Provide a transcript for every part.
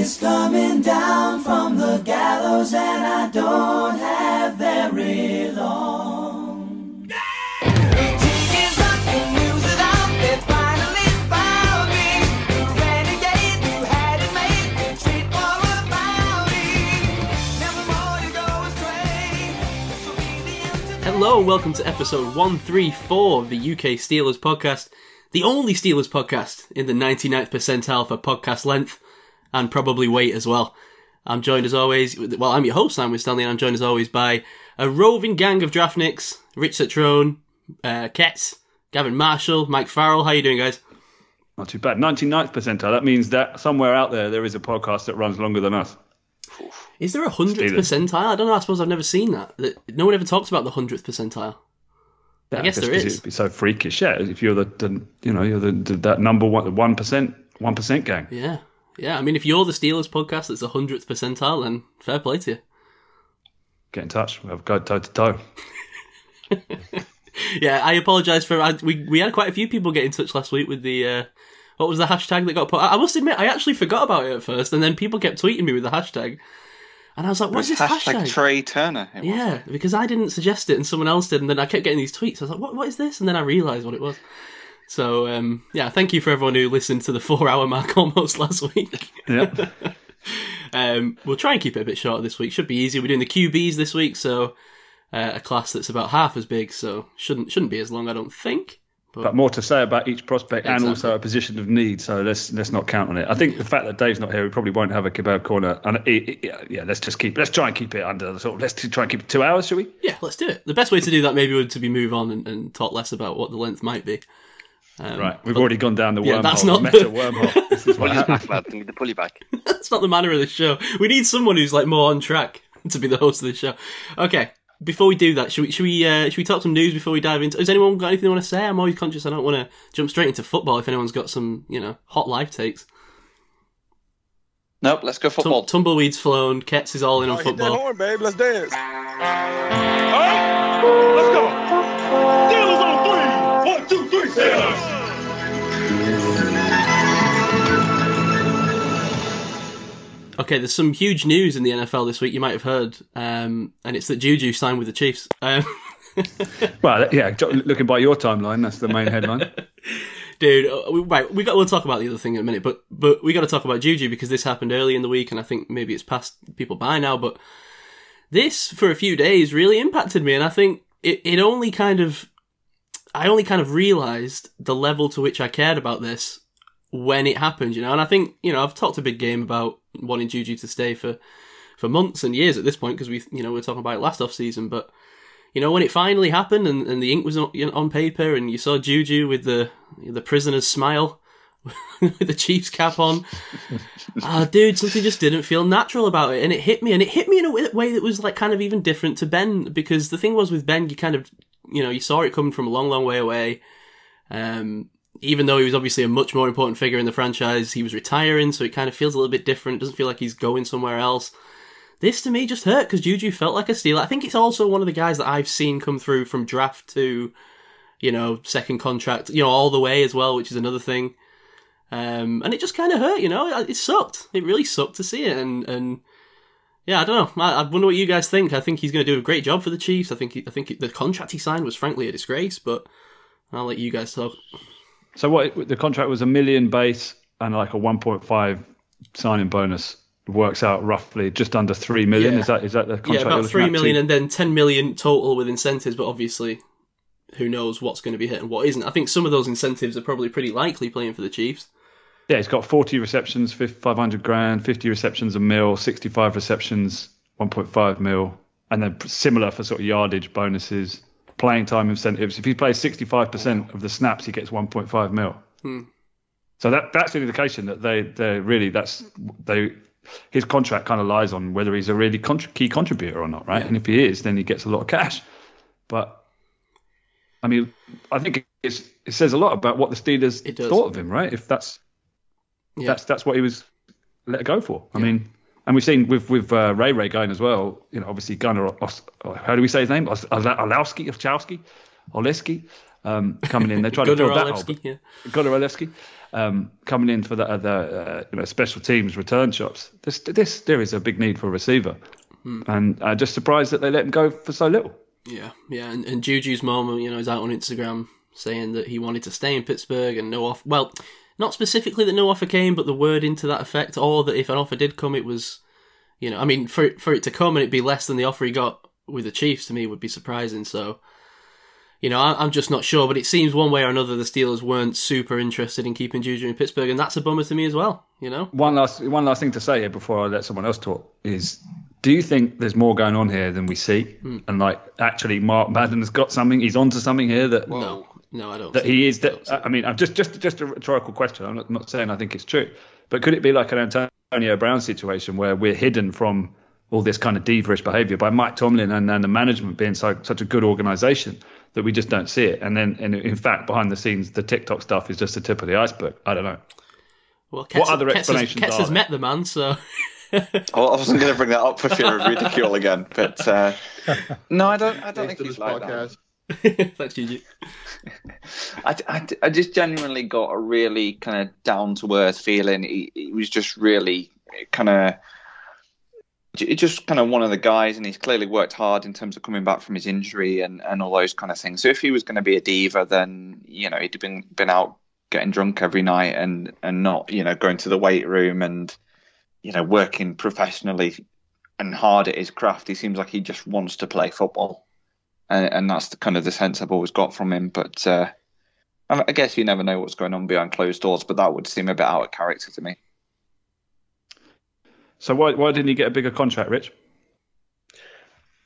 is coming down from the gallows, and I don't have very long. Hello and welcome to episode 134 of the UK Steelers podcast, the only Steelers podcast in the 99th percentile for podcast length and probably weight as well. I'm joined as always, well, I'm your host, Simon Stanley, and I'm joined as always by a roving gang of draftniks, Rich Citrone, uh, Ketz, Gavin Marshall, Mike Farrell. How you doing, guys? Not too bad. 99th percentile. That means that somewhere out there there is a podcast that runs longer than us. Is there a hundredth Steelers. percentile? I don't know. I suppose I've never seen that. No one ever talks about the hundredth percentile. I guess there is. It'd be so freakish. Yeah, if you're the, the you know you're the, the that number one the one percent one percent gang. Yeah, yeah. I mean, if you're the Steelers podcast that's the hundredth percentile, then fair play to you. Get in touch. We'll go toe to toe. Yeah, I apologise for I, we we had quite a few people get in touch last week with the uh, what was the hashtag that got put. I, I must admit, I actually forgot about it at first, and then people kept tweeting me with the hashtag, and I was like, "What's this hashtag, hashtag?" Trey Turner. it was. yeah, because I didn't suggest it, and someone else did, and then I kept getting these tweets. I was like, "What? What is this?" And then I realised what it was. So um, yeah, thank you for everyone who listened to the four-hour mark almost last week. Yeah. Um, we'll try and keep it a bit shorter this week. Should be easy. We're doing the QBs this week, so uh, a class that's about half as big, so shouldn't shouldn't be as long, I don't think. but more to say about each prospect and also a position of need. So let's let's not count on it. I think the fact that Dave's not here, we probably won't have a kebab corner. And it, it- yeah, yeah, let's just keep let's try and keep it under the sort of let's try and keep it two hours, shall we? Yeah, let's do it. The best way to do that maybe would to be move on and, and talk less about what the length might be. Um, Right. We've already gone down the wormhole. Yeah, wormhole. that's not meta the- wormhole. This is what Pull you happens. back, lad. Need to pull you back. That's not the manner of the show. We need someone who's like more on track to be the host of the show. Okay. Before we do that, should we should we uh, should we talk some news before we dive into? Has anyone got anything they want to say? I'm always conscious I don't want to jump straight into football. If anyone's got some, you know, hot life takes. Nope, let's go Tum- football. tumbleweeds flown. Ketz is all in on football. Hit that football. horn, babe. Let's dance. All right, let's go. Steelers on three. One, two, three. Steelers. Okay, there's some huge news in the NFL this week. You might have heard, um, and it's that Juju signed with the Chiefs. Um, Well, yeah, looking by your timeline, that's the main headline. dude. uh, we- Right, we got. We'll talk about the other thing in a minute, but but we got to talk about Juju because this happened early in the week, and I think maybe it's past people by now. But this for a few days really impacted me, and I think it it only kind of I only kind of realised the level to which I cared about this when it happened, you know. And I think you know I've talked a big game about wanting Juju to stay for for months and years at this point because we you know we are talking about it last off season, but you know when it finally happened and, and the ink was on, on paper and you saw Juju with the the prisoner's smile with the Chiefs cap on, ah, dude, something just didn't feel natural about it, and it hit me, and it hit me in a way- way that was like kind of even different to Ben because the thing was with Ben, you kind of you know you saw it coming from a long, long way away. Um, even though he was obviously a much more important figure in the franchise, he was retiring, so it kind of feels a little bit different. It doesn't feel like he's going somewhere else. This to me just hurt because Juju felt like a steal. I think it's also one of the guys that I've seen come through from draft to, you know, second contract, you know, all the way as well, which is another thing. Um, and it just kind of hurt, you know. It sucked. It really sucked to see it, and and yeah, I don't know. I, I wonder what you guys think. I think he's going to do a great job for the Chiefs. I think he, I think the contract he signed was frankly a disgrace, but I'll let you guys talk. So what the contract was a million base and like a 1.5 signing bonus works out roughly just under three million. Yeah. Is that is that the contract? yeah, about three million, three at? million, Two- and then ten million total with incentives. But obviously, who knows what's going to be hit and what isn't? I think some of those incentives are probably pretty likely playing for the Chiefs. Yeah, he's got 40 receptions, 500 grand, 50 receptions a mil, 65 receptions, 1.5 mil, and then similar for sort of yardage bonuses, playing time incentives. If he plays 65% of the snaps, he gets 1.5 mil. Hmm. So that that's an indication that they they really that's they his contract kind of lies on whether he's a really contr key contributor or not, right? Yeah. And if he is, then he gets a lot of cash. But I mean, I think it's, it says a lot about what the Steelers thought of him, right? If that's Yeah. that's that's what he was let go for. I mean, and we've seen with with uh, Ray Ray going as well. You know, obviously Gunner. Os- how do we say his name? Os- Olowski, Oleski, um, coming in. They tried to fill that hole. Olszewski, yeah. Gunner Olewski. um, coming in for the, uh, the uh, you know special teams return shots. This this there is a big need for a receiver, and uh, just surprised that they let him go for so little. Yeah, yeah, and, and Juju's mom, you know, is out on Instagram saying that he wanted to stay in Pittsburgh and no off. Well, not specifically that no offer came, but the word into that effect, or that if an offer did come, it was, you know, I mean, for for it to come and it be less than the offer he got with the Chiefs to me would be surprising. So, you know, I, I'm just not sure, but it seems one way or another the Steelers weren't super interested in keeping Juju in Pittsburgh, and that's a bummer to me as well. You know, One last one last thing to say here before I let someone else talk is. Do you think there's more going on here than we see? Hmm. And like, actually, Mark Madden has got something. He's onto something here that no, no, I don't. that see- he is. I That, I mean, I'm just just just a rhetorical question. I'm not, not saying I think it's true, but could it be like an Antonio Brown situation where we're hidden from all this kind of diva-ish behaviour by Mike Tomlin and, and the management being so, such a good organisation that we just don't see it, and then and in fact behind the scenes the TikTok stuff is just the tip of the iceberg. I don't know. Well, Ketz, other Ketz explanations Has, Ketz are has met the man, so Oh, I wasn't going to bring that up for fear of ridicule again, but uh, no, I don't. I don't think he's like podcast. that. thanks, Juju. I, I, I just genuinely got a really kind of down to earth feeling. He, was just really kind of. Just kind of one of the guys, and he's clearly worked hard in terms of coming back from his injury and, and all those kind of things. So if he was going to be a diva, then you know he'd been been out getting drunk every night and and not you know going to the weight room and you know working professionally and hard at his craft. He seems like he just wants to play football, and, and that's the kind of the sense I've always got from him. But uh, I I guess you never know what's going on behind closed doors, but that would seem a bit out of character to me. So why why didn't he get a bigger contract, Rich?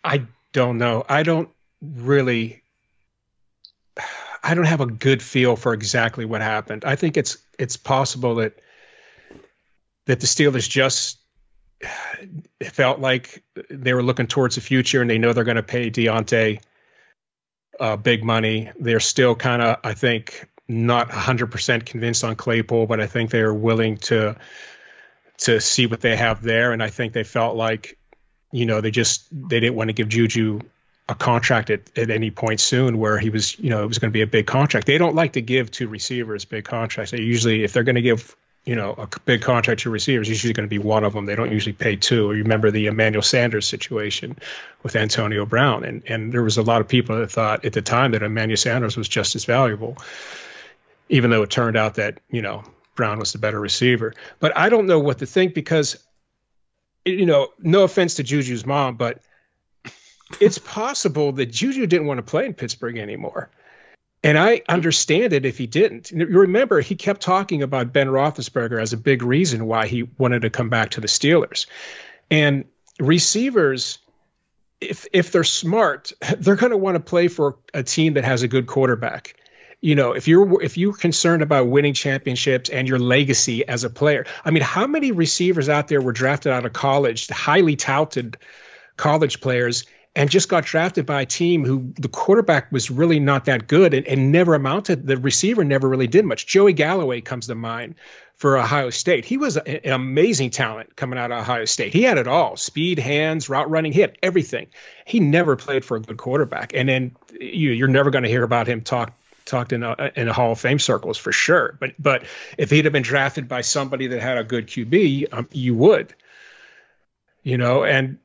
I don't know. I don't really. I don't have a good feel for exactly what happened. I think it's it's possible that that the Steelers just felt like they were looking towards the future and they know they're going to pay Diontae uh, big money. They're still kind of, I think, not 100% convinced on Claypool, but I think they are willing to to see what they have there. And I think they felt like, you know, they just they didn't want to give Juju a contract at, at any point soon where he was, you know, it was going to be a big contract. They don't like to give to receivers big contracts. They usually, if they're going to give, you know, a big contract to receivers, usually going to be one of them. They don't usually pay two. you Remember the Emmanuel Sanders situation with Antonio Brown, and and there was a lot of people that thought at the time that Emmanuel Sanders was just as valuable, even though it turned out that you know Brown was the better receiver. But I don't know what to think because, you know, no offense to Juju's mom, but it's possible that Juju didn't want to play in Pittsburgh anymore. And I understand it if he didn't. You remember, he kept talking about Ben Roethlisberger as a big reason why he wanted to come back to the Steelers. And receivers, if if they're smart, they're going to want to play for a team that has a good quarterback. You know, if you're if you're concerned about winning championships and your legacy as a player, I mean, how many receivers out there were drafted out of college, highly touted college players, and just got drafted by a team who the quarterback was really not that good and, and never amounted. The receiver never really did much. Joey Galloway comes to mind for Ohio State. He was an amazing talent coming out of Ohio State. He had it all speed, hands, route running, he had everything. He never played for a good quarterback. And then you, you're never going to hear about him talk talked in a, in a Hall of Fame circles for sure. But but if he'd have been drafted by somebody that had a good QB, um, you would. You know, and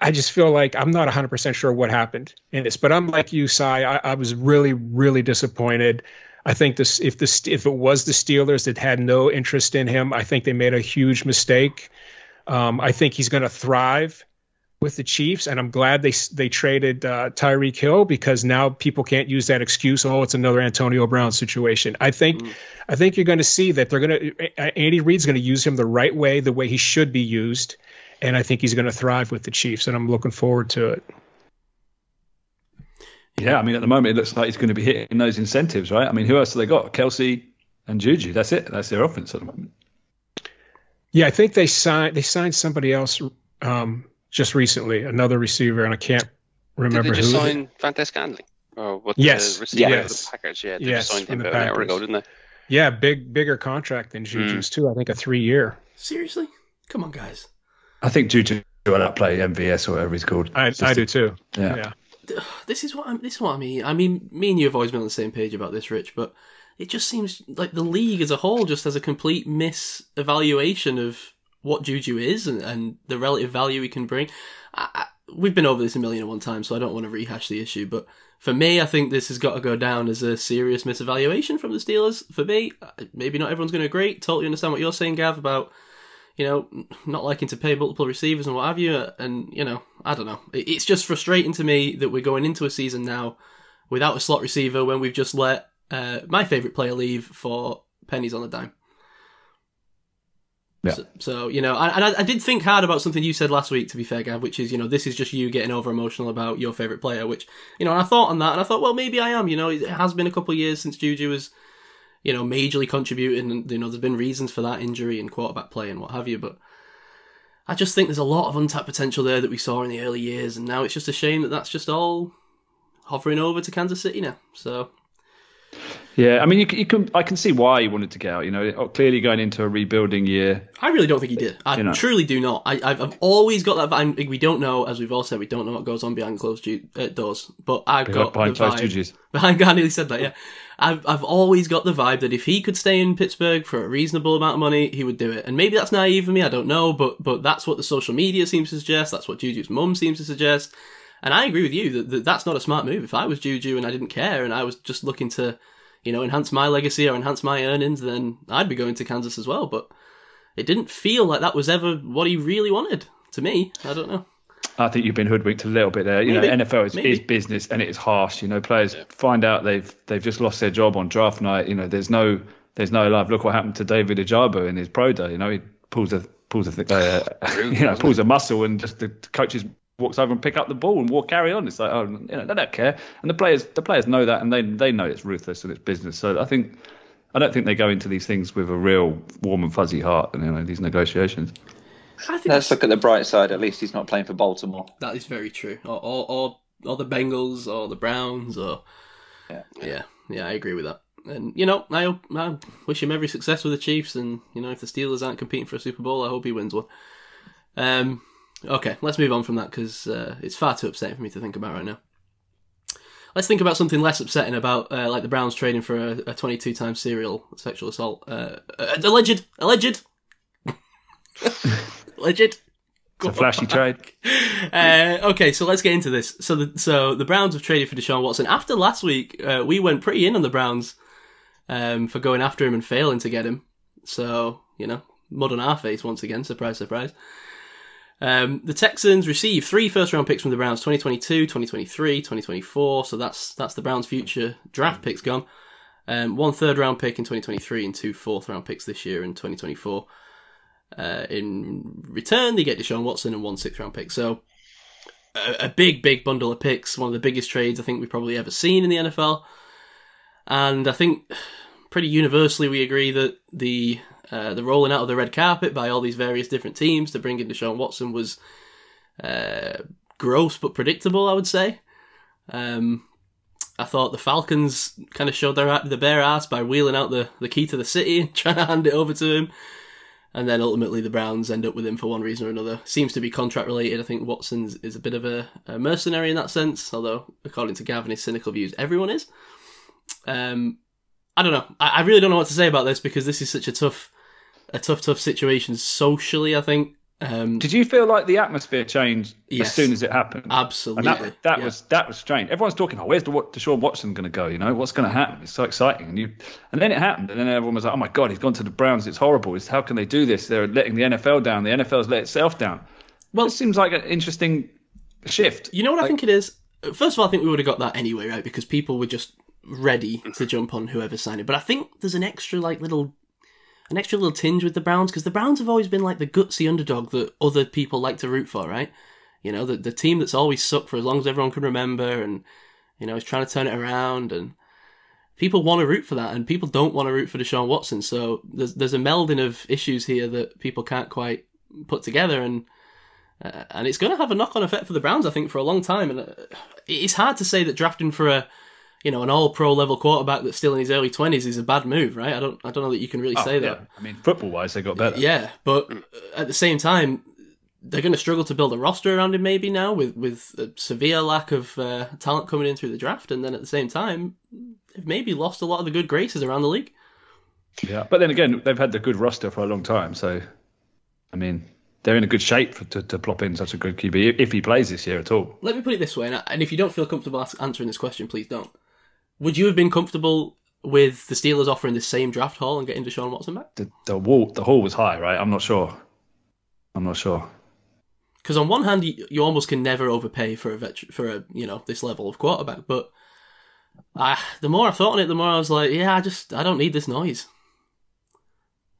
I just feel like I'm not 100% sure what happened in this, but I'm like you, Cy. I, I was really, really disappointed. I think this, if this, if it was the Steelers that had no interest in him, I think they made a huge mistake. Um, I think he's going to thrive with the Chiefs, and I'm glad they they traded uh, Tyreek Hill because now people can't use that excuse. Oh, it's another Antonio Brown situation. I think I think you're going to see that they're going to Andy Reid's going to use him the right way, the way he should be used, and I think he's going to thrive with the Chiefs, and I'm looking forward to it. Yeah, I mean, at the moment, it looks like he's going to be hitting those incentives, right? I mean, who else have they got? Kelce and Juju. That's it. That's their offense at the moment. Yeah, I think they signed they signed somebody else um, just recently, another receiver, and I can't Did remember they just who. sign Valdes-Scantling? Or what Yes, the receiver yes. for the Packers? Yeah, they Yes, just signed from him the about an hour ago, didn't they? Yeah, big bigger contract than Juju's Hmm. too. I think a three year. Seriously? Come on, guys. I think Juju will outplay MVS or whatever he's called. I, I just do too. Yeah. yeah. This is what I'm, this is what I mean. I mean, me and you have always been on the same page about this, Rich. But it just seems like the league as a whole just has a complete misevaluation of what Juju is and, and the relative value he can bring. I, I, we've been over this a million and one times, so I don't want to rehash the issue. But for me, I think this has got to go down as a serious misevaluation from the Steelers. For me, uh, maybe not everyone's going to agree. Totally understand what you're saying, Gav, about you know not liking to pay multiple receivers and what have you. And you know, I don't know. It's just frustrating to me that we're going into a season now without a slot receiver when we've just let uh, my favorite player leave for pennies on the dime. Yeah. So, so, you know, and I, I did think hard about something you said last week. To be fair, Gav, which is you know this is just you getting over emotional about your favorite player. Which you know, and I thought on that, and I thought, well, maybe I am. You know, it has been a couple of years since Juju was, you know, majorly contributing, and you know, there's been reasons for that injury and quarterback play and what have you. But I just think there's a lot of untapped potential there that we saw in the early years, and now it's just a shame that that's just all hovering over to Kansas City now. So Yeah, I mean, you, can- you can. I can see why he wanted to get out. You know, clearly going into a rebuilding year. I really don't think he did. I You know. truly do not. I, I've, I've always got that vibe. We don't know, as we've all said, we don't know what goes on behind closed ju- uh, doors. But I've got behind the closed vibe. Behind, I nearly said that. Yeah, I've I've always got the vibe that if he could stay in Pittsburgh for a reasonable amount of money, he would do it. And maybe that's naive of me. I don't know, but but that's what the social media seems to suggest. That's what Juju's mum seems to suggest. And I agree with you that, that that's not a smart move. If I was Juju and I didn't care and I was just looking to, you know, enhance my legacy or enhance my earnings, then I'd be going to Kansas as well. But it didn't feel like that was ever what he really wanted to me. I don't know. I think you've been hoodwinked a little bit there. You Maybe. know, NFL is, is business and it is harsh. You know, players find out they've they've just lost their job on draft night. You know, there's no there's no love. Look what happened to David Ojabo in his pro day. You know, he pulls a pulls a uh, you know pulls a muscle and just the coaches walks over and pick up the ball and walk carry on. It's like oh, you know, they don't care. And the players the players know that and they they know it's ruthless and it's business. So I think. I don't think they go into these things with a real warm and fuzzy heart, and you know, these negotiations. I think Let's look at the bright side. At least he's not playing for Baltimore. that is very true. Or or or, or the Bengals or the Browns or Yeah. yeah, yeah. I agree with that. And you know, I hope, I wish him every success with the Chiefs. And you know, if the Steelers aren't competing for a Super Bowl, I hope he wins one. Um, okay, let's move on from that because uh, it's far too upsetting for me to think about right now. Let's think about something less upsetting about uh, like the Browns trading for a, a 22 time serial sexual assault. Uh, uh, alleged, alleged, alleged. It's a flashy trade. Uh, okay, so let's get into this. So the so the Browns have traded for Deshaun Watson. After last week, uh, we went pretty in on the Browns um, for going after him and failing to get him. So you know, mud on our face once again. Surprise, surprise. Um, the Texans received three first round picks from the Browns 2022, 2023, 2024. So that's that's the Browns' future draft picks gone. Um, one third round pick in 2023 and two fourth round picks this year in 2024. Uh, in return, they get Deshaun Watson and one sixth round pick. So a, a big, big bundle of picks. One of the biggest trades I think we've probably ever seen in the NFL. And I think pretty universally we agree that the uh, the rolling out of the red carpet by all these various different teams to bring in Deshaun Watson was uh, gross but predictable. I would say. Um, I thought the Falcons kind of showed their the bare ass by wheeling out the, the key to the city and trying to hand it over to him. And then ultimately the Browns end up with him for one reason or another. Seems to be contract related. I think Watson's is a bit of a, a mercenary in that sense, although according to Gavin, his cynical views, everyone is. Um, I don't know. I, I really don't know what to say about this because this is such a tough, a tough, tough situation socially. I think. Um, Did you feel like the atmosphere changed Yes. as soon as it happened? absolutely. And that, that Yeah. was that was strange. Everyone's talking, oh, where's the what Deshaun Watson going to go? You know, what's going to happen? It's so exciting. And you, and then it happened, and then everyone was like, oh my god, he's gone to the Browns. It's horrible. It's, how can they do this? They're letting the NFL down. The NFL's let itself down. Well- it seems like an interesting shift. You know what I think it is? First of all, I think we would have got that anyway, right? Because people were just ready to jump on whoever signed it. But I think there's an extra, like, little, an extra little tinge with the Browns because the Browns have always been like the gutsy underdog that other people like to root for, right? You know, the the team that's always sucked for as long as everyone can remember, and you know, is trying to turn it around, and people want to root for that, and people don't want to root for Deshaun Watson. So there's there's a melding of issues here that people can't quite put together, and uh, and it's going to have a knock on effect for the Browns, I think, for a long time. And uh, it's hard to say that drafting for a, you know, an All Pro level quarterback that's still in his early twenties is a bad move, right? I don't, I don't know that you can really Oh, say that. yeah. I mean, football wise, they got better. Yeah, but at the same time, they're going to struggle to build a roster around him maybe now with with a severe lack of uh, talent coming in through the draft, and then at the same time, they've maybe lost a lot of the good graces around the league. Yeah, but then again, they've had the good roster for a long time, so I mean, they're in a good shape for, to, to plop in such a good QB if he plays this year at all. Let me put it this way, and if you don't feel comfortable answering this question, please don't. Would you have been comfortable with the Steelers offering the same draft haul and getting Deshaun Watson back? The the wall the hall was high, right? I'm not sure. I'm not sure. Because on one hand, you, you almost can never overpay for a veteran, for a you know this level of quarterback. But I, the more I thought on it, the more I was like, yeah, I just I don't need this noise.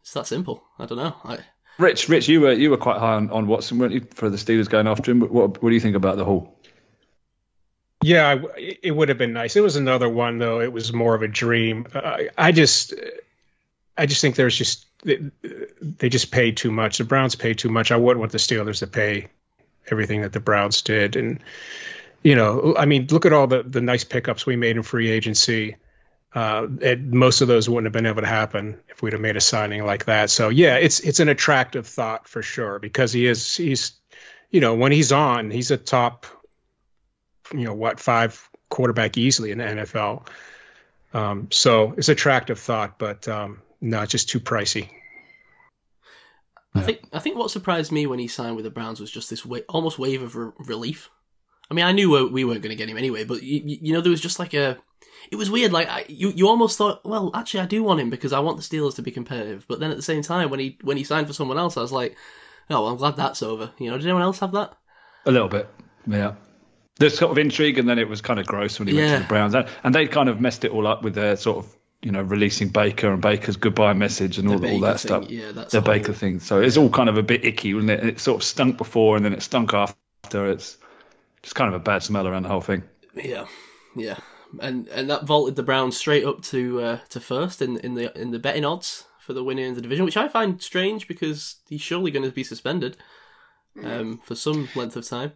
It's that simple. I don't know. I, Rich, Rich, you were you were quite high on, on Watson, weren't you, for the Steelers going after him? What what do you think about the hall? Yeah, it would have been nice. It was another one though. It was more of a dream. Uh, I just, I just think there's just they, just paid too much. The Browns paid too much. I wouldn't want the Steelers to pay everything that the Browns did. And you know, I mean, look at all the the nice pickups we made in free agency. Uh, and most of those wouldn't have been able to happen if we'd have made a signing like that. So yeah, it's it's an attractive thought for sure because he is he's you know when he's on he's a top you know what five quarterback easily in the NFL. Um, so it's attractive thought, but um, no, it's just too pricey. I think I think what surprised me when he signed with the Browns was just this wa- almost wave of re- relief. I mean, I knew we- we weren't going to get him anyway, but you, you know, there was just like a. It was weird. Like I, you, you almost thought, well, actually, I do want him because I want the Steelers to be competitive. But then at the same time, when he when he signed for someone else, I was like, oh, well, I'm glad that's over. You know, did anyone else have that? A little bit, yeah. There's sort of intrigue, and then it was kind of gross when he went to the Browns, and, and they kind of messed it all up with their sort of you know releasing Baker and Baker's goodbye message and all, all that thing, stuff. yeah, that's the whole- Baker thing. So it's all kind of a bit icky, wasn't it? It sort of stunk before, and then it stunk after. It's just kind of a bad smell around the whole thing. Yeah, yeah, and and that vaulted the Browns straight up to uh, to first in in the in the betting odds for the winner in the division, which I find strange because he's surely going to be suspended um, for some length of time.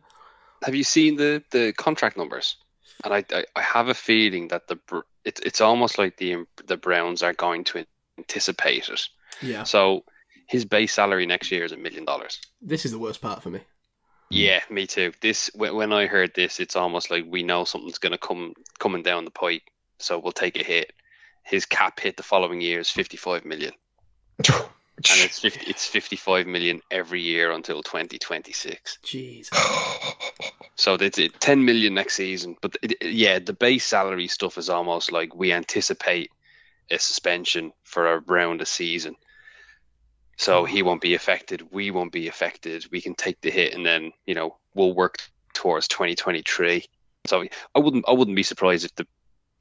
Have you seen the the contract numbers? And I I, I have a feeling that the Br- it's it's almost like the the Browns are going to anticipate it. Yeah, So his base salary next year is a million dollars. this is the worst part for me. Yeah, me too. This when when I heard this, it's almost like we know something's going to come coming down the pipe, so we'll take a hit. His cap hit the following year is 55 million, and it's 50, it's 55 million every year until 2026. Jeez, So that's it, 10 million next season. But it, it- yeah, the base salary stuff is almost like we anticipate a suspension for around a season. So hmm. he won't be affected. We won't be affected. We can take the hit, and then you know we'll work towards 2023. So I wouldn't I wouldn't be surprised if the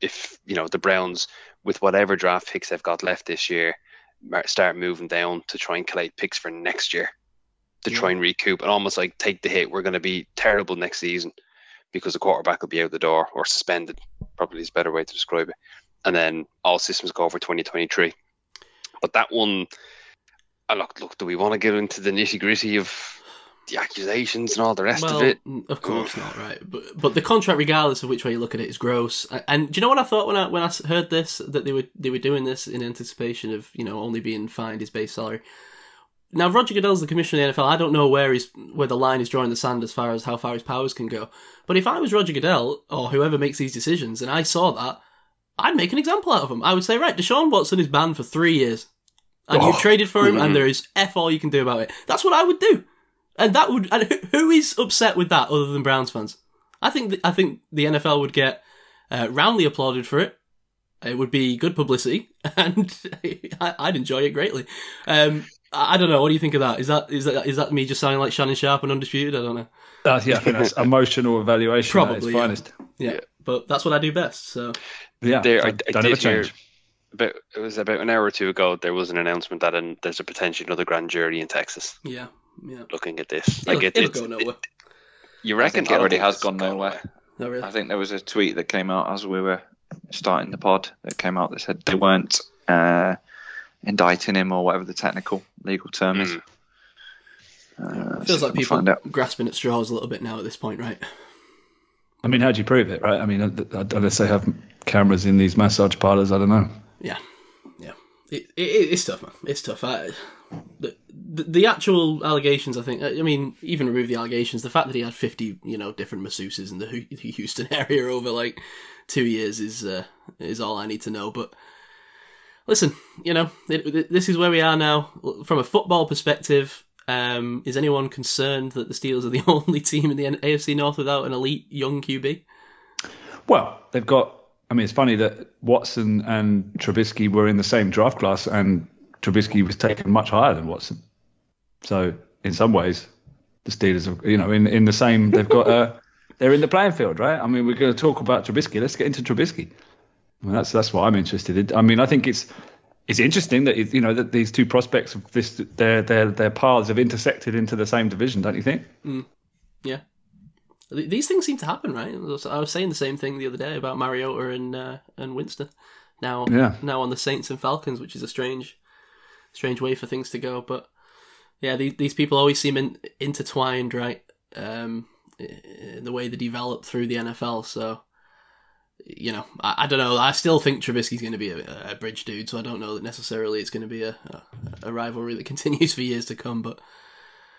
if you know the Browns with whatever draft picks they've got left this year start moving down to try and collect picks for next year to try and recoup and almost like take the hit. We're going to be terrible next season because the quarterback will be out the door or suspended. Probably is a better way to describe it. And then all systems go for 2023. But that one, uh, look, look, do we want to get into the nitty gritty of the accusations and all the rest well, of it? of course not, right? But but the contract, regardless of which way you look at it, is gross. And, and do you know what I thought when I when I heard this that they were they were doing this in anticipation of you know only being fined his base salary. Now Roger Goodell's the commissioner of the NFL. I don't know where he's where the line is drawing the sand as far as how far his powers can go. But if I was Roger Goodell or whoever makes these decisions, and I saw that, I'd make an example out of him. I would say, right, Deshaun Watson is banned for three years, and you Oh. traded for him, and there is f all you can do about it. That's what I would do, and that would. And who- is upset with that other than Browns fans? I think th- I think the NFL would get uh, roundly applauded for it. It would be good publicity, and I, I'd enjoy it greatly. Um, I I don't know. What do you think of that? Is that is that is that me just sounding like Shannon Sharpe and undisputed? I don't know. Uh, yeah, I think that's emotional evaluation at its Probably, yeah. finest. Yeah, but that's what I do best. So Yeah, There, I, don't, I don't ever did hear change. about it was about an hour or two ago. There was an announcement that an, there's a potential another grand jury in Texas yeah, yeah. looking at this. It'll, Like it, it'll it's- go nowhere. you I reckon it already has it's gone nowhere. away. No, really. I think there was a tweet that came out as we were starting the pod that came out that said they weren't uh, indicting him or whatever the technical legal term is. Mm. Uh, Feels like people find out. grasping at straws a little bit now at this point, right? I mean, how do you prove it, right? I mean, uh, uh, unless they have cameras in these massage parlors, I don't know. Yeah, yeah. It, it, it's tough, man. It's tough. I, the, the the actual allegations. I think. I mean, even remove the allegations. The fact that he had fifty, you know, different masseuses in the the Houston area over like two years is uh, is all I need to know. But listen, you know, it, it- this is where we are now from a football perspective. Um, is anyone concerned that the Steelers are the only team in the AFC North without an elite young QB? Well, they've got. I mean, it's funny that Watson and Trubisky were in the same draft class, and Trubisky was taken much higher than Watson. So, in some ways, the Steelers, are, you know, in in the same, they've got. Uh, they're in the playing field, right? I mean, we're going to talk about Trubisky. Let's get into Trubisky. Mean, that's that's what I'm interested in. I mean, I think it's it's interesting that you know that these two prospects of this their their their paths have intersected into the same division, don't you think? Yeah. These things seem to happen, right? I was- I was saying the same thing the other day about Mariota and uh, and Winston. Now, Yeah. now on the Saints and Falcons, which is a strange, strange way for things to go. But yeah, these these people always seem in, intertwined, right? Um, in the way they develop through the NFL. So, you know, I, I don't know. I still think Trubisky's going to be a, a bridge dude. So I don't know that necessarily it's going to be a, a a rivalry that continues for years to come. But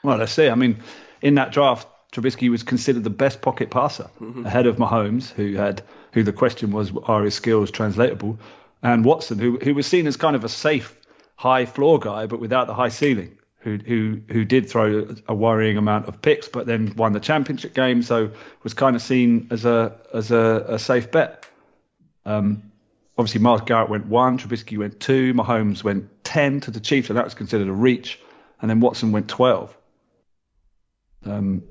Well, let's see. I mean, in that draft, Trubisky was considered the best pocket passer mm-hmm. ahead of Mahomes, who had who the question was are his skills translatable, and Watson, who who was seen as kind of a safe high floor guy, but without the high ceiling. Who who who did throw a worrying amount of picks, but then won the championship game, so was kind of seen as a as a, a safe bet. Um, obviously, Myles Garrett went one, Trubisky went two, Mahomes went ten to the Chiefs, and that was considered a reach, and then Watson went twelve. Um,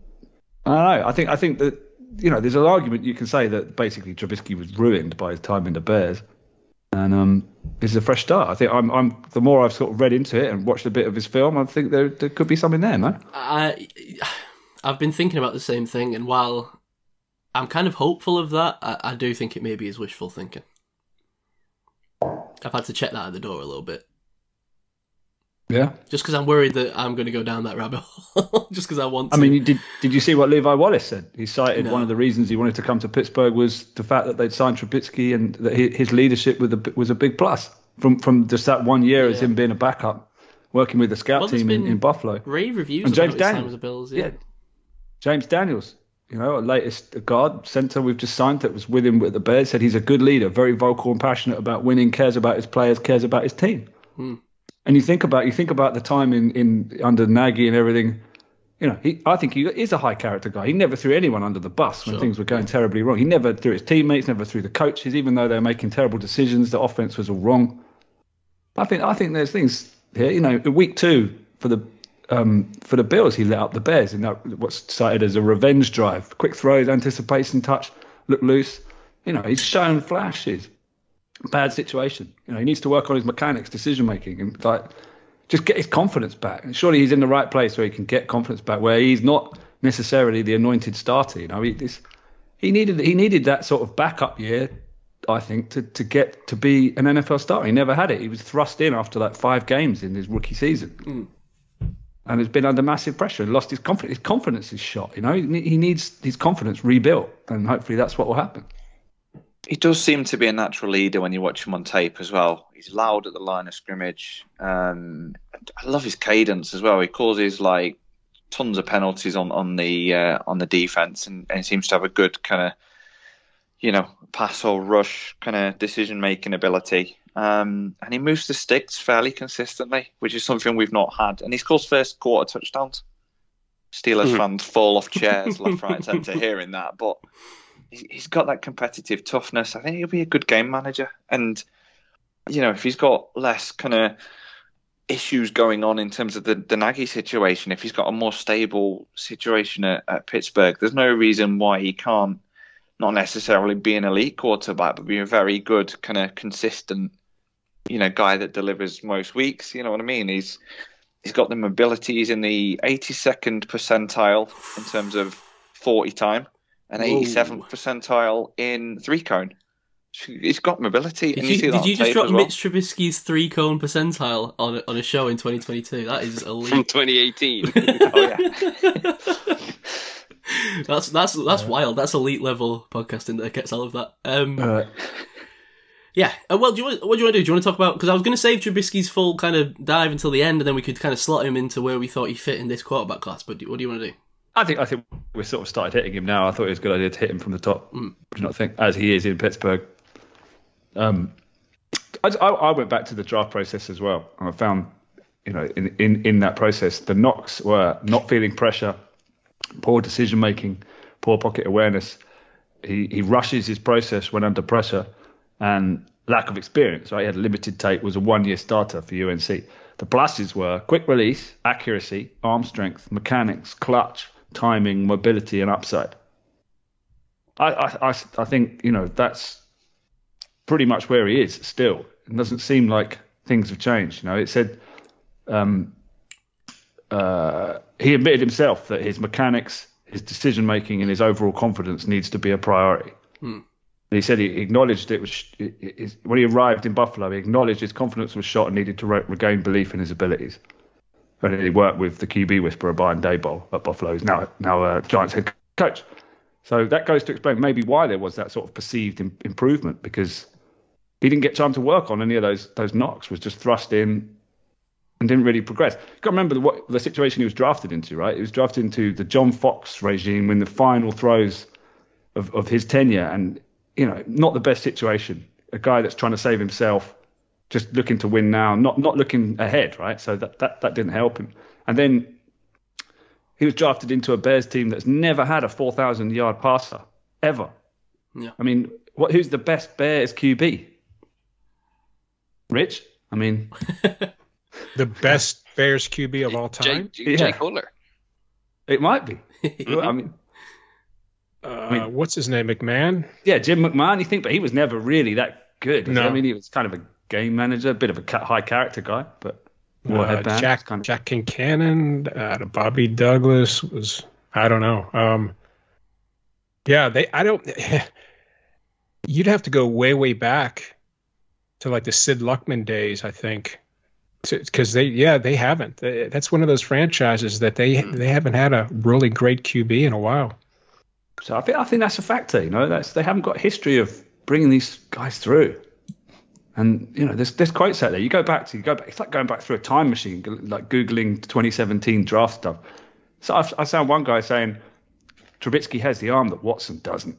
I don't know. I think I think that you know there's an argument you can say that basically Trubisky was ruined by his time in the Bears, and um, this is a fresh start. I think I'm I'm the more I've sort of read into it and watched a bit of his film, I think there there could be something there, man. I I've been thinking about the same thing, and while I'm kind of hopeful of that, I, I do think it maybe is wishful thinking. I've had to check that at the door a little bit, Yeah. just because I'm worried that I'm going to go down that rabbit hole, just because I want to. I mean, did did you see what Levi Wallace said? He cited No. one of the reasons he wanted to come to Pittsburgh was the fact that they'd signed Trubisky and that hi- his leadership was a, was a big plus from from just that one year as Yeah. him being a backup, working with the scout Well, team in, in Buffalo. rave reviews And James Daniels. with the Bills. Yeah. Yeah, James Daniels, you know, our latest guard center we've just signed that was with him with the Bears said he's a good leader, very vocal and passionate about winning, cares about his players, cares about his team. Hmm. And you think about you think about the time in, in under Nagy and everything. You know, he, I think he is a high character guy. He never threw anyone under the bus when Sure. things were going terribly wrong. He never threw his teammates, never threw the coaches, even though they were making terrible decisions. The offense was all wrong. I think I think there's things here. You know, week two for the um, for the Bills, he let up the Bears in that what's cited as a revenge drive. Quick throws, anticipation, touch, look loose. You know, he's shown flashes. Bad situation. You know, he needs to work on his mechanics, decision making, and like just get his confidence back. And surely he's in the right place where he can get confidence back, where he's not necessarily the anointed starter. You know, he this, he needed he needed that sort of backup year, I think, to, to get to be an NFL starter. He never had it. He was thrust in after like five games in his rookie season. Hmm. And has been under massive pressure and lost his confidence. His confidence is shot. You know, he, he needs his confidence rebuilt, and hopefully that's what will happen. He does seem to be a natural leader when you watch him on tape as well. He's loud at the line of scrimmage. Um, I love his cadence as well. He causes like tons of penalties on on the uh, on the defense, and, and he seems to have a good kind of you know pass or rush kind of decision making ability. Um, and he moves the sticks fairly consistently, which is something we've not had. And he scores first quarter touchdowns. Steelers Mhm. fans fall off chairs left, right, and centre hearing that, but he's got that competitive toughness. I think he'll be a good game manager. And, you know, if he's got less kind of issues going on in terms of the, the Nagy situation, if he's got a more stable situation at, at Pittsburgh, there's no reason why he can't not necessarily be an elite quarterback, but be a very good, kind of consistent, you know, guy that delivers most weeks. You know what I mean? He's he's got the mobility. He's in the 82nd percentile in terms of 40 time and Whoa. 87th percentile in three cone. He's got mobility, Did and you, you, see that did you just drop well. Mitch Trubisky's three cone percentile on a, on a show in 2022? That is from elite. 2018. Oh yeah, that's that's that's wild. That's elite level podcasting that gets all of that. Um, Uh, Yeah. Uh, well, do you want, what do you want to do? Do you want to talk about? Because I was going to save Trubisky's full kind of dive until the end, and then we could kind of slot him into where we thought he fit in this quarterback class. But do, what do you want to do? I think I think we sort of started hitting him now. I thought it was a good idea to hit him from the top. Mm. Do you not think, as he is in Pittsburgh? Um, I, I I went back to the draft process as well, and I found, you know, in in in that process, the knocks were not feeling pressure, poor decision making, poor pocket awareness. He he rushes his process when under pressure, and lack of experience. Right, he had a limited tape. Was a one year starter for UNC. The pluses were quick release, accuracy, arm strength, mechanics, clutch, timing, mobility, and upside. I, I, I, I think you know that's pretty much where he is still. It doesn't seem like things have changed. You know, it said um, uh, he admitted himself that his mechanics, his decision making, and his overall confidence needs to be a priority. And he said he acknowledged it was it, it, when he arrived in Buffalo. He acknowledged his confidence was shot and needed to re- regain belief in his abilities. And he worked with the QB whisperer Brian Daboll at Buffalo, now now Giants head coach. So that goes to explain maybe why there was that sort of perceived im- improvement because he didn't get time to work on any of those those knocks. Was just thrust in and didn't really progress. You got to remember the, what the situation he was drafted into, right? He was drafted into the John Fox regime in the final throes of, of his tenure, and you know, not the best situation. A guy that's trying to save himself, just looking to win now, not not looking ahead, right? So that that, that didn't help him. And then he was drafted into a Bears team that's never had a 4,000 yard passer ever. Yeah. I mean, what? Who's the best Bears QB? Rich. I mean, The best Bears QB of all time. Jay, Yeah. Jay Cutler. it might be. I mean, Uh, mean- what's his name? McMahon. yeah, Jim McMahon. You think, but he was never really that good. No. I mean, he was kind of a game manager, a bit of a high character guy, but more Uh, headband. Jack kind of. Jack Concannon. Uh, Bobby Douglas was. I don't know. Um, yeah, they. I don't. You'd have to go way way back to like the Sid Luckman days, I think, because they. Yeah, they haven't. That's one of those franchises that they they haven't had a really great QB in a while. So I think I think that's a factor. You know, that's they haven't got history of bringing these guys through. And you know, there's there's quotes out there. You go back to you go back. It's like going back through a time machine, like googling 2017 draft stuff. So I've, I found one guy saying Trubisky has the arm that Watson doesn't.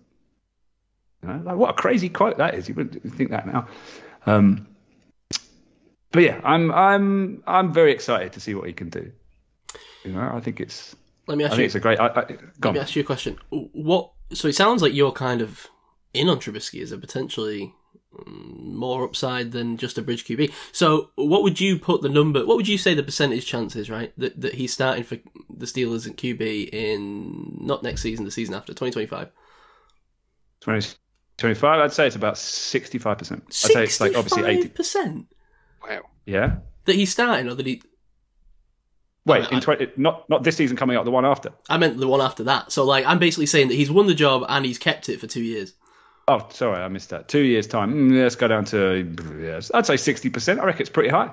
You know, like what a crazy quote that is. You wouldn't think that now. Um, but yeah, I'm I'm I'm very excited to see what he can do. You know, I think it's Let me I ask think you. it's a great. I, I, Let on. me ask you a question. What? So it sounds like you're kind of in on Trubisky as a potentially more upside than just a bridge QB. So what would you put the number? What would you say the percentage chance is? Right, that that he's starting for the Steelers at QB in not next season, the season after, 2025. 20, 25, I'd say it's about 65%. I'd say it's like obviously 80. percent Wow. Yeah. that he's starting, or that he. Wait, I- in 20, not not this season coming up, the one after. I meant the one after that. So like, I'm basically saying that he's won the job and he's kept it for two years. Oh, sorry, I missed that. Two years' time. Mm, let's go down to, yes, I'd say 60%. I reckon it's pretty high.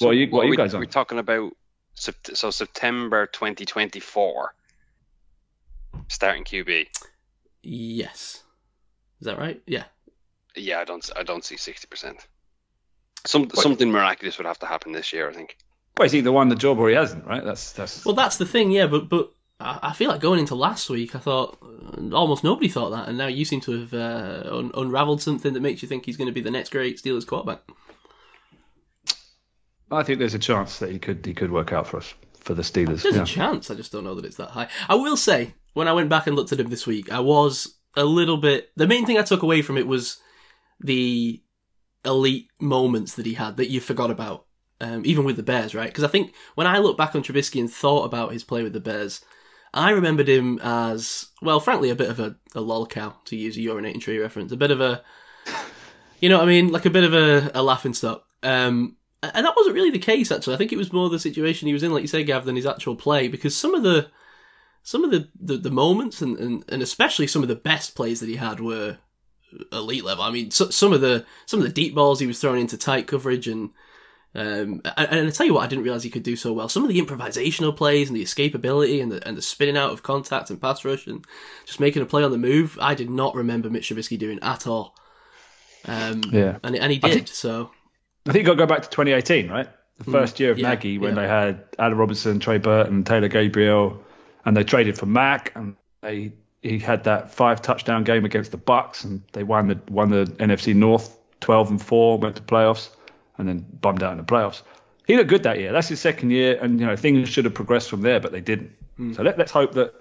What are you- what are you we, guys on? We're talking about so September 2024 starting QB. Yes, is that right? Yeah. Yeah, I don't I don't see 60%. Some something miraculous would have to happen this year, I think. Well, he's either won the job or he hasn't, right? That's that's. Well, that's the thing, yeah. But but I I feel like going into last week, I thought almost nobody thought that, and now you seem to have uh, un- unravelled something that makes you think he's going to be the next great Steelers quarterback. I think there's a chance that he could he could work out for us for the Steelers. There's yeah. a chance. I just don't know that it's that high. I will say, when I went back and looked at him this week, I was a little bit. The main thing I took away from it was the elite moments that he had that you forgot about, um, even with the Bears, right? Because I think when I look back on Trubisky and thought about his play with the Bears, I remembered him as, well, frankly, a bit of a, a lolcow, to use a urinating tree reference. A bit of a, you know what I mean? Like a bit of a, a laughing stock. Um, and that wasn't really the case, actually. I think it was more the situation he was in, like you say, Gav, than his actual play, because some of the some of the, the, the moments and, and, and especially some of the best plays that he had were elite level. I mean, so, some of the some of the deep balls he was throwing into tight coverage and Um, and, and I tell you what, I didn't realize he could do so well. Some of the improvisational plays and the escapability and the and the spinning out of contact and pass rush and just making a play on the move, I did not remember Mitch Trubisky doing at all. Um, Yeah. and and he I did. think- so I think you got to go back to 2018, right? The first year of Mm, yeah, Nagy when yeah. they had Allen Robinson, Trey Burton, Taylor Gabriel, and they traded for Mack, and they he had that five touchdown game against the Bucks, and they won the won the NFC North 12 and four, went to playoffs, and then bummed out in the playoffs. He looked good that year. That's his second year, and you know things should have progressed from there, but they didn't. Hmm. So let, let's hope that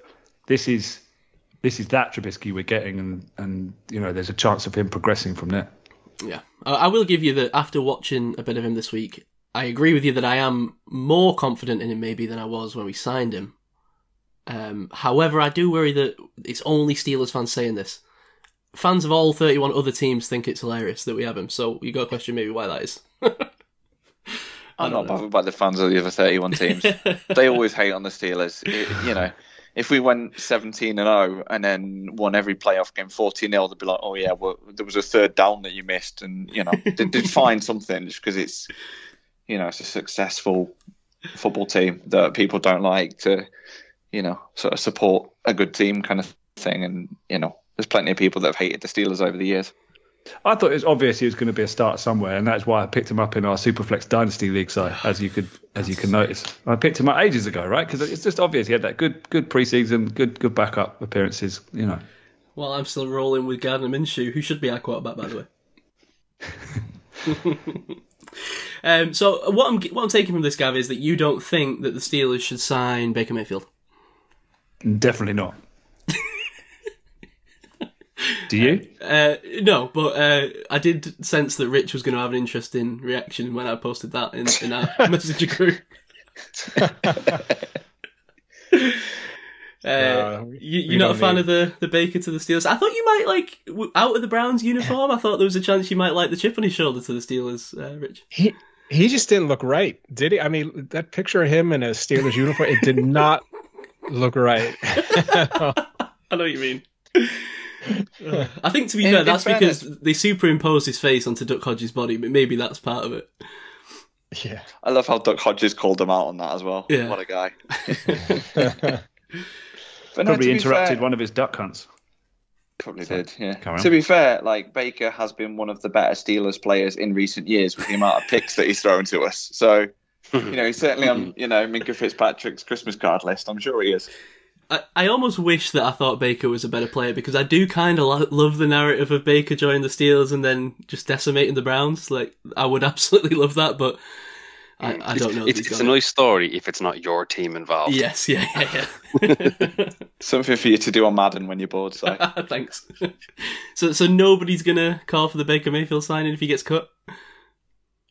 this is this is that Trubisky we're getting, and and you know there's a chance of him progressing from there. Yeah, I, I will give you that. After watching a bit of him this week, I agree with you that I am more confident in him maybe than I was when we signed him. Um, however, I do worry that it's only Steelers fans saying this. Fans of all 31 other teams think it's hilarious that we have him, so you got to question maybe why that is. I'm know. bothered by the fans of the other 31 teams. they always hate on the Steelers. It- you know, if we went 17 and 0 and then won every playoff game 14 0, they'd be like, oh, yeah, well, there was a third down that you missed. And, you know, they did find something just because it's, you know, it's a successful football team that people don't like to, you know, sort of support a good team kind of thing. And, you know, there's plenty of people that have hated the Steelers over the years. I thought it was obvious he was going to be a start somewhere, and that's why I picked him up in our Superflex Dynasty League side, as you could as you can notice. I picked him up ages ago, right? Because it's just obvious he had that good good preseason, good good backup appearances. You know, Well, I'm still rolling with Gardner Minshew, who should be our quarterback, by the way. um, so what I'm what I'm taking from this, Gav, is that you don't think that the Steelers should sign Baker Mayfield. definitely not. Do you? Uh, no, but uh, I did sense that Rich was going to have an interesting reaction when I posted that in, in our messenger group. Uh, Uh, we- you, you're not a fan need- of the, the Baker to the Steelers. I thought you might like w- out of the Browns uniform. I thought there was a chance you might like the chip on his shoulder to the Steelers, uh, Rich. He he just didn't look right, did he? I mean, that picture of him in a Steelers uniform, it did not look right. I know what you mean. I think to be In- fair, in that's fairness- because they superimposed his face onto Duck Hodges' body, but maybe that's part of it. yeah. I love how Duck Hodges called him out on that as well. Yeah. What a guy. But no, Probably interrupted fair- one of his duck hunts. Probably did, yeah. To be fair, like Baker has been one of the better Steelers players in recent years with the amount of picks that he's thrown to us. So, you know, he's certainly on, you know, Minkah Fitzpatrick's Christmas card list. I'm sure he is. I, I almost wish that I thought Baker was a better player because I do kind of lo- love the narrative of Baker joining the Steelers and then just decimating the Browns. Like, I would absolutely love that, but I, I don't know. if It's, it's a nice story if it's not your team involved. Yes, yeah, yeah, yeah. Something for you to do on Madden when you're bored. So, Thanks. so, so nobody's gonna call for the Baker Mayfield signing if he gets cut.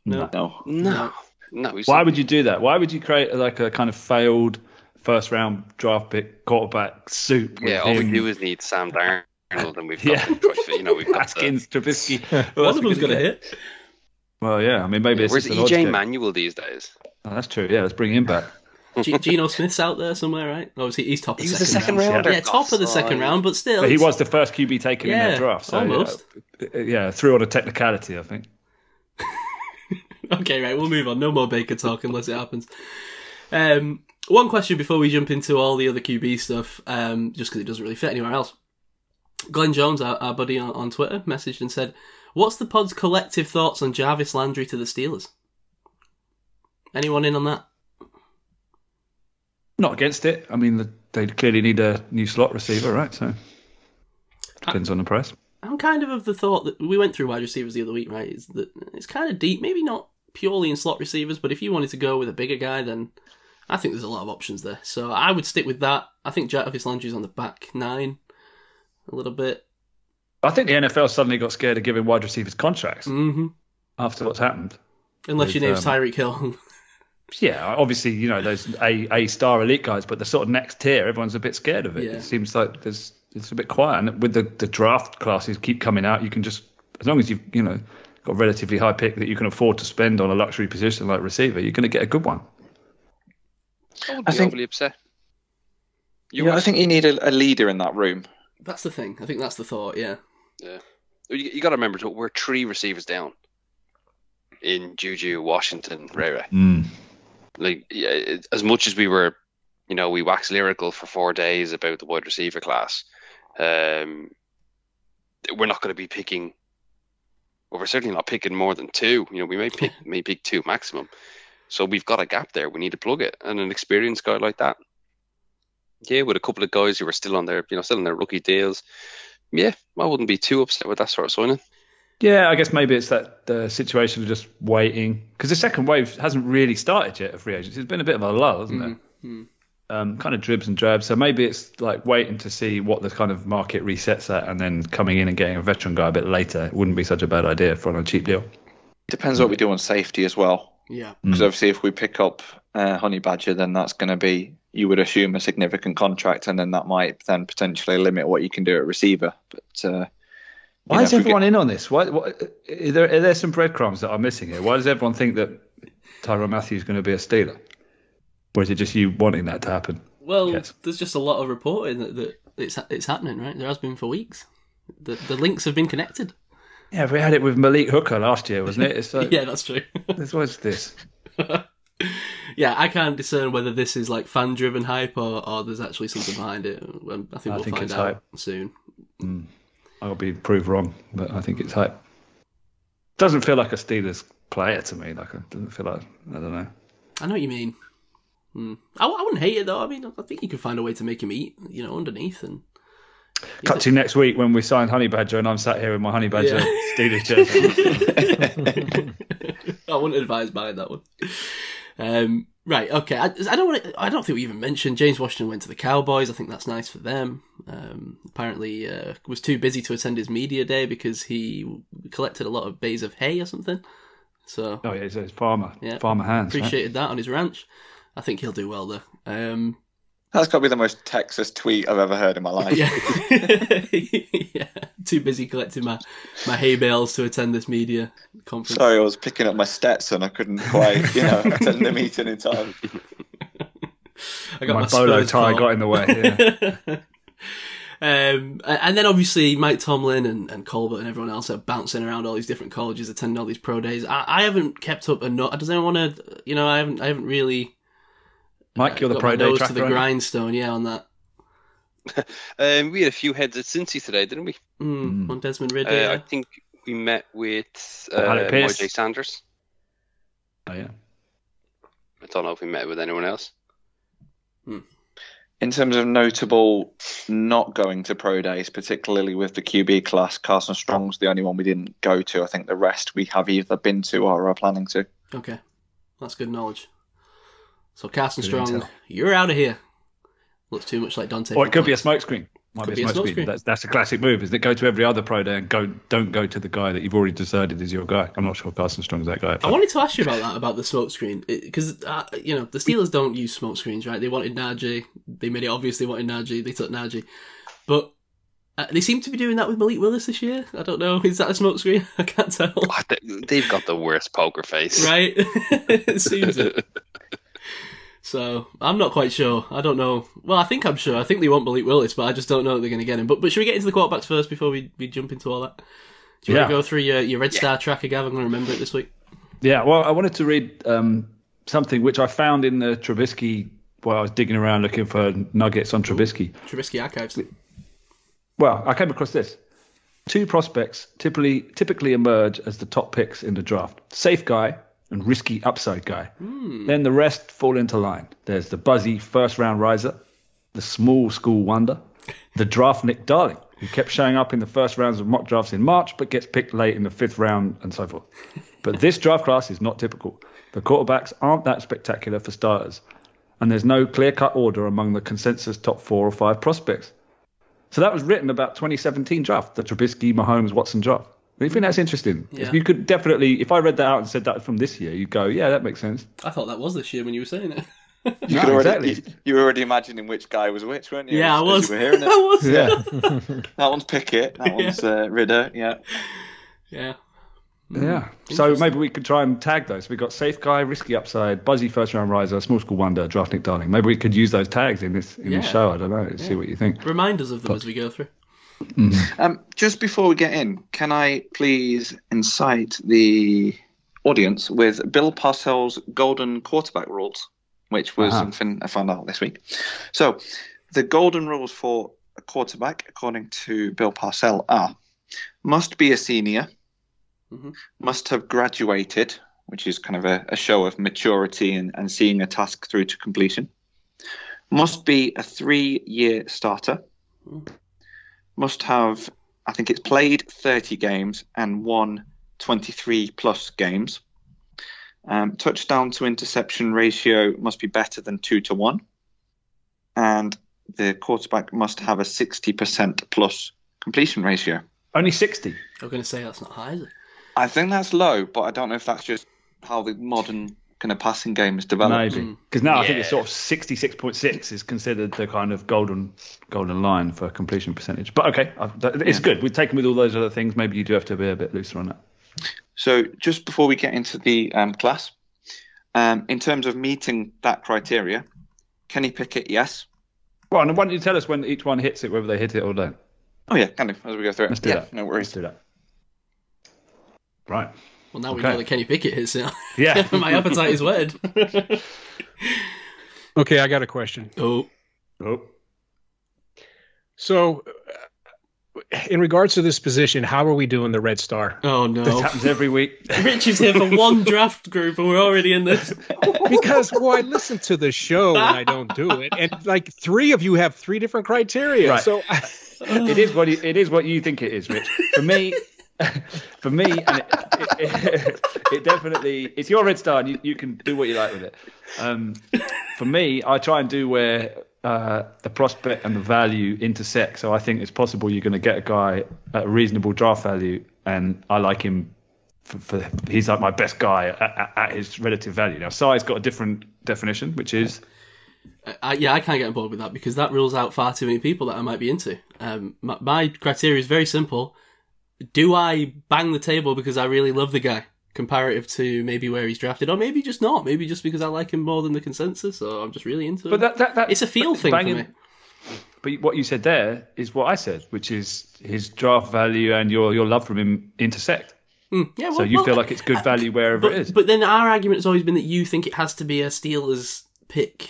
No. no. No, no. He's Why would you do that? Why would you create like a kind of failed first round draft pick quarterback soup? Yeah, all we do is need Sam Darnold, and we've got the choice. You know, we've got the, Haskins, Trubisky. One of them's gonna gonna hit. Well, yeah. I mean, maybe it's Where's just an odds EJ game. Manuel these days? Oh, that's true. Yeah, let's bring him back. G- Geno Smith's out there somewhere, right? Obviously, he's top. Of He was second the second round. rounder. Yeah, top of the second round, but still, But he was the first QB taken in Yeah, that draft. So, almost. uh, yeah, through on a technicality, I think. Okay, right, we'll move on. No more Baker talk unless it happens. Um, one question before we jump into all the other QB stuff, um, just because it doesn't really fit anywhere else. Glenn Jones, our, our buddy on, on Twitter, messaged and said, What's the pod's collective thoughts on Jarvis Landry to the Steelers? Anyone in on that? Not against it. I mean, the, they clearly need a new slot receiver, right? So depends on the price. I'm kind of of the thought that we went through wide receivers the other week, right? Is that it's kind of deep, maybe not purely in slot receivers, but if you wanted to go with a bigger guy, then I think there's a lot of options there. So I would stick with that. I think Jarvis Landry's on the back nine a little bit. I think the NFL suddenly got scared of giving wide receivers contracts hmm after what's happened. Unless your name's um, Tyreek Hill. Yeah, obviously, you know, those A, A star elite guys, but the sort of next tier, everyone's a bit scared of it. Yeah. It seems like there's it's a bit quiet. And with the, the draft classes keep coming out, you can just, as long as you've, you know, got a relatively high pick that you can afford to spend on a luxury position like receiver, you're going to get a good one. I would I be think- overly upset. You Yeah, I think you need a, a leader in that room. that's the thing. I think that's the thought. Yeah. You, you got to remember, we're three receivers down. in Juju Washington, Ray Ray. Mm. Like yeah, as much as we were, you know, we waxed lyrical for four days about the wide receiver class. Um, we're not going to be picking. Well, we're certainly not picking more than two. You know, we may pick may pick two maximum. So we've got a gap there. We need to plug it, and an experienced guy like that. Yeah, with a couple of guys who are still on their, you know, still on their rookie deals. Yeah, I wouldn't be too upset with that sort of signing. Yeah, I guess maybe it's that the situation of just waiting because the second wave hasn't really started yet of free agency. It's been a bit of a lull, hasn't it? Um, kind of dribs and drabs. So maybe it's like waiting to see what the kind of market resets at, and then coming in and getting a veteran guy a bit later. Wouldn't be such a bad idea for on a cheap deal. Depends what we do on safety as well. Yeah. Because obviously, if we pick up uh, Honey Badger, then that's going to be, you would assume, a significant contract, and then that might then potentially limit what you can do at receiver. But uh, Why know, is if we everyone in on this? Why, why, are, there, are there some breadcrumbs that are missing here? Why does everyone think that Tyrann Mathieu is going to be a Steeler? Or is it just you wanting that to happen? Well, Yes. there's just a lot of reporting that, that it's it's happening, right? There has been for weeks. The the links have been connected. Yeah, we had it with Malik Hooker last year, wasn't it? It's like, Yeah, that's true. this was this. yeah, I can't discern whether this is like fan driven hype or, or there's actually something behind it. I think I we'll think find it's out hype. soon. I'll be proved wrong, but I think it's hype. Doesn't feel like a Steelers player to me. Like it doesn't feel like I don't know. I know what you mean. Hmm. I, I wouldn't hate it though. I mean, I think you could find a way to make him eat, you know, underneath and. Cut to next week when we sign Honey Badger and I'm sat here with my Honey Badger Yeah. Steelers jersey. I wouldn't advise buying that one. Um, right, okay. I, I don't want. To, I don't think we even mentioned James Washington went to the Cowboys. I think that's nice for them. Um, apparently, uh, was too busy to attend his media day because he collected a lot of bays of hay or something. So oh yeah, it's, it's farmer, Yeah. farmer hands. right? appreciated that on his ranch. I think he'll do well though. Um, that's got to be the most Texas tweet I've ever heard in my life. yeah, yeah. Too busy collecting my my hay bales to attend this media conference. Sorry, I was picking up my Stetson. I couldn't quite, you know, attend the meeting in time. I got My my, bolo Spurs tie coat. got in the way. Yeah. Um, and then obviously Mike Tomlin and, and Colbert and everyone else are bouncing around all these different colleges, attending all these pro days. I, I haven't kept up enough. Does anyone want to? You know, I haven't. I haven't really. Mike, you're the got pro my day nose to the aren't grindstone. Yeah, on that. Um, we had a few heads at Cincy today, didn't we? Mm, On Desmond Ridder. Uh, I think we met with uh, Alec J. Sanders. Oh, yeah. I don't know if we met with anyone else. In terms of notable not going to pro days, particularly with the QB class, Carson Strong's the only one we didn't go to. I think the rest we have either been to or are planning to. Okay, that's good knowledge. So Carson Strong, intel. you're out of here. Looks too much like Dante. Or it could be a Footcliffe. smokescreen. Might Could be a be a smokescreen. smokescreen. That's that's a classic move. Is that go to every other pro day and go don't go to the guy that you've already decided is your guy. I'm not sure Carson Strong is that guy. I wanted to ask you about that, about the smoke screen, because uh, you know the Steelers don't use smoke screens, right? They wanted Najee, they made it obvious they wanted Najee, they took Najee, but uh, they seem to be doing that with Malik Willis this year. I don't know, is that a smoke screen? I can't tell. They- They've got the worst poker face. Right? it seems it. So I'm not quite sure. I don't know. Well, I think I'm sure. I think they want Malik Willis, but I just don't know that they're going to get him. But but should we get into the quarterbacks first before we, we jump into all that? Do you want to go through your, your Red Star tracker, Gav? I'm going to remember it this week. Yeah, well, I wanted to read um, something which I found in the Trubisky while I was digging around looking for nuggets on Trubisky. Trubisky archives. Well, I came across this. Two prospects typically typically emerge as the top picks in the draft: safe guy and risky upside guy. Hmm. Then the rest fall into line. There's the buzzy first round riser, the small school wonder, the draftnik darling who kept showing up in the first rounds of mock drafts in March but gets picked late in the fifth round and so forth. But this draft class is not typical. The quarterbacks aren't that spectacular for starters, and there's no clear cut order among the consensus top four or five prospects. So that was written about 2017 draft, the Trubisky, Mahomes, Watson draft. Do you think that's interesting? Yeah. You could definitely, if I read that out and said that from this year, you'd go, yeah, that makes sense. I thought that was this year when you were saying it. You, No, already, exactly. you, you were already imagining which guy was which, weren't you? yeah, I was. As you were hearing I was. Yeah, That one's Pickett. That one's uh, Ridder. Yeah. Yeah. yeah. So maybe we could try and tag those. We've got safe guy, risky upside, buzzy first round riser, small school wonder, draftnik darling. Maybe we could use those tags in this in this show. I don't know. See what you think. Remind us of them as we go through. Um, just before we get in, can I please incite the audience with Bill Parcells' golden quarterback rules, which was Uh-huh. something I found out this week. So, the golden rules for a quarterback, according to Bill Parcell, are must be a senior, Mhm. must have graduated, which is kind of a, a show of maturity and, and seeing a task through to completion, must be a three year starter, must have, I think it's played 30 games and won 23 plus games. Um, touchdown to interception ratio must be better than two to one. And the quarterback must have a 60% plus completion ratio. Only 60. I'm going to say that's not high, is it? I think that's low, but I don't know if that's just how the modern kind of passing game is developed. Maybe. Because now I think it's sort of 66.6 is considered the kind of golden golden line for completion percentage. But okay, it's Yeah. good. We've taken with all those other things. Maybe you do have to be a bit looser on that. So just before we get into the um, class, um, in terms of meeting that criteria, Kenny Pickett, yes. Well, and why don't you tell us when each one hits it, whether they hit it or don't? Oh yeah, kind of as we go through it. Let's do yeah, that. No worries. Let's worries. do that. Right. Well, now we Okay. know that Kenny Pickett hits it. Yeah. My appetite is whetted. Okay, I got a question. oh, oh. So, uh, in regards to this position, how are we doing the Red Star? oh no, This no. happens every week. Rich is here for one draft group and we're already in this. Because well, I listen to the show when I don't do it, and like three of you have three different criteria. Right. So, it is what you, it is what you think it is, Rich. For me, for me, and it, it, it definitely it's your red star, and you, you can do what you like with it. Um, for me, I try and do where uh, the prospect and the value intersect. So I think it's possible you're going to get a guy at a reasonable draft value, and I like him. For, for he's like my best guy at, at, at his relative value. Now, size got a different definition, which is I, yeah, I can't get involved with that because that rules out far too many people that I might be into. Um, my, my criteria is very simple. Do I bang the table because I really love the guy, comparative to maybe where he's drafted, or maybe just not? Maybe just because I like him more than the consensus, or I'm just really into it. But that, that, that it's a feel but thing for me. But what you said there is what I said, which is his draft value and your your love from him intersect. Mm, yeah, well, So you well, feel like it's good value wherever but, it is. But then our argument has always been that you think it has to be a Steelers pick.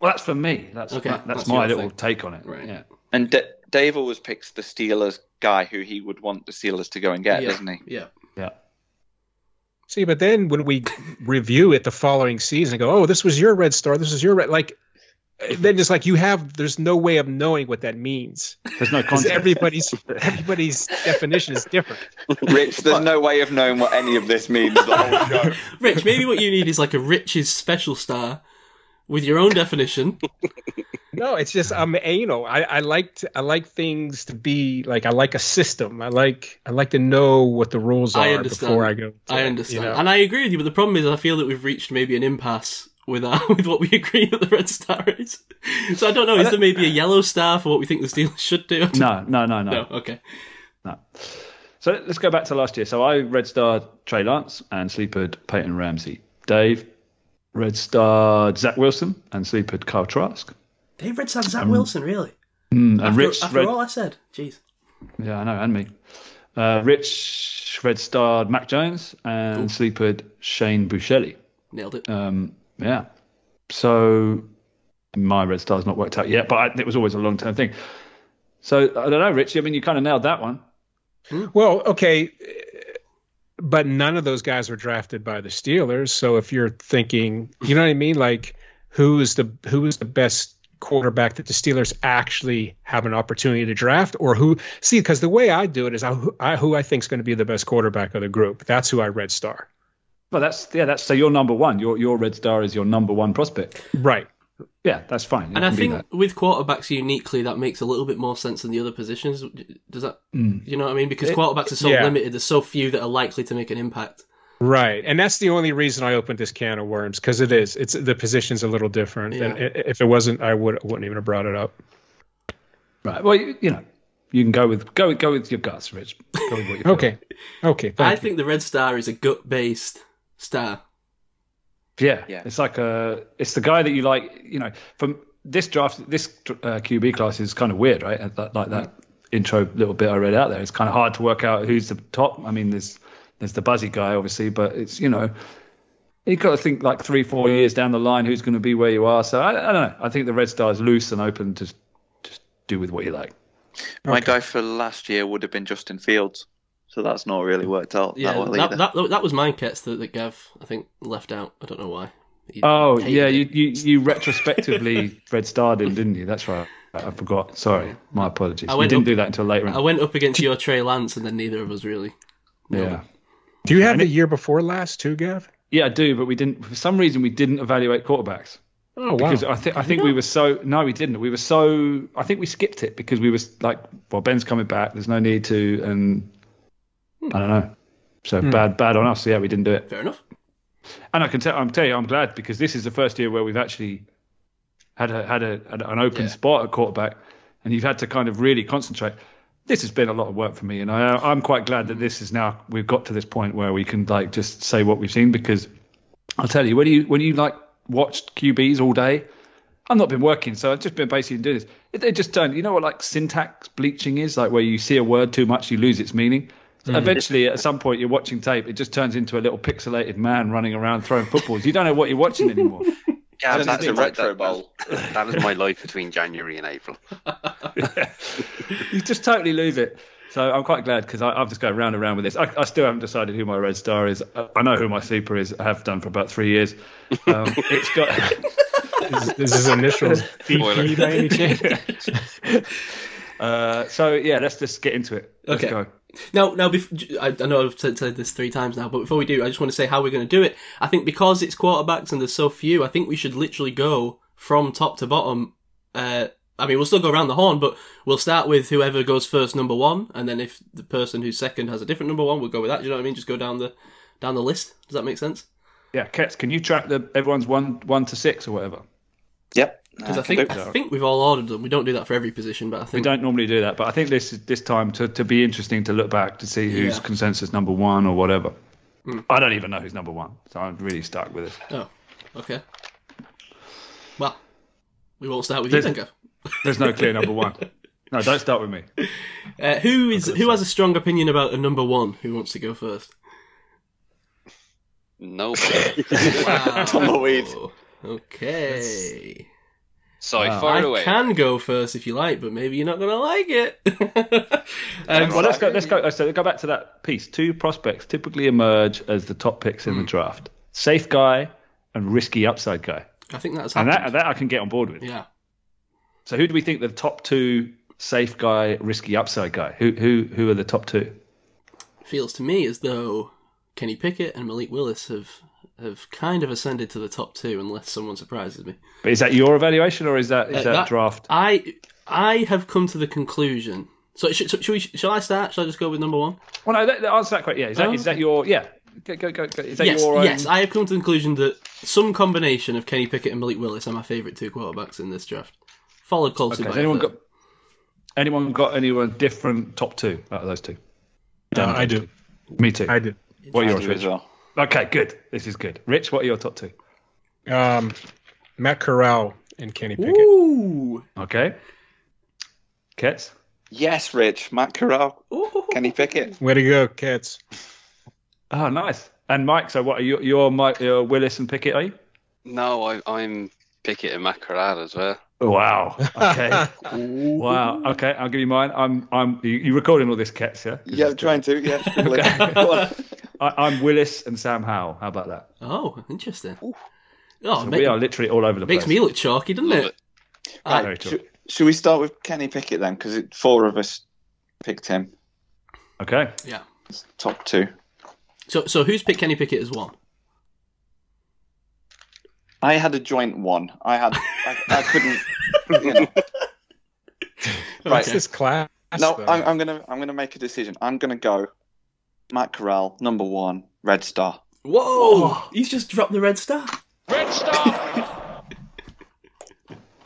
well, that's for me. That's Okay, that- that's, that's my little thing. take on it. Right. Yeah. And D- Dave always picks the Steelers guy who he would want the Steelers to go and get, yeah, doesn't he? Yeah. Yeah. see, but then when we review it the following season, and go, oh, this was your Red Star, this is your red, like. Then it's like you have. There's no way of knowing what that means There's no because context. everybody's everybody's definition is different. Rich, there's no way of knowing what any of this means. The whole show. Rich, maybe what you need is like a Rich's special star with your own definition. No, it's just I'm anal. I, I like to, I like things to be like I like a system. I like I like to know what the rules are I understand. before I go. to I understand, you know? and I agree with you. But the problem is, I feel that we've reached maybe an impasse with our, with what we agree that the red star is. So I don't know. Is there maybe a yellow star for what we think the Steelers should do? No, no, no, no, No. Okay. no. So let's go back to last year. So I red star Trey Lance and sleepered Peyton Ramsey. Dave red starred Zach Wilson and sleepered Kyle Trask. Dave Red Star, Zach Wilson, really? Mm, and After, Rich after red, all I said, jeez. yeah, I know, and me. Uh, Rich red starred Mac Jones and sleepered Shane Buechele. Nailed it. Um, yeah. So my red star's not worked out yet, but I, it was always a long term thing. So I don't know, Rich. I mean, you kind of nailed that one. Well, okay, but none of those guys were drafted by the Steelers. So if you're thinking, you know what I mean, like who is the who is the best quarterback that the Steelers actually have an opportunity to draft, or who? See, because the way I do it is I, I, who I think is going to be the best quarterback of the group. That's who I red star. Well, that's yeah. That's so your number one. Your your red star is your number one prospect. Right. Yeah, that's fine. You And I think that. with quarterbacks uniquely, that makes a little bit more sense than the other positions. Does that? Mm. You know what I mean? Because quarterbacks are so yeah. limited. There's so few that are likely to make an impact. Right, and that's the only reason I opened this can of worms because it is. It's the position's a little different, and Yeah. i- if it wasn't, I would wouldn't even have brought it up. right. Well, you, you know, you can go with go with- go with your guts, Rich. Go with what you. Okay, okay. Thank I you. think the red star is a gut based star. Yeah, Yeah. It's like a, it's the guy that you like. You know, from this draft, this uh, QB class is kind of weird, right? That, like that intro little bit I read out there. It's kind of hard to work out who's the top. I mean, there's There's the buzzy guy, obviously, but it's you know you've got to think like three, four years down the line who's going to be where you are. So I, I don't know. I think the Red Star is loose and open to just do with what you like. My guy for last year would have been Justin Fields, so that's not really worked out Yeah, that well that, that, that, was mine, Kets, that, that Gav, I think, left out. I don't know why. He Oh yeah, you, you you retrospectively Red Starred him, didn't you? That's right. I forgot. Sorry, my apologies. I We went didn't up- do that until later. in- I went up against your Trey Lance, and then neither of us really. yeah. Do you have the year before last too, Gav? Yeah, I do, but we didn't. For some reason, we didn't evaluate quarterbacks Oh wow. because I think I think we were so no, we didn't. We were so I think we skipped it because we was like, well, Ben's coming back. There's no need to, and Hmm. I don't know. So hmm. bad, bad on us. Yeah, we didn't do it. Fair enough. And I can tell, I'm tell you, I'm glad because this is the first year where we've actually had a, had, a, an open Yeah. spot at quarterback, and you've had to kind of really concentrate. This has been a lot of work for me, and I, I'm quite glad that this is now we've got to this point where we can like just say what we've seen because I'll tell you when you when you like watched QBs all day. I've not been working, so I've just been basically doing this. It just turned, you know what, like syntax bleaching is, like where you see a word too much, you lose its meaning. So Eventually, at some point, you're watching tape, it just turns into a little pixelated man running around throwing footballs. You don't know what you're watching anymore. Yeah, Turns that's into my- retro that- bowl. That, that is my life between January and April. you just totally lose it. So I'm quite glad because I've just gone round and round with this. I, I still haven't decided who my red star is. I I know who my sleeper is. I have done for about three years. Um, it's got. Is, is his initials BP by any chance? Uh, so yeah, let's just get into it. Let's Okay. go. Now, now, bef- I, I know I've said, said this three times now, but before we do, I just want to say how we're going to do it. I think because it's quarterbacks and there's so few, I think we should literally go from top to bottom. Uh, I mean, we'll still go around the horn, but we'll start with whoever goes first, number one, and then if the person who's second has a different number one, we'll go with that. Do you know what I mean? Just go down the down the list. Does that make sense? Yeah, Kets, can you track the everyone's one one to six or whatever? Yep. Because I I think. I think we've all ordered them. We don't do that for every position, but I think We don't normally do that, but I think this this time to, to be interesting to look back to see who's Yeah. consensus number one or whatever. I don't even know who's number one, so I'm really stuck with it. Oh, okay. Well, we won't start with you There's- then, Gav. There's no clear number one. No, don't start with me. Uh, who is who has a strong opinion about a number one? Who wants to go first? No. Tumbleweed. Okay. So Wow. fire I away. can go first if you like, but maybe you're not going to like it. um, Well, let's go. Let's go. So go back to that piece. Two prospects typically emerge as the top picks in the draft: safe guy and risky upside guy. I think that's And that that I can get on board with. yeah. So who do we think the top two safe guy, risky upside guy? Who who who are the top two? Feels to me as though Kenny Pickett and Malik Willis have have kind of ascended to the top two, unless someone surprises me. But is that your evaluation or is that is Uh, that, that- draft? I I have come to the conclusion. So, sh- so should we, shall I start? Shall I just go with number one? Well, no. That, that- answer that question. Yeah. Is that Oh, is that your yeah? Go go go. go. Is that yes, your own? yes. I have come to the conclusion that some combination of Kenny Pickett and Malik Willis are my favourite two quarterbacks in this draft, followed closely Okay, by anyone got anyone got anyone different top two out of those two? Uh, I do. Me too. I do. What are I yours, Rich? as well. Okay, good. This is good. Rich, what are your top two? Um, Matt Corral and Kenny Pickett. Ooh. Okay. Kets? Yes, Rich. Matt Corral. Ooh. Kenny Pickett. Way to go, Kets. Oh, nice. And Mike, so what are you? You're Mike, you're Willis and Pickett, are you? No, I, I'm Pickett and Matt Corral as well. Wow. Okay. wow. Okay, I'll give you mine. I'm. I'm. You, you recording all this, Kets? Yeah. Yeah, I'm trying to. Yeah, struggling. Okay. Go on. I, I'm Willis and Sam Howell. How about that? Oh, interesting. Oh, So it we are literally all over the makes place. Makes me look chalky, doesn't Love it? it. Ah, Very true. Should, should we start with Kenny Pickett then? Because four of us picked him. Okay. yeah. Top two. So, so who's picked Kenny Pickett as one? I had a joint one. I had. I, I couldn't. You know. Right. This class? No, though? I'm, I'm gonna. I'm gonna make a decision. I'm gonna go. Matt Corral, number one, Red Star. Whoa! He's just dropped the red star. Red Star.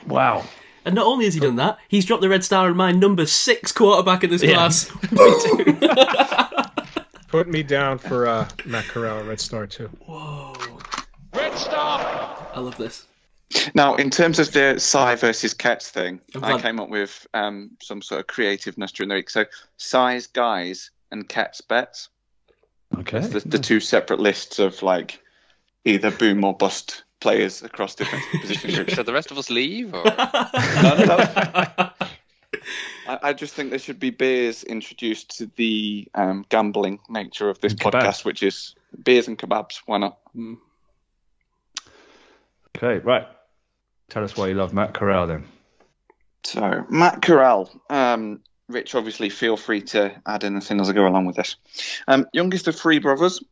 Wow. And not only has he done that, he's dropped the red star in my number six quarterback in this Yeah. class. Put me down for uh, Matt Corral, Red Star too. Whoa! Red Star. I love this. Now, in terms of the Psy versus Kets thing, I'm I glad- came up with um, some sort of creativeness during the week. So, size guys and Kets bets. Okay. The, the two separate lists of like either boom or bust players across different position groups. Should the rest of us leave? Or? No, no, no. I, I just think there should be beers introduced to the um, gambling nature of this And kebabs. podcast, which is beers and kebabs. Why not? Okay, right. Tell us why you love Matt Corral then. So, Matt Corral. Um, Rich, obviously, feel free to add anything as I go along with this. Um, youngest of three brothers,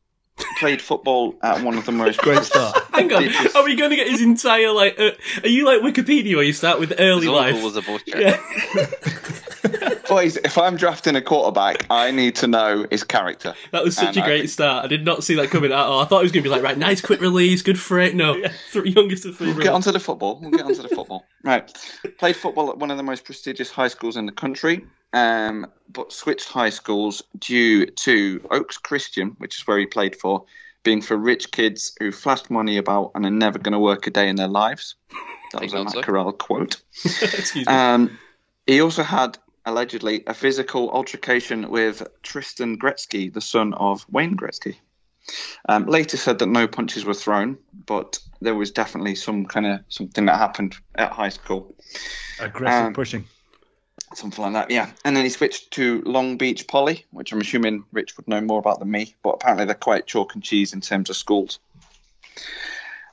played football at one of the most Great start. Hang on, are we going to get his entire like? Uh, are you like Wikipedia where you start with early His life? uncle was a butcher. yeah, Boys, if I'm drafting a quarterback, I need to know his character. that was such And a I great think- start. I did not see that coming at all. I thought it was going to be like, right, nice quick release, good freight. No, three, youngest of 3 We'll get brothers. onto the football. We'll get onto the football. Right. Played football at one of the most prestigious high schools in the country, um, but switched high schools due to Oaks Christian, which is where he played for, being for rich kids who flashed money about and are never going to work a day in their lives. That was a Think Matt so. Corral quote. Excuse me. Um, he also had allegedly a physical altercation with Tristan Gretzky, the son of Wayne Gretzky. Um, later said that no punches were thrown, but there was definitely some kind of something that happened at high school, Aggressive Um, pushing. something like that. Yeah, and then he switched to Long Beach Poly, which I'm assuming Rich would know more about than me, but apparently they're quite chalk and cheese in terms of schools.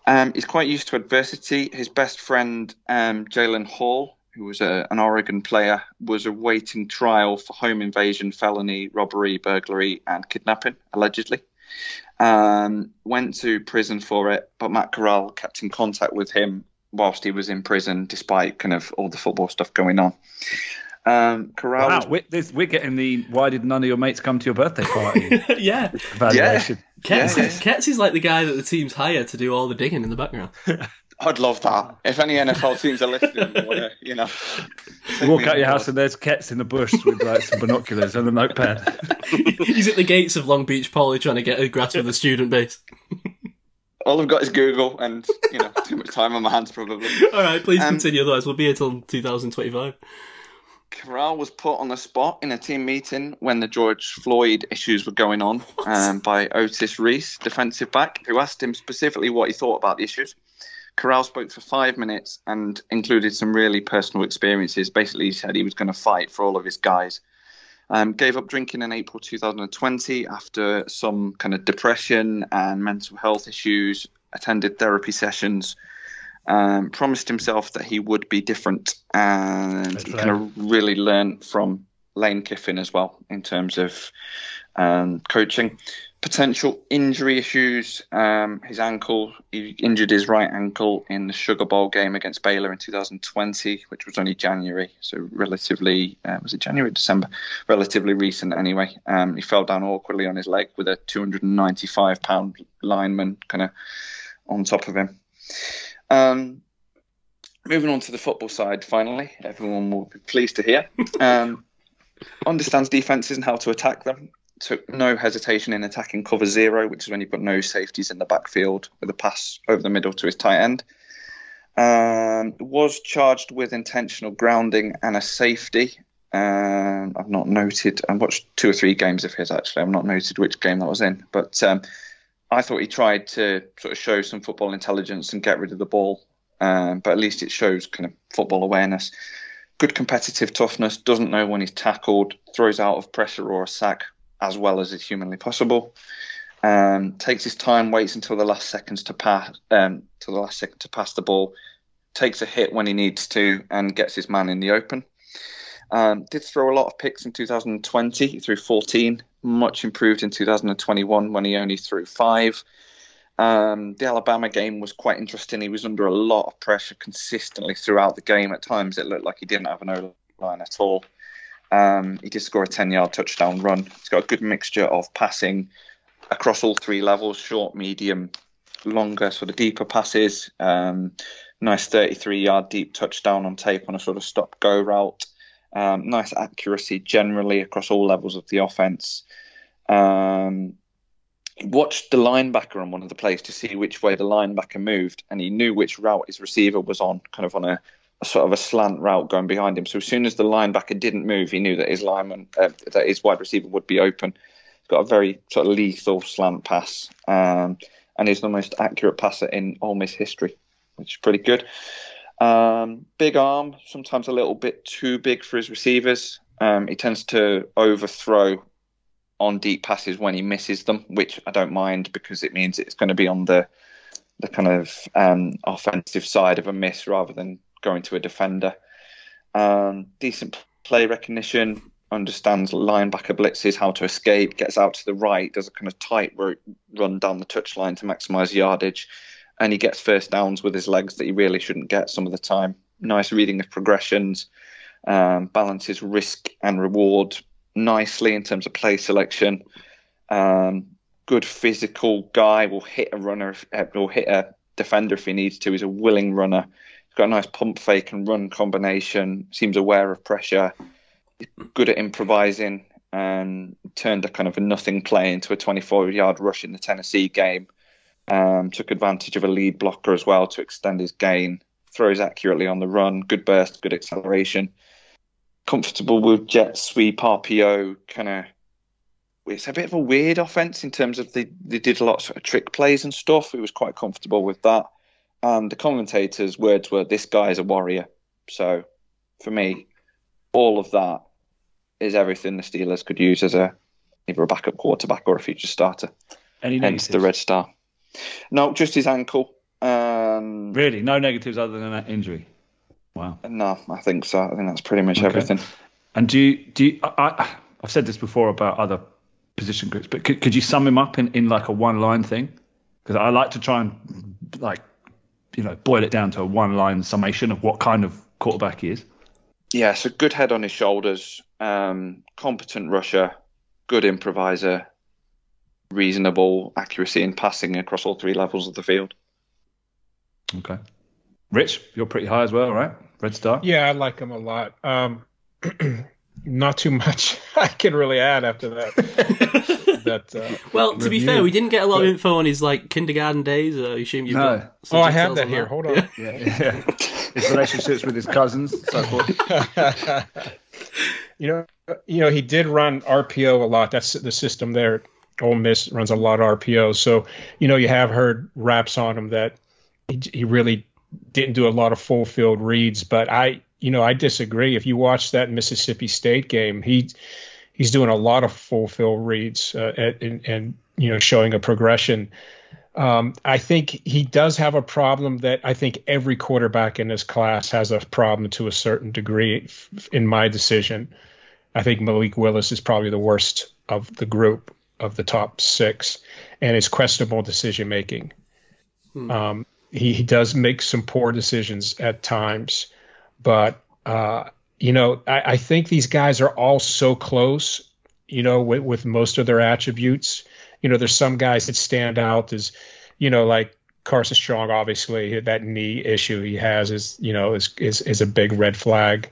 Um, he's quite used to adversity. His best friend, um, Jalen Hall, who was a, an Oregon player, was awaiting trial for home invasion, felony, robbery, burglary, and kidnapping, allegedly. Um, went to prison for it, but Matt Corral kept in contact with him whilst he was in prison, despite kind of all the football stuff going on. Um, Corral Wow, was we're, this, we're getting the why did none of your mates come to your birthday party yeah, evaluation. Kets, Yeah, yeah. Kets is like the guy that the teams hire to do all the digging in the background. I'd love that. If any NFL teams are listening, you wanna, you know, You walk out your house and there's Kets in the bush with like some binoculars and a notepad. He's at the gates of Long Beach Poly trying to get a grasp of the student base. all I've got is Google and you know too much time on my hands probably. All right, please Um, continue. Otherwise, we'll be here till 2025. Corral was put on the spot in a team meeting when the George Floyd issues were going on um, by Otis Reese, defensive back, who asked him specifically what he thought about the issues. Corral spoke for five minutes and included some really personal experiences. Basically, he said he was going to fight for all of his guys. Um, gave up drinking in April 2020 after some kind of depression and mental health issues. Attended therapy sessions. Um, promised himself that he would be different, and That's he right. kind of really learned from Lane Kiffin as well in terms of um, coaching. Potential injury issues. Um, his ankle, he injured his right ankle in the Sugar Bowl game against Baylor in 2020, which was only January, so relatively, uh, was it January, December? Relatively recent anyway. Um, he fell down awkwardly on his leg with a 295 pound lineman kind of on top of him. Um, moving on to the football side, finally, everyone will be pleased to hear. Um, understands defenses and how to attack them. Took no hesitation in attacking cover zero, which is when you've got no safeties in the backfield with a pass over the middle to his tight end. Um, was charged with intentional grounding and a safety. Um, I've not noted. I watched two or three games of his actually. I've not noted which game that was in, but um, I thought he tried to sort of show some football intelligence and get rid of the ball. Um, but at least it shows kind of football awareness. Good competitive toughness. Doesn't know when he's tackled. Throws out of pressure or a sack as well as is humanly possible. Um, takes his time, waits until the last seconds to pass, um, the last second to pass the ball. Takes a hit when he needs to, and gets his man in the open. Um, did throw a lot of picks in 2020. He threw 14, much improved in 2021 when he only threw five. Um, the Alabama game was quite interesting. He was under a lot of pressure consistently throughout the game. At times, it looked like he didn't have an O line at all. Um, he did score a 10 yard touchdown run. He's got a good mixture of passing across all three levels short, medium, longer, sort of deeper passes. Um, nice 33 yard deep touchdown on tape on a sort of stop go route. Um, nice accuracy generally across all levels of the offense. Um, he watched the linebacker on one of the plays to see which way the linebacker moved, and he knew which route his receiver was on, kind of on a sort of a slant route going behind him. So as soon as the linebacker didn't move, he knew that his lineman, uh, that his wide receiver would be open. He's got a very sort of lethal slant pass, um, and he's the most accurate passer in Ole Miss history, which is pretty good. Um, big arm, sometimes a little bit too big for his receivers. Um, he tends to overthrow on deep passes when he misses them, which I don't mind because it means it's going to be on the the kind of um, offensive side of a miss rather than going to a defender. Um, decent play recognition, understands linebacker blitzes, how to escape, gets out to the right, does a kind of tight run down the touchline to maximise yardage, and he gets first downs with his legs that he really shouldn't get some of the time. Nice reading of progressions, um, balances risk and reward nicely in terms of play selection. Um, good physical guy. Will hit a runner. Will hit a defender if he needs to. He's a willing runner. Got a nice pump fake and run combination. Seems aware of pressure. Good at improvising and turned a kind of a nothing play into a 24 yard rush in the Tennessee game. Um, took advantage of a lead blocker as well to extend his gain. Throws accurately on the run. Good burst. Good acceleration. Comfortable with jet sweep RPO kind of it's a bit of a weird offense in terms of they, they did lot of trick plays and stuff. He was quite comfortable with that. And the commentators' words were, "This guy is a warrior." So, for me, all of that is everything the Steelers could use as a either a backup quarterback or a future starter. Any Hence negatives? the red star. No, just his ankle. Um, Really, no negatives other than that injury. Wow. no, I think so. I think that's pretty much Okay. everything. And do you, do you, I, I, I've said this before about other position groups, but could, could you sum him up in, in like a one line thing? Because I like to try and like, you know, boil it down to a one line summation of what kind of quarterback he is. Yeah, so good head on his shoulders, um, competent rusher, good improviser, reasonable accuracy in passing across all three levels of the field. Okay. Rich, you're pretty high as well, right? Red Star. Yeah, I like him a lot. Um, not too much I can really add after that. that uh, Well, to be fair, we didn't get a lot of info on his like kindergarten days. Uh, I assume you've No. got. oh, I have that on here. Hold on. Yeah, yeah. His relationships with his cousins, so forth. you know, you know, he did run RPO a lot. That's the system there. Ole Miss runs a lot of RPO. So, you know, you have heard raps on him that he, he really didn't do a lot of full field reads. But I, you know, I disagree. If you watch that Mississippi State game, he he's doing a lot of full field reads uh, and, and you know showing a progression. Um, I think he does have a problem that I think every quarterback in this class has a problem to a certain degree. f- In my decision, I think Malik Willis is probably the worst of the group of the top six, and it's questionable decision making. Um, he, he does make some poor decisions at times, but uh, you know I, I think these guys are all so close. You know, with, with most of their attributes. You know, there's some guys that stand out as, you know, like Carson Strong. Obviously, that knee issue he has is you know is is, is a big red flag.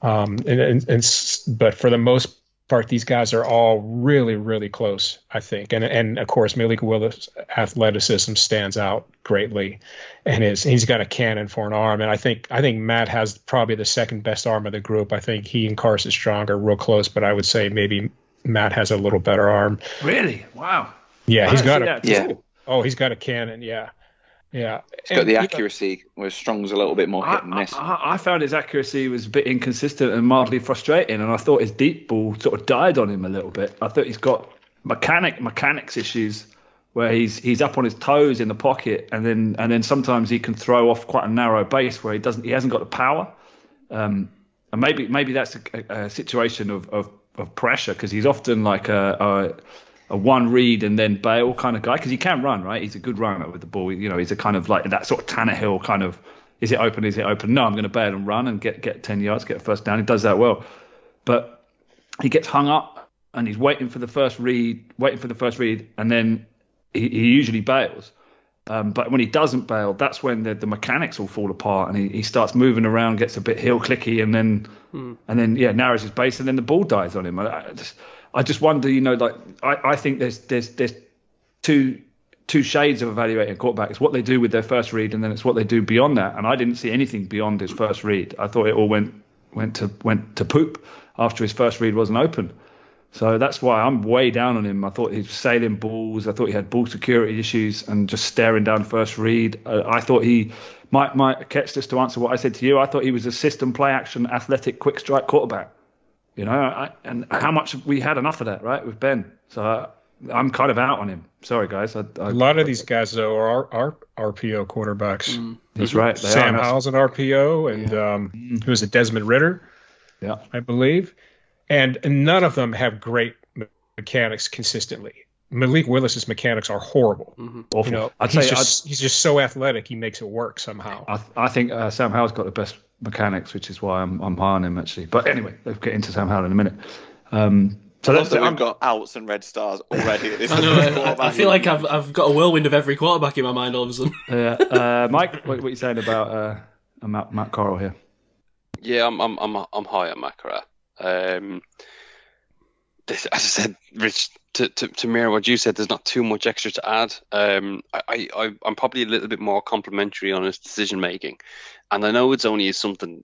Um, and, and, and but for the most part, these guys are all really, really close, I think. And and of course, Malik Willis' athleticism stands out greatly, and his he's got a cannon for an arm. And I think I think Matt has probably the second best arm of the group. I think he and Carson Strong are real close, but I would say maybe Matt has a little better arm. Really? Wow. Yeah, I he's see got a Yeah. oh, he's got a cannon. Yeah, yeah. it's got the accuracy, where Strong's a little bit more hit and I, miss. I, I found his accuracy was a bit inconsistent and mildly frustrating, and I thought his deep ball sort of died on him a little bit. I thought he's got mechanic mechanics issues where he's he's up on his toes in the pocket, and then and then sometimes he can throw off quite a narrow base where he doesn't he hasn't got the power. Um, and maybe maybe that's a, a situation of of, of pressure because he's often like a, a a one read and then bail kind of guy because he can run right. He's a good runner with the ball. You know, he's a kind of like that sort of Tannehill kind of. Is it open? Is it open? No, I'm going to bail and run and get get ten yards, get a first down. He does that well, but he gets hung up and he's waiting for the first read, waiting for the first read, and then he, he usually bails. Um, but when he doesn't bail, that's when the, the mechanics all fall apart, and he, he starts moving around, gets a bit heel clicky, and then and then yeah narrows his base, and then the ball dies on him. I, I just I just wonder, you know, like I, I think there's there's there's two two shades of evaluating a quarterback. It's what they do with their first read, and then it's what they do beyond that. And I didn't see anything beyond his first read. I thought it all went went to went to poop after his first read wasn't open. So that's why I'm way down on him. I thought he was sailing balls. I thought he had ball security issues and just staring down first read. Uh, I thought he might might catch this to answer what I said to you. I thought he was a system play action, athletic, quick strike quarterback. You know, I, and how much we had enough of that, right, with Ben. So uh, I'm kind of out on him. Sorry, guys. I, I, A lot of these guys though are, are, are RPO quarterbacks. That's right. They Sam are. Howell's an RPO, and um, who is it? Desmond Ridder, Yeah. I believe. And none of them have great mechanics consistently. Malik Willis's mechanics are horrible. Awful. You know, I'd he's say just he's just so athletic. He makes it work somehow. I, I think uh, Sam Howell's got the best mechanics, which is why I'm, I'm high on him actually. But anyway, let's get into Sam Howell in a minute. Um, so that's Also, I'm, we've got outs and red stars already. This I know. I, I feel like I've I've got a whirlwind of every quarterback in my mind all of a sudden. uh, uh, Mike. What, what are you saying about uh, Matt, Matt Corral here? Yeah, I'm I'm I'm I'm high on Matt Corral. Um, this, as I said, Rich, to, to to mirror what you said, there's not too much extra to add. Um, I, I I'm probably a little bit more complimentary on his decision making, and I know it's only something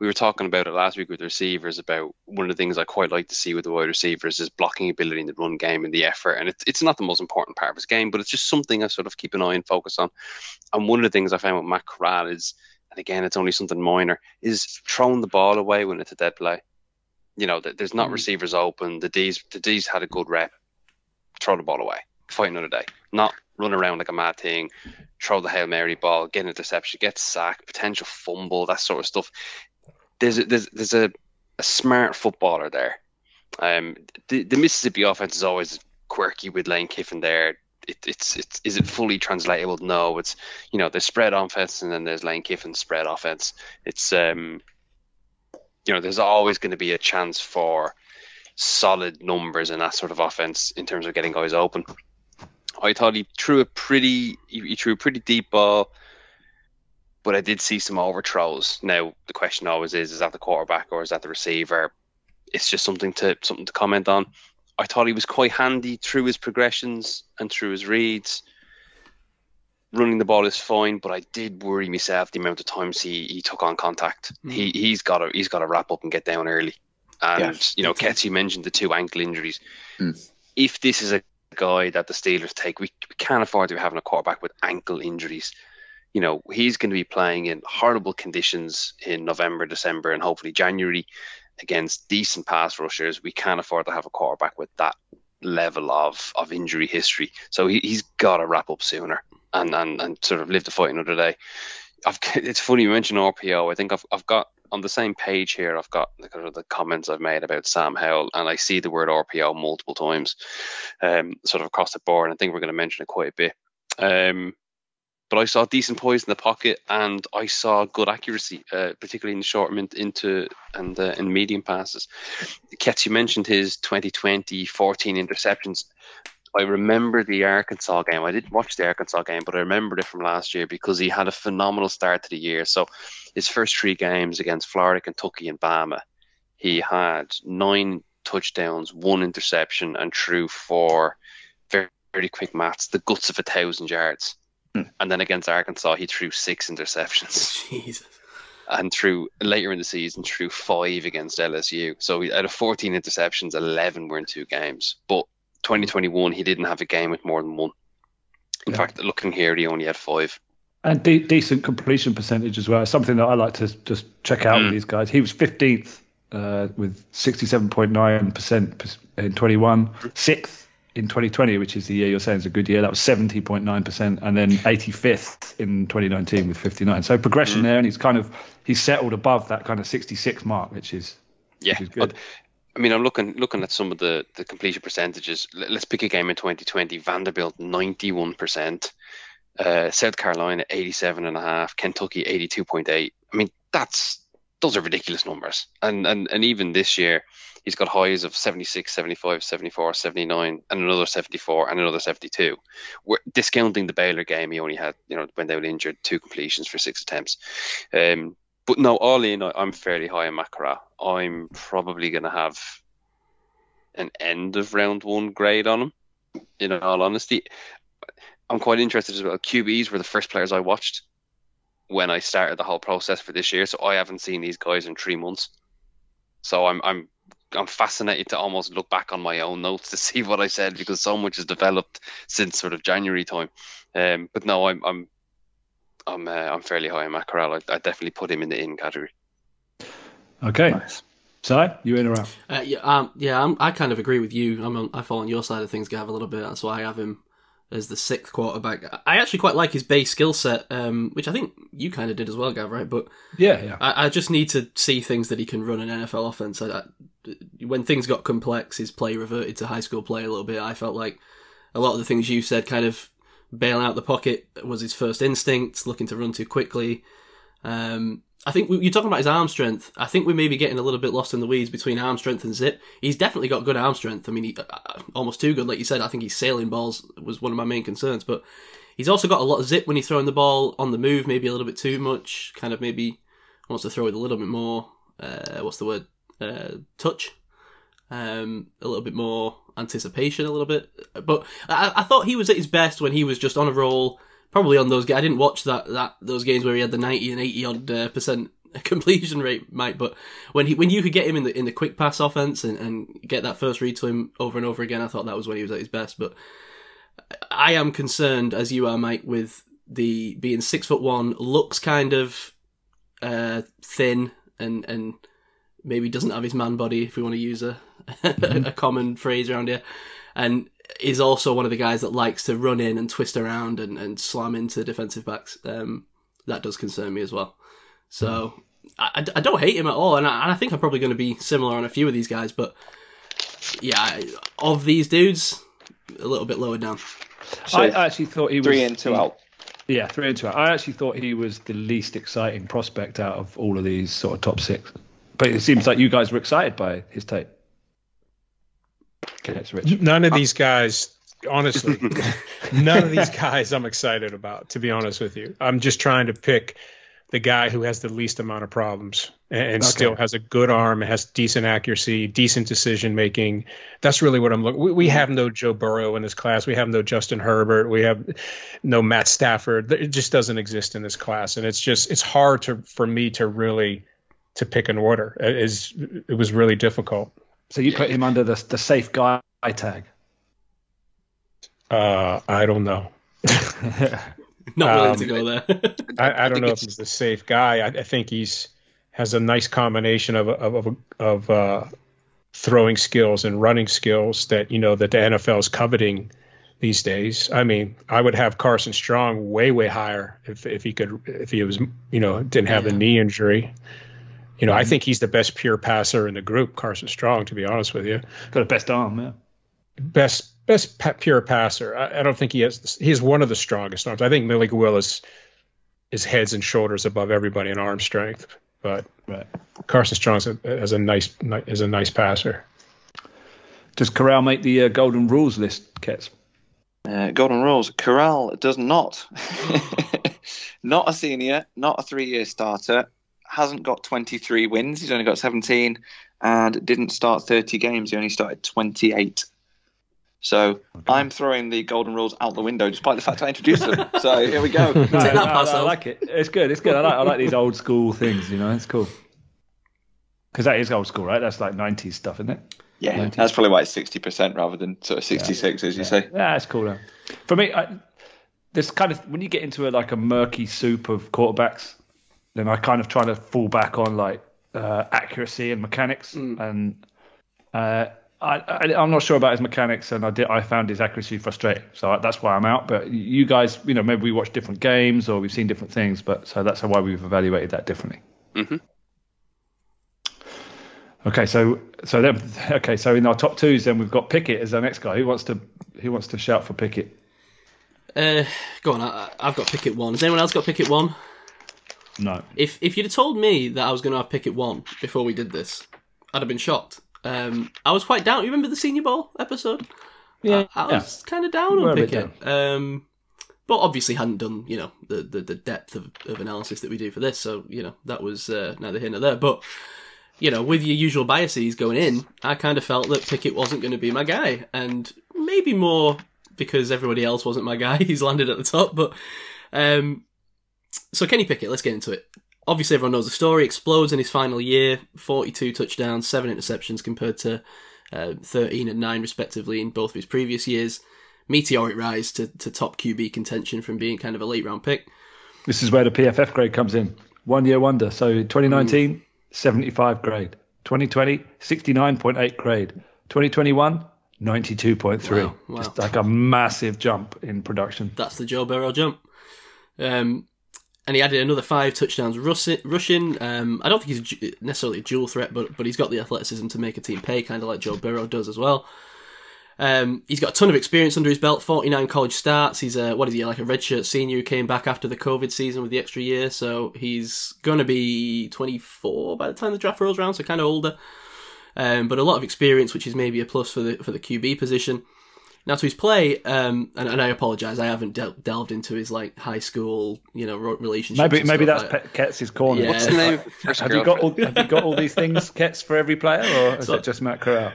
we were talking about it last week with receivers about one of the things I quite like to see with the wide receivers is blocking ability in the run game and the effort, and it's it's not the most important part of his game, but it's just something I sort of keep an eye and focus on. And one of the things I found with Matt Corral is and again, it's only something minor, is throwing the ball away when it's a dead play. You know, there's not receivers open. The D's, the D's had a good rep. Throw the ball away. Fight another day. Not run around like a mad thing. Throw the hail mary ball, get an interception, get sacked, potential fumble, that sort of stuff. There's a, there's there's a, a smart footballer there. Um, the, the Mississippi offense is always quirky with Lane Kiffin there. It, it's it's is it fully translatable? No, it's you know there's spread offense and then there's Lane Kiffin's spread offense. It's um you know there's always going to be a chance for solid numbers in that sort of offense in terms of getting guys open. I thought he threw a pretty he, threw a pretty deep ball, but I did see some overthrows. Now the question always is: is that the quarterback or is that the receiver? It's just something to something to comment on. I thought he was quite handy through his progressions and through his reads. Running the ball is fine, but I did worry myself the amount of times he, he took on contact. Mm-hmm. He he's got to he's got to wrap up and get down early. And Yes. you know, Kets, you mentioned the two ankle injuries. Mm. If this is a guy that the Steelers take, we, we can't afford to be having a quarterback with ankle injuries. You know, he's going to be playing in horrible conditions in November, December, and hopefully January against decent pass rushers. We can't afford to have a quarterback with that level of, of injury history. So he, he's got to wrap up sooner and, and, and sort of live to fight another day. I've, it's funny you mentioned RPO. I think I've, I've got on the same page here. I've got the, kind of the comments I've made about Sam Howell, and I see the word RPO multiple times, um, sort of across the board. And I think we're going to mention it quite a bit. Um, but I saw decent poise in the pocket, and I saw good accuracy, uh, particularly in the short into and uh, in medium passes. Kets, you mentioned his 2020 14 interceptions. I remember the Arkansas game. I didn't watch the Arkansas game, but I remembered it from last year because he had a phenomenal start to the year. So his first three games against Florida, Kentucky, and Bama, he had nine touchdowns, one interception, and threw for very, very quick maths, the guts of a thousand yards. Hmm. And then against Arkansas, he threw six interceptions Jesus. and threw later in the season threw five against LSU. So out of 14 interceptions, 11 were in two games. But 2021, he didn't have a game with more than one. In fact, looking here, he only had five. And de- decent completion percentage as well. Something that I like to just check out with these guys. He was 15th uh, with 67.9% in 21, sixth in 2020, which is the year you're saying is a good year. That was 70.9%, and then 85th in 2019 with 59. So progression there, and he's kind of he's settled above that kind of 66 mark, which is Yeah, which is good. I mean, I'm looking looking at some of the, the completion percentages. Let- Let's pick a game in 2020. Vanderbilt 91%, uh, South Carolina 87.5, Kentucky 82.8. I mean, that's those are ridiculous numbers. And and and even this year, he's got highs of 76, 75, 74, 79, and another 74, and another 72. We're discounting the Baylor game. He only had, you know, when they were injured, two completions for six attempts. Um, but no, all in, I- I'm fairly high on Matt Corral. I'm probably going to have an end of round one grade on him. In all honesty, I'm quite interested as well. QBs were the first players I watched when I started the whole process for this year, so I haven't seen these guys in three months. So I'm I'm I'm fascinated to almost look back on my own notes to see what I said because so much has developed since sort of January time. Um, but no, I'm I'm I'm uh, I'm fairly high on Matt Corral. I, I definitely put him in the in category. Okay. Nice. Si, you in or out? Uh, yeah, um, yeah, I'm, I kind of agree with you. I'm on, I fall on your side of things, Gav, a little bit. That's why I have him as the sixth quarterback. I actually quite like his base skill set, um, which I think you kind of did as well, Gav, right? But Yeah, yeah. I, I just need to see things that he can run an NFL offense. I, I, when things got complex, his play reverted to high school play a little bit. I felt like a lot of the things you said, kind of bailing out the pocket, was his first instinct, looking to run too quickly. Um, I think we, you're talking about his arm strength. I think we may be getting a little bit lost in the weeds between arm strength and zip. He's definitely got good arm strength. I mean, he, uh, almost too good, like you said. I think he's sailing balls was one of my main concerns, but he's also got a lot of zip when he's throwing the ball on the move. Maybe a little bit too much. Kind of maybe wants to throw it a little bit more. Uh, what's the word? Uh, touch. Um, a little bit more anticipation, a little bit. But I, I thought he was at his best when he was just on a roll. Probably on those. I didn't watch that that those games where he had the ninety and eighty odd uh, percent completion rate, Mike. But when he when you could get him in the in the quick pass offense and, and get that first read to him over and over again, I thought that was when he was at his best. But I am concerned, as you are, Mike, with the being six foot one, looks kind of uh, thin and and maybe doesn't have his man body, if we want to use a a common phrase around here, and is also one of the guys that likes to run in and twist around and, and slam into defensive backs. Um, that does concern me as well. So I, I- I don't hate him at all, and I, and I think I'm probably going to be similar on a few of these guys, but yeah, of these dudes, a little bit lower down. So I actually thought he was three in, two out. Yeah, three and two out. I actually thought he was the least exciting prospect out of all of these sort of top six. But it seems like you guys were excited by his tape. None of uh, these guys, honestly, none of these guys I'm excited about, to be honest with you. I'm just trying to pick the guy who has the least amount of problems and, and Okay. still has a good arm, has decent accuracy, decent decision making. That's really what I'm looking. We, we have no Joe Burrow in this class. We have no Justin Herbert. We have no Matt Stafford. It just doesn't exist in this class, and it's just it's hard to for me to really to pick an order. It is it was really difficult. So you put him under the the safe guy tag. Uh, I don't know. Not willing Um, to go there. I, I don't think know if he's the safe guy. I, I think he's has a nice combination of of of, of uh, throwing skills and running skills that you know that the NFL is coveting these days. I mean, I would have Carson Strong way way higher if if he could if he was you know didn't have Yeah. the knee injury. You know, I think he's the best pure passer in the group, Carson Strong. To be honest with you, Got the best arm, yeah. best best pa- pure passer. I, I don't think he has. He's one of the strongest arms. I think Malik Willis is heads and shoulders above everybody in arm strength. But Right. Carson Strong is a, is a nice is a nice passer. Does Corral make the uh, golden rules list, Kets? Uh, Golden Rules. Corral does not. not a senior, not a three year starter, hasn't got 23 wins. He's only got 17 and didn't start 30 games. He only started 28. So I'm throwing the Golden Rules out the window despite the fact I introduced them. So here we go. No, that no, pass I off. like it. It's good. It's good. I like, I like these old school things. You know, it's cool. Because that is old school, right? That's like '90s stuff, isn't it? Yeah, that's probably why it's 60% rather than sort of 66, as you say. Yeah, that's cool. Though. For me, I, this kind of when you get into a, like a murky soup of quarterbacks, then I kind of try to fall back on like uh, accuracy and mechanics, and uh, I, I, I'm not sure about his mechanics, and I did I found his accuracy frustrating, so I, that's why I'm out. But you guys, you know, maybe we watch different games or we've seen different things, but so that's why we've evaluated that differently. Mhm. Okay, so so then okay, so in our top twos, then we've got Pickett as our next guy. Who wants to who wants to shout for Pickett? Uh, go on, I, I've got Pickett one. Has anyone else got Pickett one? No. If if you'd have told me that I was going to have Pickett one before we did this, I'd have been shocked. Um, I was quite down. You remember the Senior Bowl episode? Yeah, I, I was kind of down We're on a bit Pickett. Um, but obviously hadn't done you know the the, the depth of, of analysis that we do for this. So you know that was uh, neither here nor there. But you know, with your usual biases going in, I kind of felt that Pickett wasn't going to be my guy, and maybe more because everybody else wasn't my guy. He's landed at the top, but um, so Kenny Pickett. Let's get into it. obviously, everyone knows the story. Explodes in his final year, 42 touchdowns, seven interceptions compared to uh, 13 and nine respectively in both of his previous years. Meteoric rise to, to top QB contention from being kind of a late round pick. This is where the PFF grade comes in. One year wonder. So 2019, 75 grade. 2020, 69.8 grade. 2021, 92.3. Wow, wow. Just like a massive jump in production. That's the Joe Burrow jump. Um, and he added another five touchdowns rushing. Um, I don't think he's necessarily a dual threat, but but he's got the athleticism to make a team pay, kind of like Joe Burrow does as well. Um, he's got a ton of experience under his belt. Forty nine college starts. He's a what is he like a redshirt senior who came back after the COVID season with the extra year, so he's going to be twenty four by the time the draft rolls around, so kind of older. Um, but a lot of experience, which is maybe a plus for the for the QB position. Now to his play, um, and, and I apologise, I haven't del- delved into his like high school, you know, ro- relationships. Maybe maybe stuff that's like- Pe- Kets's corner. Yeah. What's the name? of Have you got all, have you got all these things, Ketz, for every player, or is So- it just Matt Corral?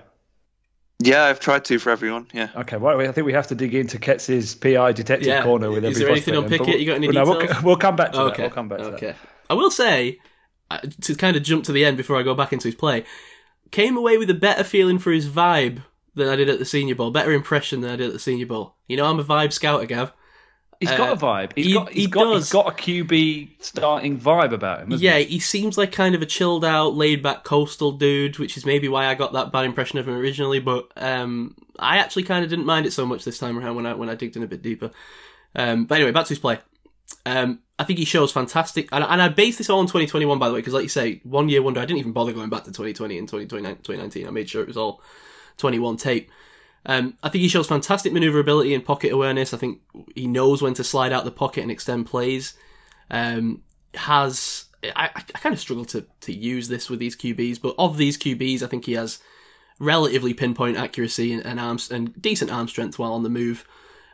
Yeah, I've tried to for everyone. Yeah. Okay, well, I think we have to dig into Kets's PI detective Yeah. corner with Is every there anything on prospect, Pickett? but You got any we'll- no, we'll, details? we'll come back to that. Okay. We'll come back to okay. that. I will say, uh, to kind of jump to the end before I go back into his play, came away with a better feeling for his vibe than I did at the Senior Bowl. Better impression than I did at the Senior Bowl. You know, I'm a vibe scouter, Gav. He's Uh, got a vibe. He's he- got he's he got does. he's got a QB starting vibe about him. Yeah, he? he seems like kind of a chilled out, laid back coastal dude, which is maybe why I got that bad impression of him originally. But um, I actually kind of didn't mind it so much this time around when I when I digged in a bit deeper. Um, but anyway, back to his play. Um, I think he shows fantastic, and, and I base this all on 2021 by the way, because like you say, one year wonder. I didn't even bother going back to 2020 and 2029 2019. I made sure it was all 21 tape. Um, I think he shows fantastic maneuverability and pocket awareness. I think he knows when to slide out the pocket and extend plays. Um, has I, I kind of struggle to to use this with these QBs, but of these QBs, I think he has relatively pinpoint accuracy and, and arms and decent arm strength while on the move.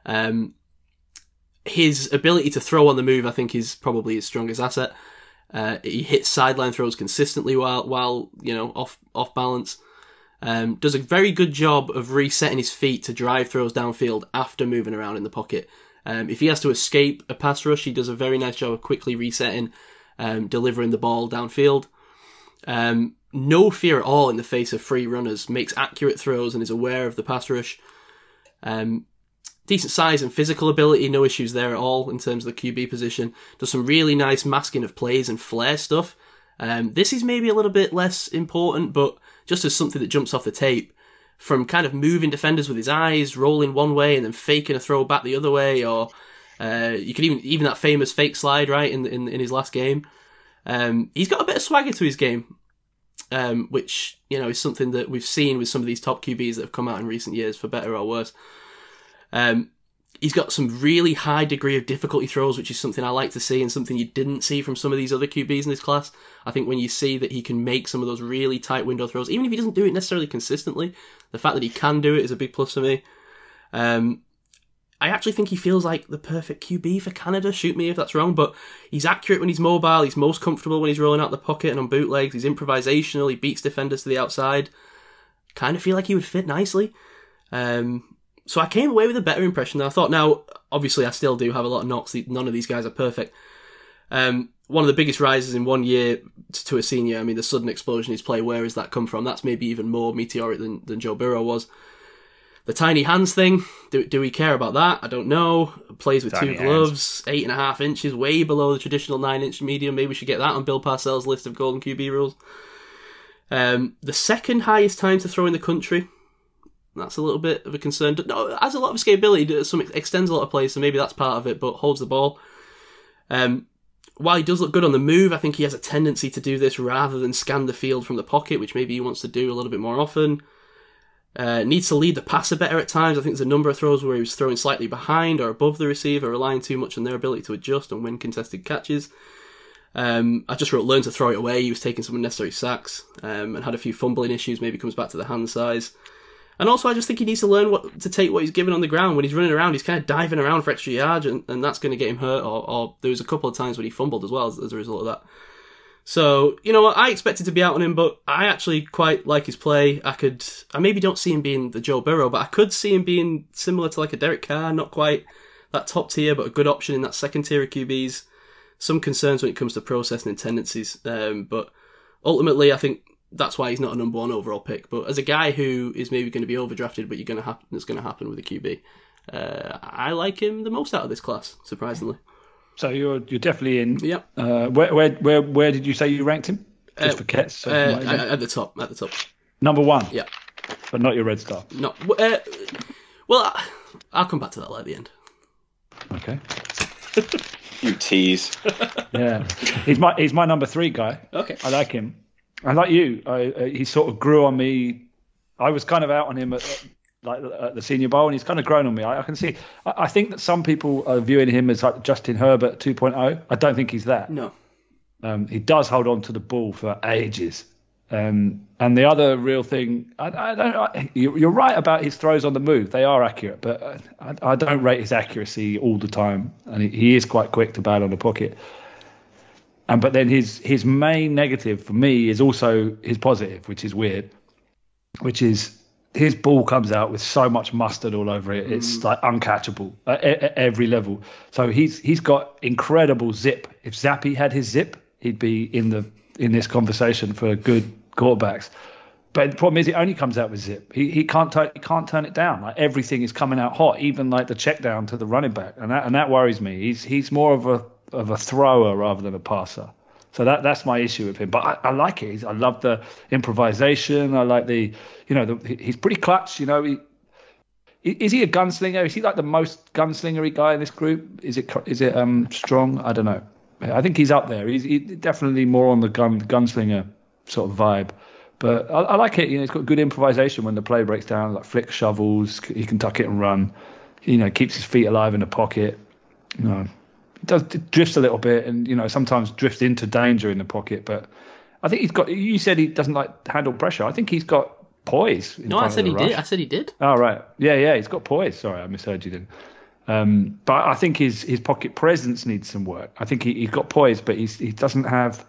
Um, his ability to throw on the move, I think, is probably his strongest asset. Uh, he hits sideline throws consistently while while you know off off balance. Um, does a very good job of resetting his feet to drive throws downfield after moving around in the pocket. Um, if he has to escape a pass rush, he does a very nice job of quickly resetting, um, delivering the ball downfield. Um, no fear at all in the face of free runners, makes accurate throws and is aware of the pass rush. Um, decent size and physical ability, no issues there at all in terms of the QB position. Does some really nice masking of plays and flair stuff. Um, this is maybe a little bit less important, but just as something that jumps off the tape, from kind of moving defenders with his eyes, rolling one way and then faking a throw back the other way, or uh, you could even even that famous fake slide right in in, in his last game. Um, he's got a bit of swagger to his game, um, which you know is something that we've seen with some of these top QBs that have come out in recent years, for better or worse. Um, he's got some really high degree of difficulty throws, which is something I like to see and something you didn't see from some of these other QBs in this class. I think when you see that he can make some of those really tight window throws, even if he doesn't do it necessarily consistently, the fact that he can do it is a big plus for me. Um, I actually think he feels like the perfect QB for Canada. Shoot me if that's wrong, but he's accurate when he's mobile. He's most comfortable when he's rolling out the pocket and on bootlegs. He's improvisational. He beats defenders to the outside. Kind of feel like he would fit nicely. Um, so I came away with a better impression than I thought. Now, obviously, I still do have a lot of knocks. None of these guys are perfect. Um, one of the biggest rises in one year to a senior. I mean, the sudden explosion in his play. Where has that come from? That's maybe even more meteoric than, than Joe Burrow was. The tiny hands thing. Do, do we care about that? I don't know. Plays with Tiny two hands. gloves, eight and a half inches, way below the traditional nine inch medium. Maybe we should get that on Bill Parcells' list of golden QB rules. Um, the second highest time to throw in the country. That's a little bit of a concern. No, has a lot of escapability. Some extends a lot of plays, so maybe that's part of it. But holds the ball. Um, while he does look good on the move, I think he has a tendency to do this rather than scan the field from the pocket, which maybe he wants to do a little bit more often. Uh, needs to lead the passer better at times. I think there's a number of throws where he was throwing slightly behind or above the receiver, relying too much on their ability to adjust and win contested catches. Um, I just wrote learn to throw it away. He was taking some unnecessary sacks um, and had a few fumbling issues. Maybe comes back to the hand size. And also, I just think he needs to learn what to take what he's given on the ground. When he's running around, he's kind of diving around for extra yards, and, and that's going to get him hurt. Or, or there was a couple of times when he fumbled as well as, as a result of that. So you know I expected to be out on him, but I actually quite like his play. I could, I maybe don't see him being the Joe Burrow, but I could see him being similar to like a Derek Carr, not quite that top tier, but a good option in that second tier of QBs. some concerns when it comes to processing and tendencies. Um, but ultimately, I think that's why he's not a number one overall pick. But as a guy who is maybe going to be overdrafted, but you're going to happen, it's going to happen with a QB. Uh, I like him the most out of this class, surprisingly. So you're you're definitely in. Yep. Uh, where where where where did you say you ranked him? Just Uh, for Kets. So Uh, what is it? at the top, at the top. Number one. Yeah. But not your red star. No, uh, well, I- I'll come back to that at the end. Okay. You tease. Yeah. he's my he's my number three guy. Okay. I like him. I like you. I, uh, he sort of grew on me. I was kind of out on him at like at the Senior Bowl, and he's kind of grown on me. I, I can see. I, I think that some people are viewing him as like Justin Herbert 2.0. I don't think he's that. No. Um, he does hold on to the ball for ages. Um, and the other real thing, I, I don't. I, you, you're right about his throws on the move; they are accurate, but I, I don't rate his accuracy all the time, and he, he is quite quick to bail on the pocket. And but then his his main negative for me is also his positive, which is weird, which is his ball comes out with so much mustard all over it. It's mm. like uncatchable at, at every level. So he's he's got incredible zip. If Zappe had his zip, he'd be in the in this conversation for good quarterbacks. But the problem is, it only comes out with zip. He he can't turn he can't turn it down. Like everything is coming out hot, even like the check down to the running back, and that and that worries me. He's he's more of a of a thrower rather than a passer. So that that's my issue with him. But I, I like it. He's, I love the improvisation. I like the you know the, he's pretty clutch. You know he. Is he a gunslinger? Is he like the most gunslingery guy in this group? Is it is it um strong? I don't know. I think he's up there. He's he, definitely more on the gun gunslinger sort of vibe. But I, I like it. You know, he's got good improvisation when the play breaks down, like flick shovels. He can tuck it and run. You know, keeps his feet alive in the pocket. You know, he does it drifts a little bit, and you know sometimes drifts into danger in the pocket. But I think he's got. You said he doesn't like handle pressure. I think he's got poise. in No, I said he rush. did. I said he did. Oh right, yeah, yeah, he's got poise. Sorry, I misheard you then. Um, but I think his his pocket presence needs some work. I think he, he's got poise, but he's he doesn't have.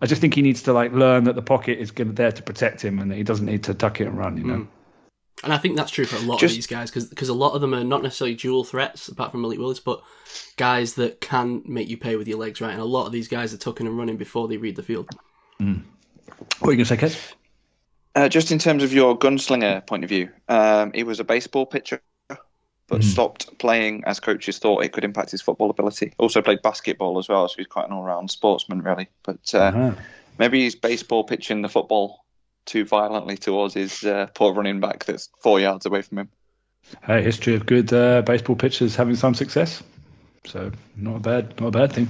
I just think he needs to like learn that the pocket is going there to protect him, and that he doesn't need to tuck it and run. You know. And I think that's true for a lot Just- of these guys because a lot of them are not necessarily dual threats, apart from Malik Willis, but guys that can make you pay with your legs, right? And a lot of these guys are tucking and running before they read the field. What are you going to say, Kev? Uh, just in terms of your gunslinger point of view, um, he was a baseball pitcher, but stopped playing as coaches thought it could impact his football ability. Also played basketball as well, so he's quite an all-round sportsman, really. But uh, Uh-huh. maybe he's baseball pitching the football too violently towards his uh, poor running back that's four yards away from him. Hey, history of good uh, baseball pitchers having some success. So not a bad, not a bad thing.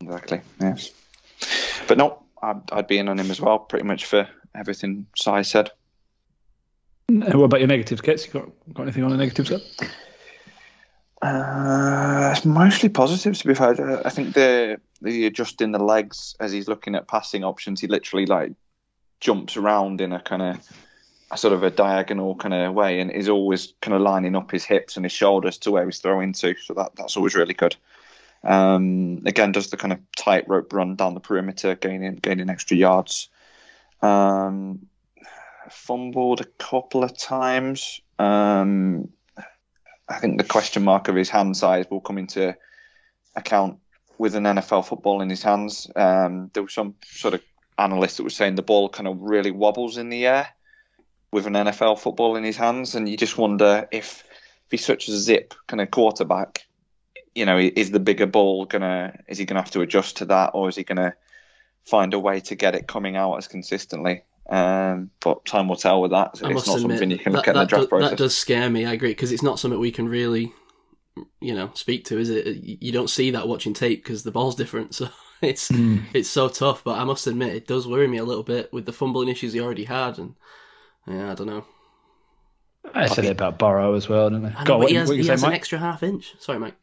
Exactly. Yes. But no, I'd, I'd be in on him as well, pretty much for everything Si said. Uh, What about your negatives, Kets? You got got anything on the negatives? Uh, it's mostly positives to be fair. Uh, I think the the adjusting the legs as he's looking at passing options, he literally like jumps around in a kind of a sort of a diagonal kind of way, and is always kind of lining up his hips and his shoulders to where he's throwing to. So that that's always really good. Um, again, does the kind of tightrope run down the perimeter, gaining gaining extra yards. Um, fumbled a couple of times. Um, I think the question mark of his hand size will come into account with an NFL football in his hands. Um, there was some sort of analyst that was saying the ball kind of really wobbles in the air with an NFL football in his hands, and you just wonder if, if he's such a zip kind of quarterback, you know, is the bigger ball gonna is he gonna have to adjust to that, or is he gonna find a way to get it coming out as consistently? Um, but time will tell with that. I it's not admit, something you can that, look at in the draft process. that does scare me. I agree because it's not something we can really, you know, speak to. Is it? You don't see that watching tape because the ball's different. So it's Hmm. it's so tough. But I must admit, it does worry me a little bit with the fumbling issues he already had, and yeah, I don't know. I said it about Burrow as well, didn't I? I know, Go on, but what, he has, what he say, has an extra half inch. Sorry, Mike.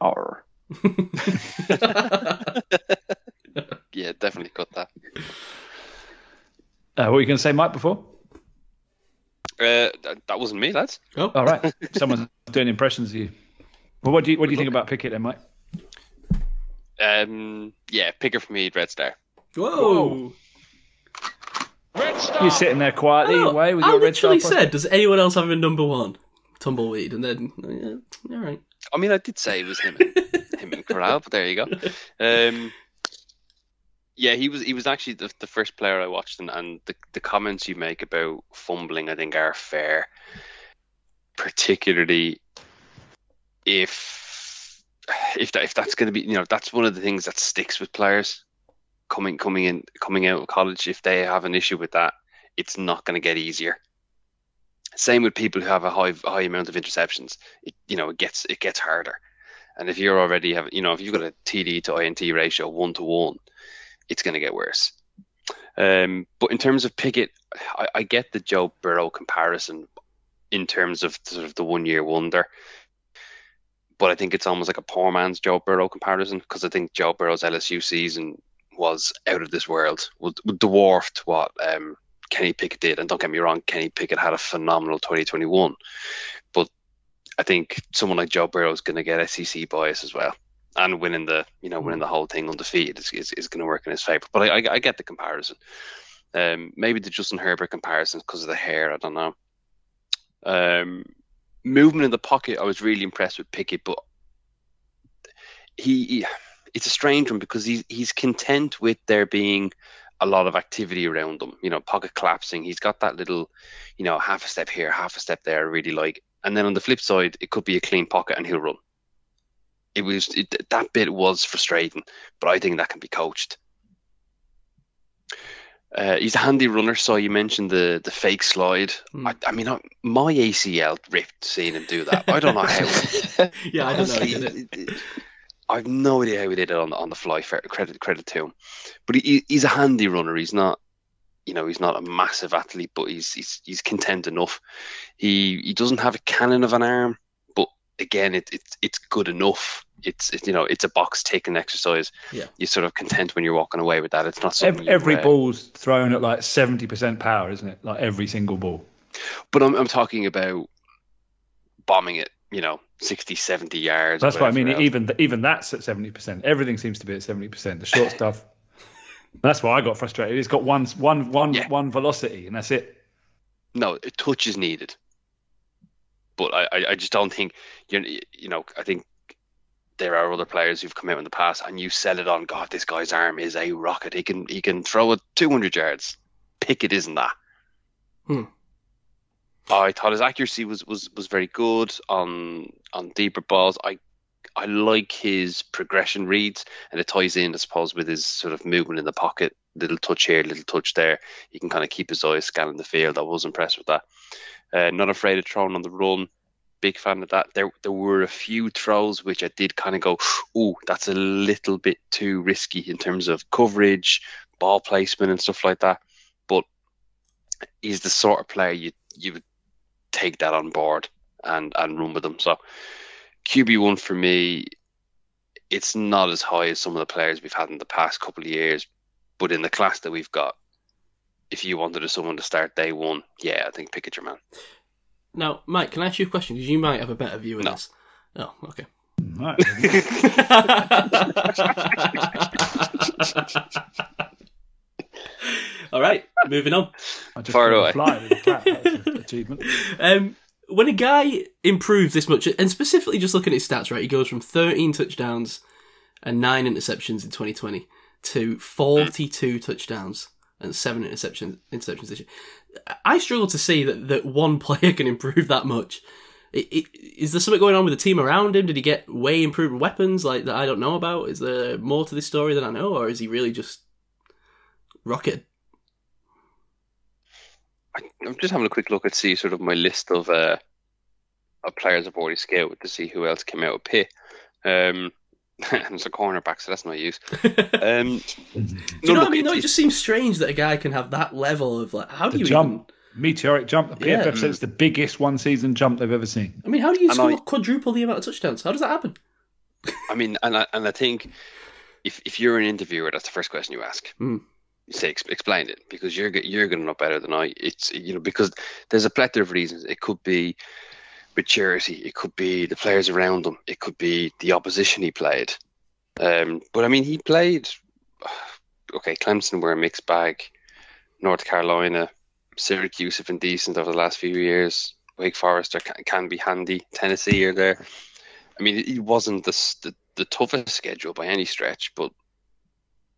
Or Yeah, definitely cut that. Uh, what were you going to say, Mike? Before? Uh, that, that wasn't me, lads. Oh, All right, someone's doing impressions of you. Well, what do you what do you think about Pickett then, Mike? Um, yeah, Pickett for me, Red Star. whoa! Red Star. You're sitting there quietly I, away with I your red star. literally prospect. said, "Does anyone else have a number one tumbleweed?" And then, yeah, all right. I mean, I did say it was him, and, him and Corral, but there you go. Um, yeah, he was he was actually the, the first player I watched, and, and the, the comments you make about fumbling, I think, are fair, particularly if if that, if that's going to be you know that's one of the things that sticks with players coming coming in coming out of college. If they have an issue with that, it's not going to get easier. Same with people who have a high high amount of interceptions. It, you know, it gets it gets harder. And if you're already have you know if you've got a TD to INT ratio one to one, it's going to get worse. Um, but in terms of Pickett, I, I get the Joe Burrow comparison in terms of sort of the one year wonder. But I think it's almost like a poor man's Joe Burrow comparison because I think Joe Burrow's LSU season was out of this world, dwarfed what um, Kenny Pickett did. And don't get me wrong, Kenny Pickett had a phenomenal 2021. But I think someone like Joe Burrow is going to get SEC bias as well. And winning the, you know, winning the whole thing undefeated is, is, is going to work in his favor. But I, I, I get the comparison. Um, maybe the Justin Herbert comparison because of the hair. I don't know. Um, movement in the pocket, I was really impressed with Pickett, but he, he it's a strange one because he's he's content with there being a lot of activity around him. You know, pocket collapsing. He's got that little, you know, half a step here, half a step there. I really like. And then on the flip side, it could be a clean pocket and he'll run. It was it, that bit was frustrating, but I think that can be coached. Uh, he's a handy runner, so you mentioned the the fake slide. Hmm. I, I mean, I, my ACL ripped seeing him do that. I don't know how. Yeah, I don't know. Honestly, it. it- I've no idea how he did it on the, on the fly. Fair credit credit to him, but he, he's a handy runner. He's not, you know, he's not a massive athlete, but he's he's, he's content enough. He he doesn't have a cannon of an arm, but again, it, it it's good enough. It's it, you know it's a box ticking exercise. Yeah. You're sort of content when you're walking away with that. It's not Every, every ball's thrown at like 70% power, isn't it? Like every single ball. But I'm I'm talking about bombing it. You know, 60, 70 yards. That's what I mean. else. Even even that's at 70%. Everything seems to be at 70%. The short stuff. That's why I got frustrated. It's got one one one Yeah. one velocity, and that's it. no, a touch is needed. But I, I, I just don't think you you know I think there are other players who've come out in the past and you sell it on God this guy's arm is a rocket. He can he can throw it 200 yards. Pickett isn't that. Hmm. I thought his accuracy was, was, was very good on on deeper balls. I I like his progression reads and it ties in I suppose with his sort of movement in the pocket. Little touch here little touch there. He can kind of keep his eyes scanning the field. I was impressed with that. Uh, not afraid of throwing on the run. Big fan of that. There, there were a few throws which I did kind of go, oh, that's a little bit too risky in terms of coverage, ball placement, and stuff like that." But he's the sort of player you you would take that on board and and run with them. So QB one for me, it's not as high as some of the players we've had in the past couple of years, but in the class that we've got, if you wanted someone to start day one, yeah, I think Pickett your man. Now, Mike, can I ask you a question? Because you might have a better view of No. this. Oh, okay. Right. All right, moving on. I just Far got a away. fly with a clap. That's an achievement. Um, when a guy improves this much, and specifically just looking at his stats, right, he goes from 13 touchdowns and nine interceptions in 2020 to 42 touchdowns and seven interceptions interceptions this year. I struggle to see that, that one player can improve that much. I- I- Is there something going on with the team around him? Did he get way improved weapons like that I don't know about? Is there more to this story than I know, or is he really just rocket? I, I'm just having a quick look at see sort of my list of uh, of players I've already scouted to see who else came out of Pitt. Um, and it's a cornerback, so that's no use. Um, Do you know what I mean? Though it just seems strange that a guy can have that level of like. How do you jump, meteoric jump. The Yeah. PFF said it's the biggest one season jump they've ever seen. I mean, how do you score I- quadruple the amount of touchdowns? How does that happen? I mean, and I, and I think if if you're an interviewer, that's the first question you ask. Mm. You say ex- explain it because you're you're going to know better than I. It's you know because there's a plethora of reasons. It could be maturity. It could be the players around him. It could be the opposition he played. Um, but I mean, he played. Okay, Clemson were a mixed bag. North Carolina, Syracuse have been decent over the last few years. Wake Forest are, can, can be handy. Tennessee are there. I mean, he wasn't the, the the toughest schedule by any stretch, but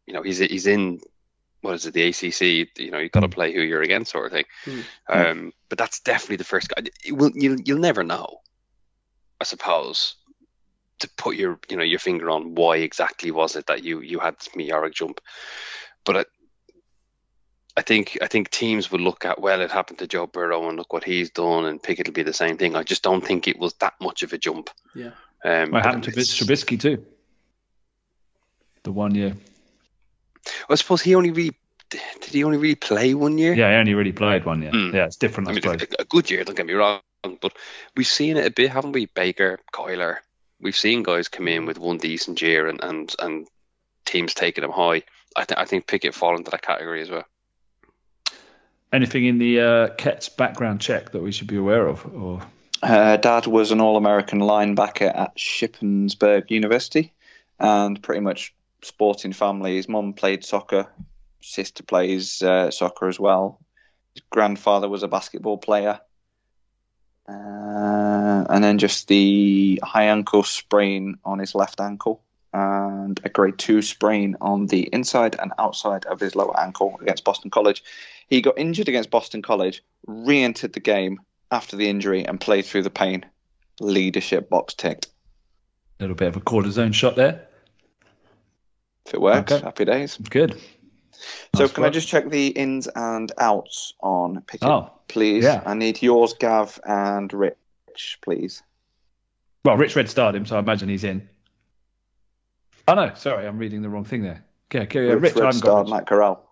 you know he's he's in what is it the ACC? You know you've got to play who you're against, sort of thing. Mm. Um, but that's definitely the first guy. It will you you'll never know, I suppose, to put your you know your finger on why exactly was it that you you had meteoric jump, but. I, I think I think teams will look at well, it happened to Joe Burrow and look what he's done, and Pickett will be the same thing. I just don't think it was that much of a jump. Yeah. Um, Well, it happened to it's- Trubisky too. The one year. I suppose he only really did he only really play one year? Yeah, he only really played one year. Hmm. Yeah, it's different, I, I mean, suppose. a, a good year. Don't get me wrong, but we've seen it a bit, haven't we? Baker, Kyler. We've seen guys come in with one decent year and and, and teams taking them high. I think I think Pickett fall into that category as well. Anything in the uh, Kets background check that we should be aware of? Or Uh, Dad was an All-American linebacker at Shippensburg University, and pretty much sporting family. His mum played soccer, sister plays uh, soccer as well. His grandfather was a basketball player, uh, and then just the high ankle sprain on his left ankle, and a grade two sprain on the inside and outside of his lower ankle against Boston College. He got injured against Boston College, re-entered the game after the injury and played through the pain. Leadership box ticked. a little bit of a cortisone shot there. If it works, Okay. happy days. Good. So Nice can I just check the ins and outs on Pickett, Oh, please? yeah. I need yours, Gav, and Rich, please. well, Rich Red starred him, so I imagine he's in. Oh no, sorry, I'm reading the wrong thing there. Yeah, okay, yeah, Rich, Rich, starred. Matt Corral.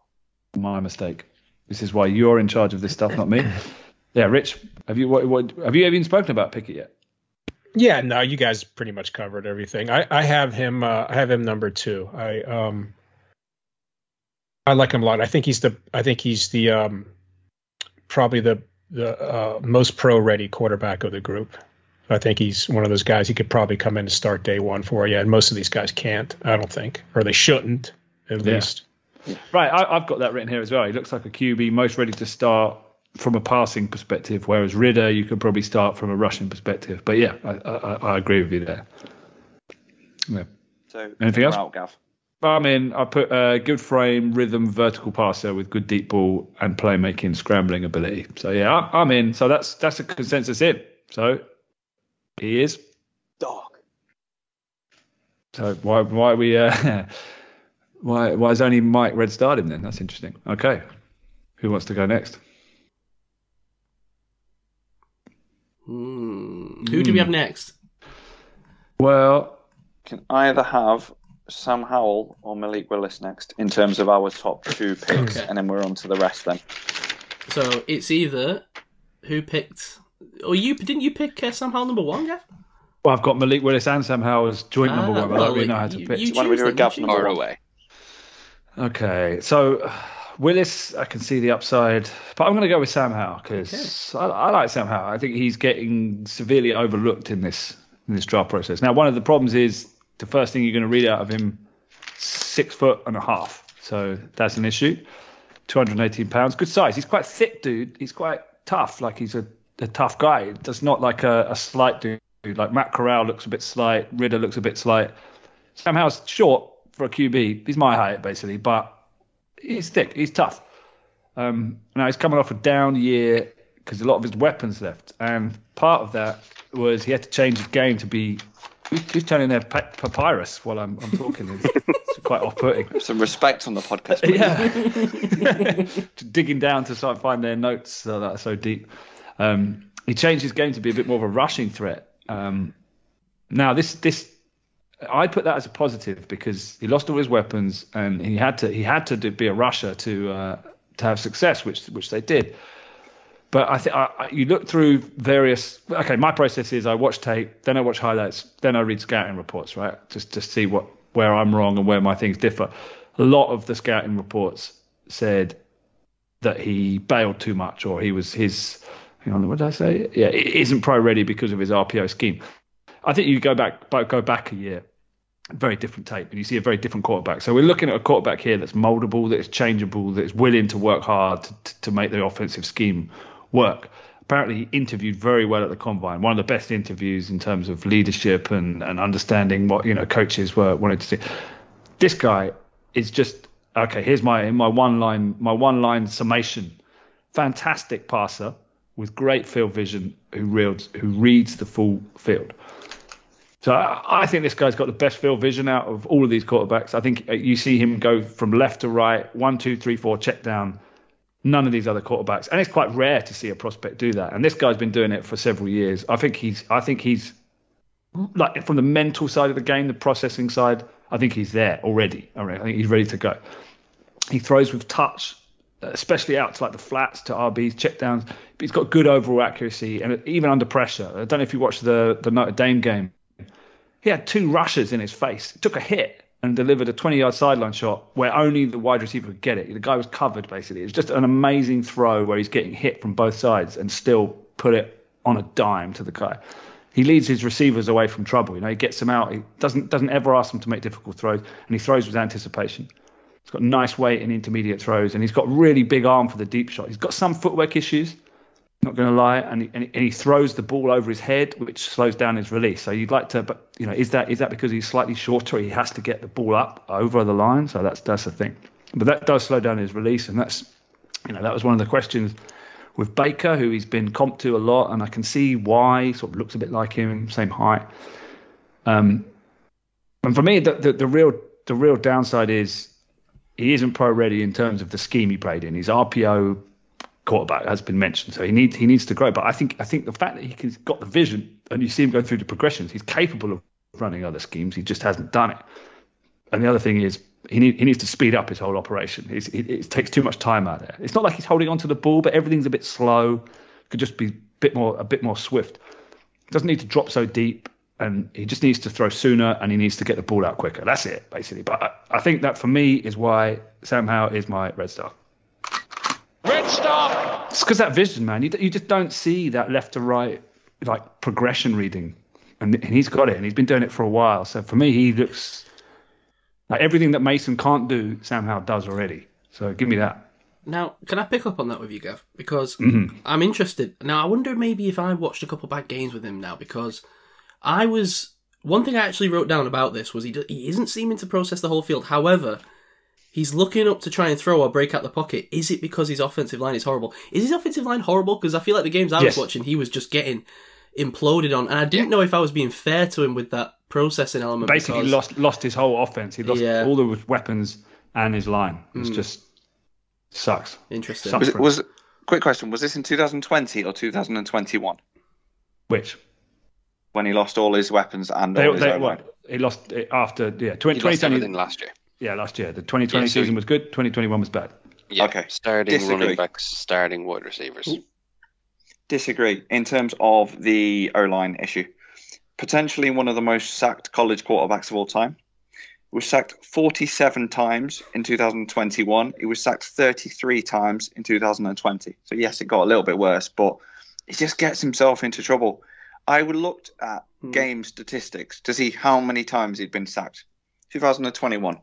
My mistake. This is why you're in charge of this stuff, not me. yeah, Rich, have you what, what have you even spoken about Pickett yet? Yeah, no, you guys pretty much covered everything. I, I have him. Uh, I have him number two. I um, I like him a lot. I think he's the. I think he's the um, probably the the uh, most pro ready quarterback of the group. I think he's one of those guys he could probably come in and start day one for you. And most of these guys can't. I don't think, or they shouldn't at Yeah. least. Right, I, I've got that written here as well. He looks like a QB, most ready to start from a passing perspective, whereas Ridder, you could probably start from a rushing perspective. But yeah, I, I, I agree with you there. Yeah. So Anything else? Out, Gav. I mean, I put uh, good frame, rhythm, vertical passer with good deep ball and playmaking, scrambling ability. So yeah, I, I'm in. So that's that's a consensus in. So he is. Dog. So why why we uh, why why is only Mike Red starred him then? That's interesting. Okay, who wants to go next? Hmm. Who do we have next? Well, Can either have Sam Howell or Malik Willis next in terms of our top two picks, Okay. and then we're on to the rest then. So it's either who picked, or you didn't you pick uh, Sam Howell number one, Gav? well, I've got Malik Willis and Sam Howell as joint number Ah, one, but I don't really know how to you- pick. you Why don't we choose do a then, Gav number one? away. Okay, so uh, Willis, I can see the upside, but I'm going to go with Sam Howell because I, I like Sam Howell. I think he's getting severely overlooked in this in this draft process. Now, one of the problems is the first thing you're going to read out of him, six foot and a half, so that's an issue. 218 pounds, good size. He's quite thick, dude. He's quite tough. Like he's a, a tough guy. Does not like a, a slight dude. Like Matt Corral looks a bit slight. Ridder looks a bit slight. Sam Howell's short for a QB. He's my height basically, but he's thick. He's tough. Um, now he's coming off a down year because a lot of his weapons left, and part of that was he had to change his game to be. Who's, who's turning their pa- papyrus while I'm, I'm talking? It's, it's quite off-putting. Some respect on the podcast. Yeah, digging down to try and find their notes that are so deep. Um, he changed his game to be a bit more of a rushing threat. Um, now this this I put that as a positive because he lost all his weapons and he had to he had to do, be a rusher to uh, to have success, which which they did. But I think you look through various. Okay, my process is I watch tape, then I watch highlights, then I read scouting reports, right? Just to see what where I'm wrong and where my things differ. A lot of the scouting reports said that he bailed too much, or he was his. Hang on, what did I say? Yeah, it isn't pro ready because of his RPO scheme. I think you go back go back a year, very different tape, and you see a very different quarterback. So we're looking at a quarterback here that's moldable, that's changeable, that's willing to work hard to, to make the offensive scheme work. apparently he interviewed very well at the combine. One of the best interviews in terms of leadership and, and understanding what you know coaches were wanted to see. This guy is just okay. Here's my my one line my one line summation. Fantastic passer with great field vision who reads who reads the full field. So I think this guy's got the best field vision out of all of these quarterbacks. I think uh, you see him go from left to right, one, two, three, four, check down. None of these other quarterbacks, and it's quite rare to see a prospect do that. And this guy's been doing it for several years. I think he's, I think he's like from the mental side of the game, the processing side. I think he's there already. I think he's ready to go. He throws with touch, especially out to like the flats, to RBs, check downs. But he's got good overall accuracy, and even under pressure. I don't know if you watched the the Notre Dame game he had two rushes in his face, took a hit and delivered a 20 yard sideline shot where only the wide receiver could get it. The guy was covered basically. It's just an amazing throw where he's getting hit from both sides and still put it on a dime to the guy. He leads his receivers away from trouble. You know, he gets them out. He doesn't doesn't ever ask them to make difficult throws, and he throws with anticipation. He's got nice weight in intermediate throws, and he's got really big arm for the deep shot. He's got some footwork issues, not going to lie, and he, and he- throws the ball over his head, which slows down his release. So you'd like to, but you know, is that is that because he's slightly shorter? He has to get the ball up over the line, so that's that's the thing. But that does slow down his release, and that's you know that was one of the questions with Baker, who he's been comped to a lot, and I can see why. He sort of looks a bit like him, same height. Um, and for me, the, the the real the real downside is he isn't pro ready in terms of the scheme he played in. His RPO quarterback has been mentioned, so he needs he needs to grow. But I think I think the fact that he's got the vision and you see him go through the progressions, he's capable of running other schemes. He just hasn't done it. And the other thing is he need, he needs to speed up his whole operation. It, it takes too much time out there. It's not like he's holding onto the ball, but everything's a bit slow. Could just be a bit more a bit more swift. Doesn't need to drop so deep, and he just needs to throw sooner, and he needs to get the ball out quicker. That's it, basically. But I, I think that for me is why Sam Howell is my red star. Red It's because that vision, man. You, you just don't see that left to right like progression reading, and, and he's got it, and he's been doing it for a while. So for me, he looks like everything that Mason can't do, Sam Howell does already. So give me that. Now, can I pick up on that with you, Gav? Because Mm-hmm. I'm interested. Now, I wonder maybe if I watched a couple bad games with him now, because I was. One thing I actually wrote down about this was he, do- he isn't seeming to process the whole field. However, he's looking up to try and throw or break out the pocket. Is it because his offensive line is horrible? Is his offensive line horrible? Because I feel like the games I Yes. was watching, he was just getting imploded on. And I didn't know if I was being fair to him with that processing element. Basically, because- lost lost his whole offense. He lost Yeah. all the weapons and his line. It's hmm. just sucks. Interesting. Sucks. Was, it- was quick question? Was this in 2020 or 2021 Which when he lost all his weapons and they, all his they O-line? he lost it after yeah 20, He 2020 last year. Yeah last year the 2020 Yeah, so season was good 2021 was bad. Yeah. Okay. Starting Disagree. running backs, starting wide receivers. Disagree in terms of the O line issue. Potentially one of the most sacked college quarterbacks of all time. He was sacked 47 times in 2021. He was sacked 33 times in 2020. So, yes, it got a little bit worse, but he just gets himself into trouble. I would looked at hmm. game statistics to see how many times he'd been sacked. 2021.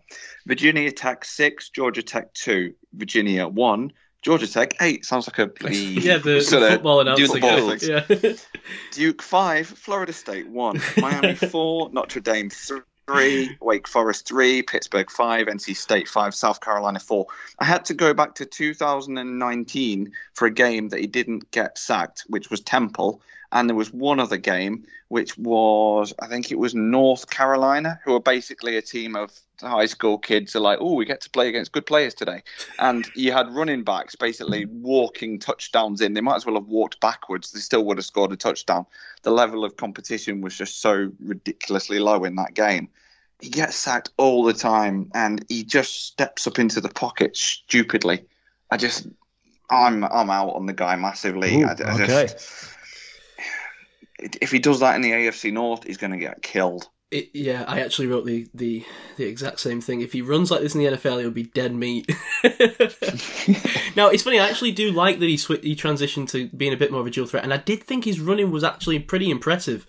Virginia Tech 6, Georgia Tech 2, Virginia 1, Georgia Tech 8. Sounds like a bloody yeah, the, sort the football guy. Yeah. Duke 5, Florida State 1, Miami 4, Notre Dame 3, Wake Forest 3, Pittsburgh 5, NC State 5, South Carolina 4. I had to go back to 2019 for a game that he didn't get sacked, which was Temple. And there was one other game, which was, I think it was North Carolina, who are basically a team of high school kids who are like, oh, we get to play against good players today. And you had running backs basically walking touchdowns in. They might as well have walked backwards. They still would have scored a touchdown. The level of competition was just so ridiculously low in that game. He gets sacked all the time and he just steps up into the pocket stupidly. I just, I'm, I'm out on the guy massively. Ooh, I, I okay. just, if he does that in the AFC North, he's going to get killed. It, yeah, I actually wrote the, the the exact same thing. If he runs like this in the NFL, he'll be dead meat. now it's funny. I actually do like that he sw- he transitioned to being a bit more of a dual threat, and I did think his running was actually pretty impressive.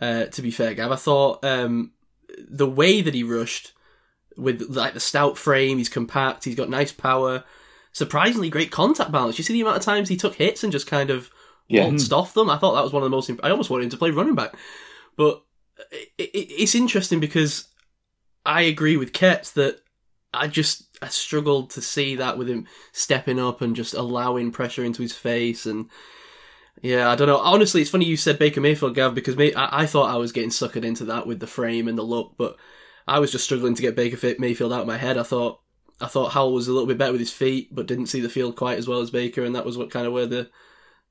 Uh, to be fair, Gav, I thought um, the way that he rushed with like the stout frame, he's compact, he's got nice power, surprisingly great contact balance. You see the amount of times he took hits and just kind of Yeah. off hmm. them. I thought that was one of the most. Imp- I almost wanted him to play running back, but it, it, it's interesting because I agree with Kets that I just I struggled to see that with him stepping up and just allowing pressure into his face and. Yeah, I don't know. Honestly, it's funny you said Baker Mayfield, Gav, because May- I-, I thought I was getting suckered into that with the frame and the look, but I was just struggling to get Baker Mayfield out of my head. I thought I thought Howell was a little bit better with his feet, but didn't see the field quite as well as Baker, and that was what kind of where the.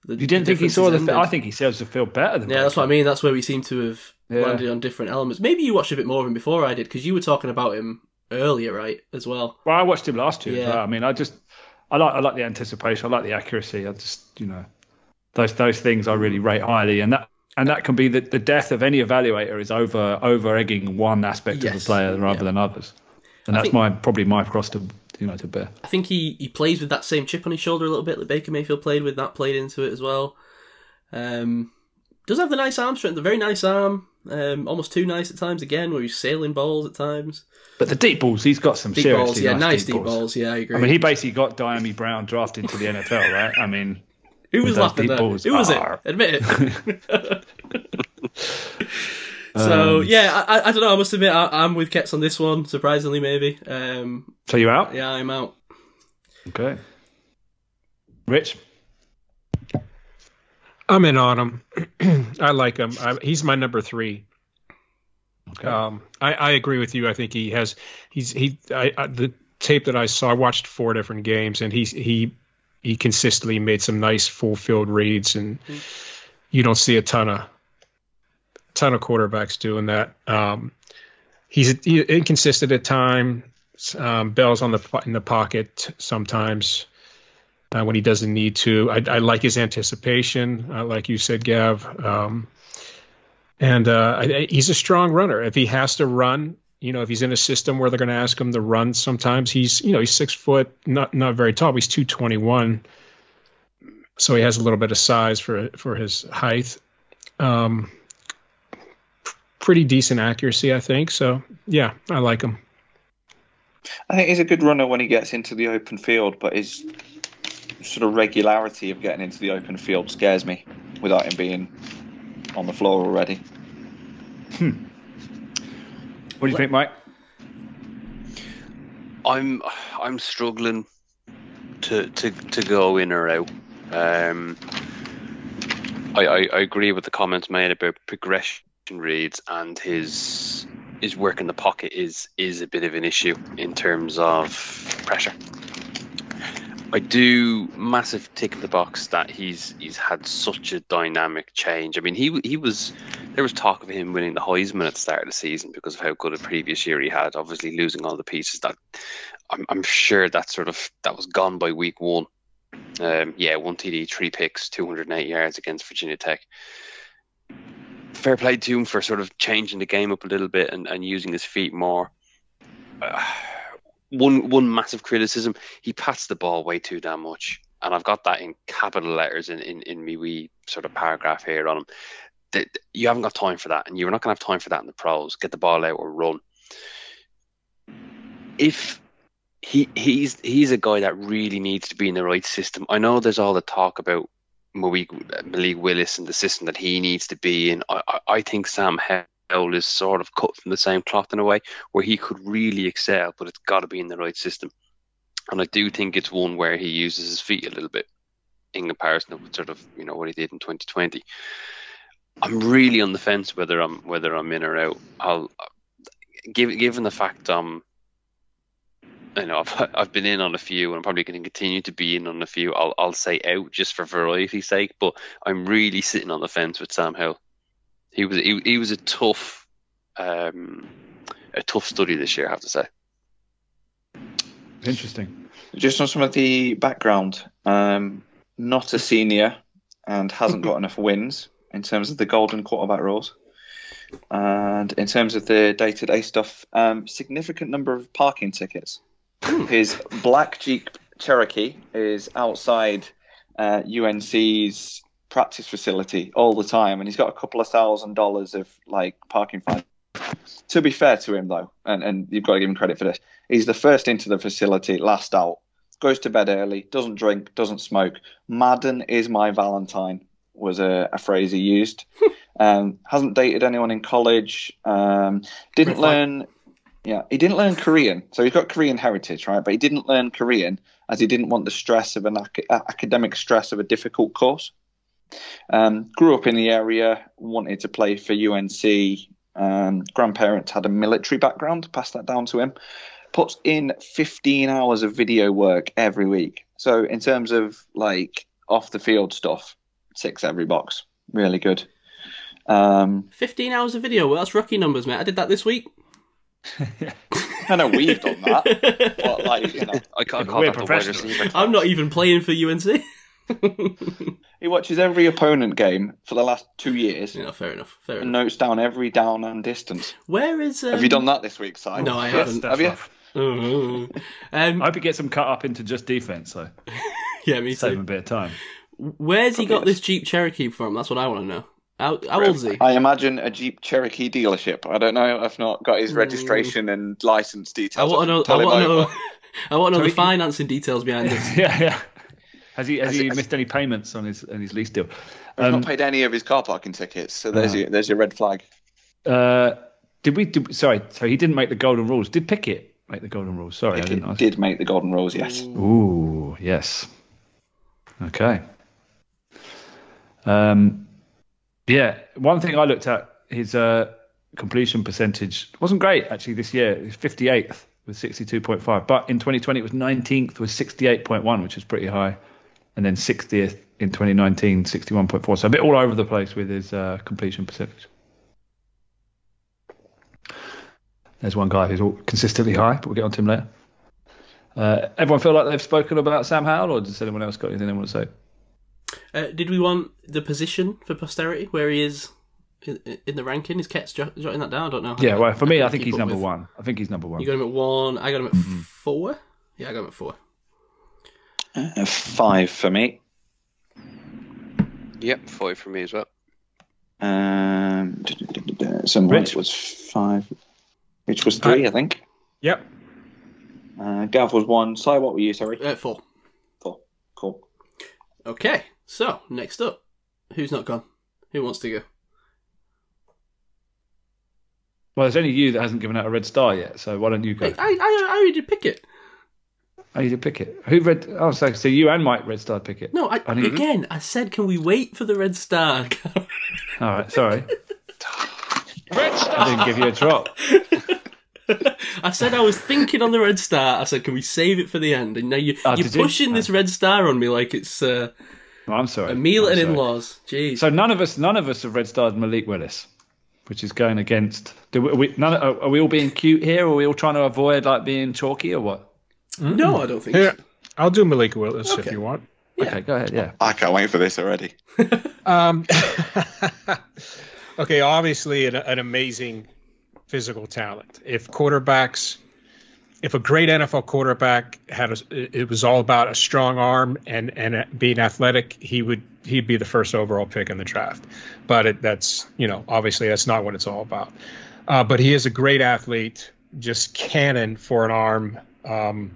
The You didn't think he saw the? differences I think he serves the field better than. Yeah, that's what I mean. That's where we seem to have Yeah. landed on different elements. Maybe you watched a bit more of him before I did, because you were talking about him earlier, right? As well. Well, I watched him last year. as Yeah. well. I mean, I just, I like, I like the anticipation. I like the accuracy. I just, you know, those those things I really rate highly, and that and that can be the, the death of any evaluator is over over egging one aspect of the player rather Yeah. than others, and I that's think- my probably my cross to know to bear. I think he, he plays with that same chip on his shoulder a little bit that Baker Mayfield played with. That played into it as well. Um, does have the nice arm strength, the very nice arm. Um, almost too nice at times again, where he's sailing balls at times. But the deep balls, he's got some Deep seriously balls, yeah, nice, nice deep, balls. Yeah, I agree. I mean, he basically got Dyami Brown drafted to the NFL, right? I mean, Who was laughing deep there? balls. Who was it? Admit it. so Um, yeah, I, I don't know. I must admit, I, I'm with Kets on this one. Surprisingly, maybe. Um, so you out? yeah, I'm out. Okay. Rich, I'm in on him. I like him. I, he's my number three. okay. Um, I, I agree with you. I think he has. He's he. I, I, the tape that I saw, I watched four different games, and he's he he consistently made some nice full field reads, and you don't see a ton of ton of quarterbacks doing that. Um, he's he, inconsistent at times. Um, Bell's on the in the pocket sometimes uh, when he doesn't need to. I, I like his anticipation, uh, like you said, Gav. Um, and uh, I- he's a strong runner. If he has to run, you know, if he's in a system where they're going to ask him to run, sometimes he's, you know, he's six foot, not not very tall. He's two twenty one, so he has a little bit of size for for his height. Um, pretty decent accuracy, I think. So yeah, I like him. I think he's a good runner when he gets into the open field, but his sort of regularity of getting into the open field scares me without him being on the floor already. what do you think, Mike? I'm I'm struggling to to to go in or out. Um, I, I I agree with the comments made about progression reads and his his work in the pocket is is a bit of an issue in terms of pressure. I do massive tick in the box that he's he's had such a dynamic change. I mean, he he was there was talk of him winning the Heisman at the start of the season because of how good a previous year he had. Obviously, losing all the pieces that I'm, I'm sure that sort of that was gone by week one. Um, yeah, one TD, three picks, 208 yards against Virginia Tech. Fair play to him for sort of changing the game up a little bit and, and using his feet more. Uh, one one massive criticism: he pats the ball way too damn much, and I've got that in capital letters in in, in me wee sort of paragraph here on him. That you haven't got time for that, and you're not going to have time for that in the pros. Get the ball out or run. If he he's he's a guy that really needs to be in the right system. I know there's all the talk about Malik, Malik Willis and the system that he needs to be in. I, I, think Sam Howell is sort of cut from the same cloth in a way where he could really excel, but it's got to be in the right system. And I do think it's one where he uses his feet a little bit in comparison with sort of you know what he did in 2020. I'm really on the fence whether I'm whether I'm in or out. I'll given given the fact um you know I've I've been in on a few and I'm probably going to continue to be in on a few. I'll I'll say out just for variety's sake, but I'm really sitting on the fence with Sam Howell. He was he, he was a tough um a tough study this year, I have to say. Interesting. Just on some of the background, um, not a senior and hasn't got enough wins in terms of the golden quarterback rules. And in terms of the day to day stuff, um, significant number of parking tickets. His black Jeep Cherokee is outside uh, UNC's practice facility all the time, and he's got a couple of thousand dollars of like parking fines. To be fair to him, though, and, and you've got to give him credit for this, he's the first into the facility, last out, goes to bed early, doesn't drink, doesn't smoke. Madden is my Valentine. was a, a phrase he used. um, hasn't dated anyone in college. Um, didn't learn. Yeah, he didn't learn Korean, so he's got Korean heritage, right? But he didn't learn Korean as he didn't want the stress of an ac- academic stress of a difficult course. Um, grew up in the area, wanted to play for UNC. Um, grandparents had a military background, passed that down to him. Puts in 15 hours of video work every week. So in terms of like off the field stuff, six every box, really good. Um, 15 hours of video. Well, that's rookie numbers, mate. I did that this week. I know we've done that, but like you know, I can't but call we're that the wide professionals. receiver. I'm not even playing for UNC. he watches every opponent game for the last two years yeah, fair enough. Fair and enough. notes down every down and distance. Where is? Um... Have you done that this week, Si? No, I haven't. that's Have you? rough. Oh. um, I hope he gets them cut up into just defense, so yeah, me save him too. a bit of time. Where's he got Probably this Jeep Cherokee from? That's what I want to know. How, how old is he? I imagine a Jeep Cherokee dealership. I don't know. I've not got his registration and license I details. want to know. I want to know. I want to know the financing details behind this. yeah, yeah. Has he has, Has he it- missed any payments on his on his lease deal? I've Um, not paid any of his car parking tickets, so there's Ah. your there's your red flag. Uh, did we? Did, sorry, so he didn't make the golden rules. Did Pickett make the golden rules? Sorry, I didn't ask. did make the golden rules, yes. Ooh, yes. Okay. Um, yeah, one thing I looked at his uh, completion percentage wasn't great actually this year. It was 58th with 62.5, but in 2020 it was 19th with 68.1, which is pretty high, and then 60th in 2019, 61.4. So a bit all over the place with his uh, completion percentage. There's one guy who's all consistently high, but we'll get on to him later. Uh, everyone feel like they've spoken about Sam Howell, or does anyone else got anything they want to say? Uh, did we want the position for posterity where he is in, in the ranking? Is Kets jot- jotting that down? I don't know. Yeah, well, for me, I think he's number with- one. I think he's number one. You got him at one. I got him at Mm-hmm. four. Yeah, I got him at four. Uh, five for me. Yep, five for me as well. Um, someone Rich? was five. Which was three, I think. Yep. Uh, Gav was one. Si, what were you? Sorry. Uh, four. Four. Cool. Okay, so next up, who's not gone? Who wants to go? Well, there's only you that hasn't given out a red star yet, so why don't you go? I, I, I already did Pickett. I need to pick it. Who read? Oh, so, so you and Mike red star Pickett. No, I, I didn't- again, I said, can we wait for the red star? All right, sorry, Red Star. I didn't give you a drop. I said I was thinking on the red star. I said, can we save it for the end? And now you, Oh, you're did you? pushing this red star on me like it's uh, Oh, I'm sorry. a meal I'm and sorry. in-laws. Jeez. So none of us, none of us have red starred Malik Willis, which is going against. Do we? Are we, none, are, are we all being cute here, or are we all trying to avoid like being chalky, or what? no, I don't think Here, so. I'll do Malik Willis if you want. Okay, go ahead. Yeah. I can't wait for this already. Um, okay, obviously an, an amazing physical talent. If quarterbacks, if a great NFL quarterback had a, it was all about a strong arm and and being athletic, he would he'd be the first overall pick in the draft. But it, that's you know obviously that's not what it's all about. Uh, but he is a great athlete, just cannon for an arm. Um,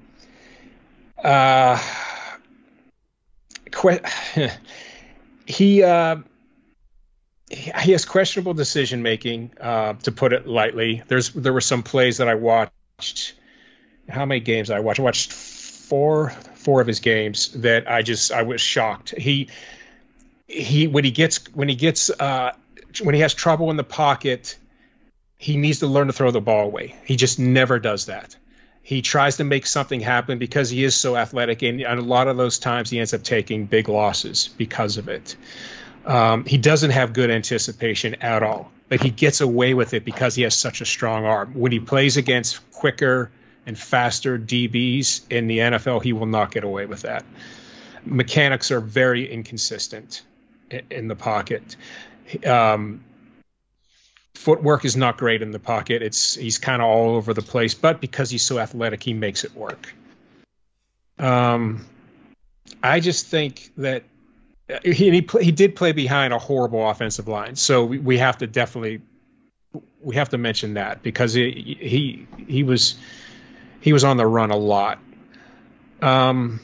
uh, que- he uh, he he has questionable decision making, uh, to put it lightly. There's there were some plays that I watched. How many games I watched? I watched four four of his games that I just I was shocked. He he when he gets when he gets uh, when he has trouble in the pocket, he needs to learn to throw the ball away. He just never does that. He tries to make something happen because he is so athletic, and, and a lot of those times he ends up taking big losses because of it. Um, he doesn't have good anticipation at all, but he gets away with it because he has such a strong arm. When he plays against quicker and faster DBs in the NFL, he will not get away with that. Mechanics are very inconsistent in the pocket. Um, footwork is not great in the pocket. It's he's kind of all over the place, but because he's so athletic, he makes it work. Um, I just think that uh, he he, he did play behind a horrible offensive line, so we, we have to definitely we have to mention that because he he he was he was on the run a lot. Um,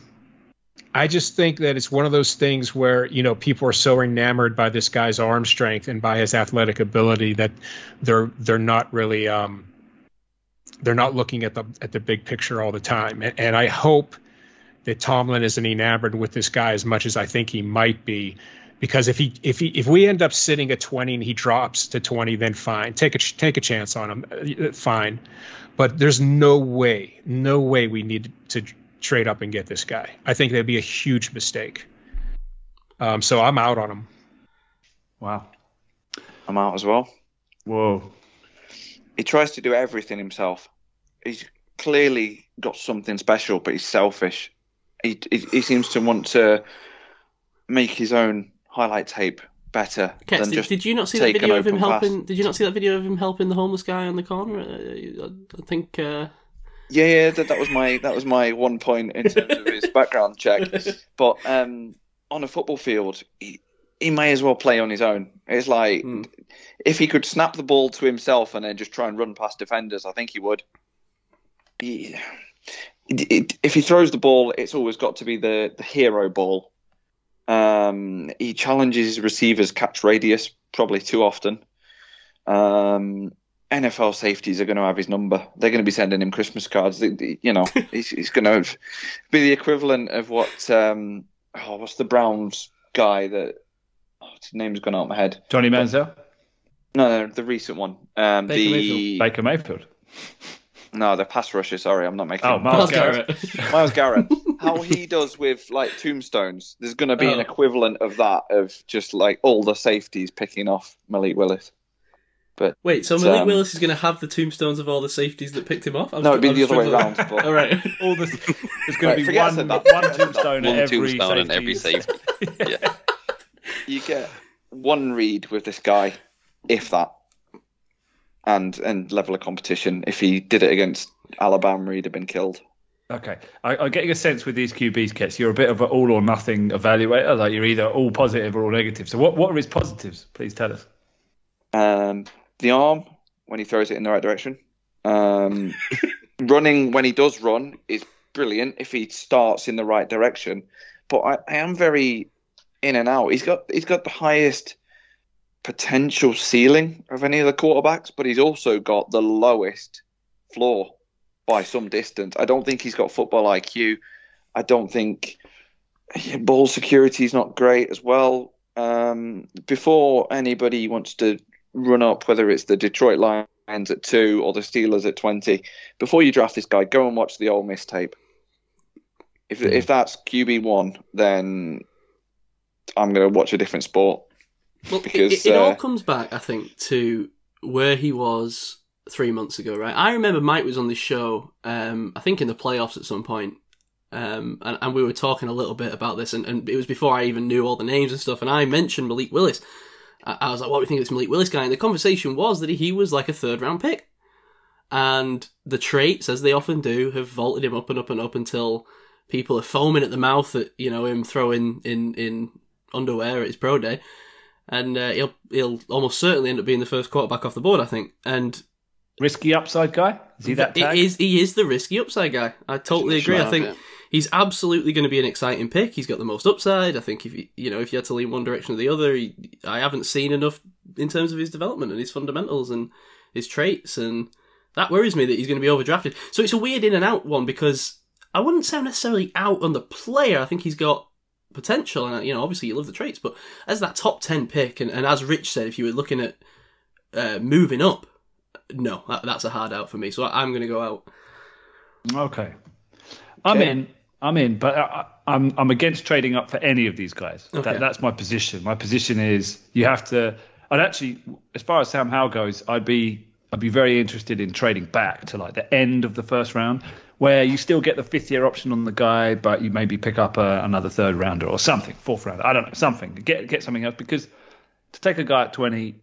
I just think that it's one of those things where you know people are so enamored by this guy's arm strength and by his athletic ability that they're they're not really um, they're not looking at the at the big picture all the time. And, and I hope that Tomlin isn't enamored with this guy as much as I think he might be. Because if he if he if we end up sitting at 20 and he drops to 20, then fine, take a take a chance on him, uh, fine. But there's no way, no way we need to trade up and get this guy. I think that'd be a huge mistake. Um, so I'm out on him. Wow. I'm out as well. Whoa. He tries to do everything himself. He's clearly got something special, but he's selfish. He, he, he seems to want to make his own highlight tape better Kets, than did, just did you not see that video of him pass. helping? Did you not see that video of him helping the homeless guy on the corner? Uh, I think. Uh, Yeah, yeah, that, that was my that was my one point in terms of his background check. But um, on a football field, he, he may as well play on his own. It's like Hmm. if he could snap the ball to himself and then just try and run past defenders, I think he would. He, it, it, if he throws the ball, it's always got to be the, the hero ball. Um, he challenges receivers catch radius probably too often. Um, NFL safeties are going to have his number. They're going to be sending him Christmas cards. They- they- You know, he's, he's going to be the equivalent of what um, oh, what's the Browns guy that oh, his name's gone out of my head. Johnny Manziel, No, no, the recent one. Um, Baker the Mayfield. Baker Mayfield. no, the pass rusher. Sorry, I'm not making. Oh, Myles Myles Garrett. Garrett. Myles Garrett. How he does with like tombstones. There's going to be an Oh. equivalent of that of just like all the safeties picking off Malik Willis. But Wait, so It's, Malik um, Willis is going to have the tombstones of all the safeties that picked him off? I'm no, it'd be I'm the other way around. But All right. All this, there's going Right, to be one, that. one tombstone One every tombstone in every safety. safety. Yeah. you get one read with this guy, if that, and and level of competition. If he did it against Alabama, he'd have been killed. Okay, I, I'm getting a sense with these QBs, Kets, you're a bit of an all or nothing evaluator. Like you're either all positive or all negative. So what, what are his positives? Please tell us. Um, the arm when he throws it in the right direction. Um, running when he does run is brilliant if he starts in the right direction. But I, I am very in and out. He's got he's got the highest potential ceiling of any of the quarterbacks, but he's also got the lowest floor by some distance. I don't think he's got football IQ. I don't think ball security is not great as well. Um, before anybody wants to run up, whether it's the Detroit Lions at two or the Steelers at twenty, before you draft this guy, go and watch the Ole Miss tape. If if that's QB one, then I'm going to watch a different sport. Well, it- Because, it, it all uh, comes back, I think, to where he was three months ago, right? I remember Mike was on this show, um, I think in the playoffs at some point, um, and, and we were talking a little bit about this, and, and it was before I even knew all the names and stuff, and I mentioned Malik Willis. I, I was like, what do you think of this Malik Willis guy? And the conversation was that he was like a third round pick. And the traits, as they often do, have vaulted him up and up and up until people are foaming at the mouth at, you know, him throwing in, in underwear at his pro day and uh, he'll he'll almost certainly end up being the first quarterback off the board, I think. And Risky upside guy? Is he that it tag? is he is the risky upside guy. I totally agree. I think yeah. he's absolutely going to be an exciting pick. He's got the most upside. I think if you you know if you had to lean one direction or the other, he, I haven't seen enough in terms of his development and his fundamentals and his traits, and that worries me that he's going to be overdrafted. So it's a weird in and out one because I wouldn't say I'm necessarily out on the player. I think he's got potential, and you know obviously you love the traits, but as that top ten pick, and, and as Rich said, if you were looking at uh, moving up, no, that, that's a hard out for me. So I, I'm going to go out. Okay. I'm in. I'm in, but I, I'm I'm against trading up for any of these guys. Okay. That, that's my position. My position is you have to. I'd actually, as far as Sam Howell goes, I'd be I'd be very interested in trading back to like the end of the first round, where you still get the fifth year option on the guy, but you maybe pick up a, another third rounder or something, fourth rounder. I don't know, something. Get get something else because to take a guy at 20 i-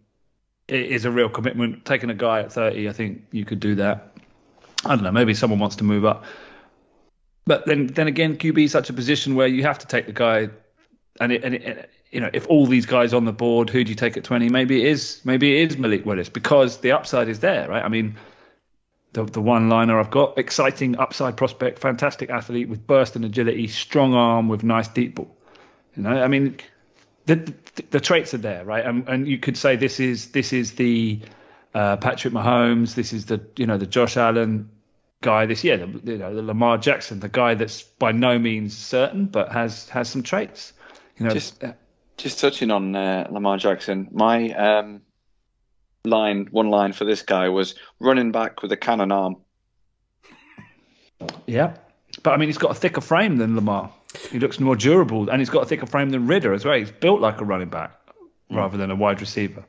is a real commitment. Taking a guy at 30, I think you could do that. I don't know. Maybe someone wants to move up. But then, then again, QB is such a position where you have to take the guy, and it, and it, you know, if all these guys on the board, who do you take at twenty? Maybe it is, maybe it is Malik Willis because the upside is there, right? I mean, the, the one liner I've got. Exciting upside prospect, fantastic athlete with burst and agility, strong arm with nice deep ball. You know, I mean, the, the, the traits are there, right? And, and you could say this is this is the uh, Patrick Mahomes, this is the you know the Josh Allen guy. This yeah, the, you know the Lamar Jackson, the guy that's by no means certain but has has some traits. You know, Just- Just touching on uh, Lamar Jackson, my um, line, one line for this guy was running back with a cannon arm. Yeah, but I mean, he's got a thicker frame than Lamar. He looks more durable, and he's got a thicker frame than Ridder as well. He's built like a running back rather than a wide receiver.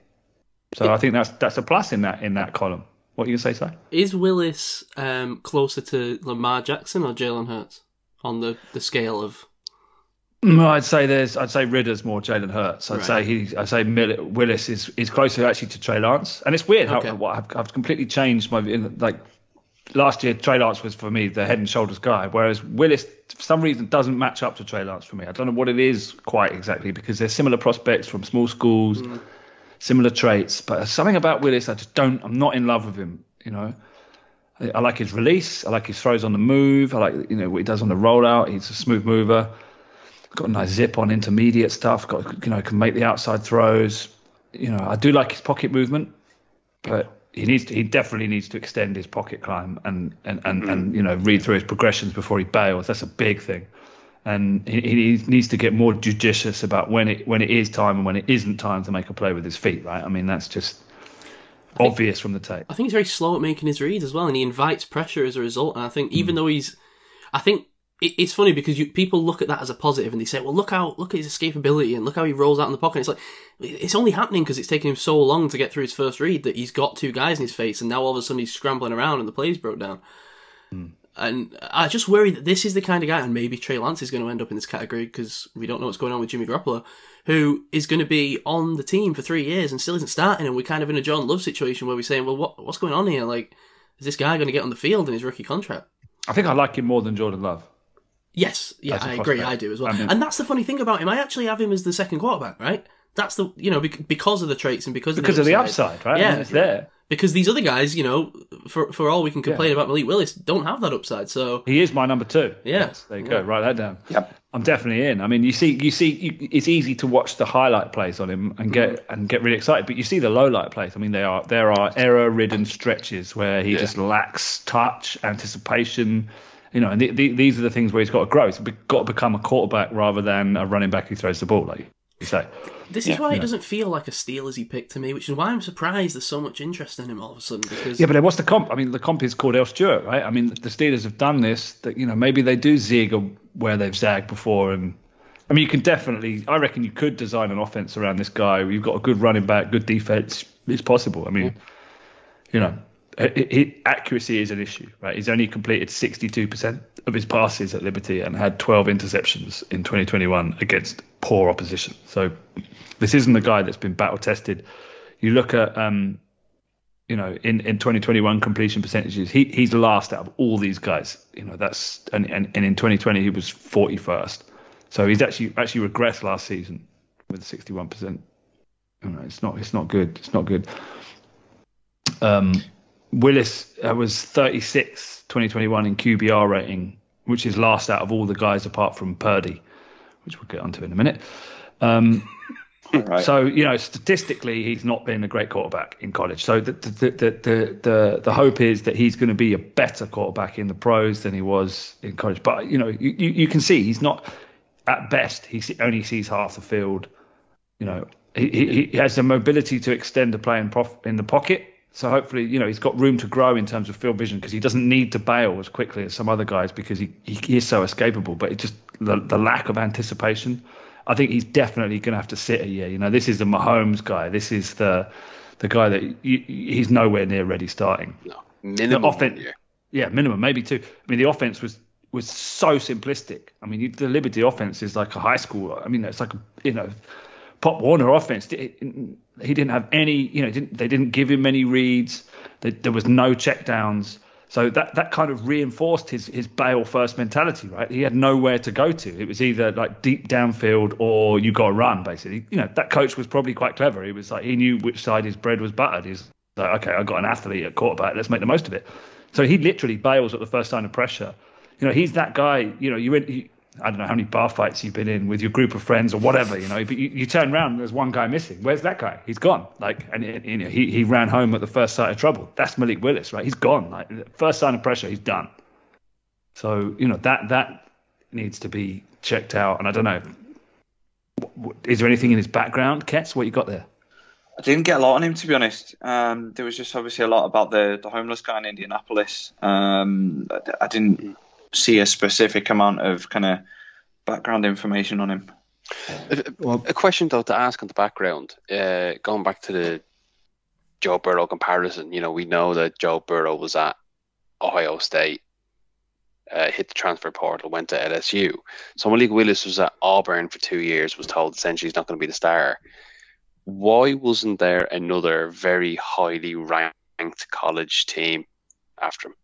So I think that's that's a plus in that in that column. What you gonna say, Si? Is Willis um, closer to Lamar Jackson or Jalen Hurts on the, the scale of? No, I'd say there's. I'd say Ridder's more Jalen Hurts. I'd Right. say he. I'd say Mill- Willis is is closer actually to Trey Lance. And it's weird how Okay. what I've, I've completely changed my like last year. Trey Lance was for me the head and shoulders guy, whereas Willis for some reason doesn't match up to Trey Lance for me. I don't know what it is quite exactly because they're similar prospects from small schools, mm. similar traits, but something about Willis I just don't. I'm not in love with him. You know. I I like his release. I like his throws on the move. I like you know what he does on the rollout. He's a smooth mover got a nice zip on intermediate stuff. Got you know can make the outside throws. You know I do like his pocket movement, but he needs to, he definitely needs to extend his pocket climb and and and, mm-hmm. and you know read through his progressions before he bails. That's a big thing, and he, he needs to get more judicious about when it when it is time and when it isn't time to make a play with his feet. Right? I mean that's just obvious from the tape. I think he's very slow at making his reads as well, and he invites pressure as a result. And I think even mm. though he's, I think it, it's funny because you, people look at that as a positive and they say, "Well, look how look at his escapability and look how he rolls out in the pocket." It's like it's only happening because it's taken him so long to get through his first read that he's got two guys in his face, and now all of a sudden he's scrambling around and the play's broke down. Hmm. And I just worry that this is the kind of guy, and maybe Trey Lance is going to end up in this category because we don't know what's going on with Jimmy Garoppolo, who is going to be on the team for three years and still isn't starting, and we're kind of in a John Love situation where we're saying, well, what what's going on here? Like, is this guy going to get on the field in his rookie contract? I think I like him more than Jordan Love. Yes, yeah, I a I agree. I do as well. I mean- and that's the funny thing about him. I actually have him as the second quarterback, right? That's the you know because of the traits and because of Because the of the upside, right? I Yeah. mean, it's there. Because these other guys, you know, for for all we can complain about Malik Willis, don't have that upside. So He is my number two. Yeah. Yes, there you go. Write that down. Yep. I'm definitely in. I mean, you see, you see, you, it's easy to watch the highlight plays on him and get mm-hmm. and get really excited, but you see the low light plays. I mean, they are there are error-ridden stretches where he just lacks touch, anticipation. You know, and the, the, these are the things where he's got to grow. He's got to become a quarterback rather than a running back who throws the ball, like you say. this is why it doesn't feel like a steal as he picked to me, which is why I'm surprised there's so much interest in him all of a sudden. Because Yeah, but what's the comp? I mean, the comp is Kordell Stewart, right? I mean, the Steelers have done this. That you know, maybe they do zig where they've zagged before, and I mean, you can definitely. I reckon you could design an offense around this guy. You've got a good running back, good defense. It's possible. I mean, you know, it, accuracy is an issue, right? He's only completed 62% of his passes at Liberty and had 12 interceptions in 2021 against poor opposition. So this isn't the guy that's been battle tested. You look at um, you know, in, in 2021 completion percentages, he he's last out of all these guys. You know, that's and, and, and in 2020 he was 41st. So he's actually actually regressed last season with 61 percent. You know, it's not it's not good. It's not good. Um, Willis uh, was 36 2021 in QBR rating, which is last out of all the guys apart from Purdy, which we'll get onto in a minute. Um, Right. so you know, statistically, he's not been a great quarterback in college. So the the the the the, the hope is that he's going to be a better quarterback in the pros than he was in college. But you know, you, you, you can see he's not at best. He only sees half the field. You know, he, he, he has the mobility to extend the play in, prof, in the pocket. So hopefully, you know, he's got room to grow in terms of field vision because he doesn't need to bail as quickly as some other guys because he, he, he is so escapable. But it just the, the lack of anticipation. I think he's definitely going to have to sit a year. You know, this is the Mahomes guy. This is the the guy that you, he's nowhere near ready starting. No, minimum. The yeah. Yeah, minimum, maybe two. I mean, the offense was was so simplistic. I mean, you, the Liberty offense is like a high school. I mean, it's like a you know, Pop Warner offense. He didn't have any. You know, didn't, they didn't give him any reads. There, was no checkdowns. So that that kind of reinforced his his bail first mentality, right? He had nowhere to go to. It was either like deep downfield or you got to run, basically. You know, that coach was probably quite clever. He was like he knew which side his bread was buttered. He's like, okay, I've got an athlete at quarterback. Let's make the most of it. So he literally bails at the first sign of pressure. You know, he's that guy. You know, you're in, I don't know how many bar fights you've been in with your group of friends or whatever. You know, but you, you turn around there's one guy missing. Where's that guy? He's gone. Like, and you know, he he ran home at the first sight of trouble. That's Malik Willis, right? He's gone. Like, first sign of pressure, he's done. So you know that that needs to be checked out. And I don't know, is there anything in his background, Kets? What you got there? I didn't get a lot on him to be honest. Um, there was just obviously a lot about the, the homeless guy in Indianapolis. Um, I, I didn't see a specific amount of kind of background information on him. Well, a question though to ask on the background, uh, going back to the Joe Burrow comparison. You know, we know that Joe Burrow was at Ohio State, uh, hit the transfer portal, went to LSU. So Malik Willis was at Auburn for two years, was told essentially he's not going to be the star. Why wasn't there another very highly ranked college team after him?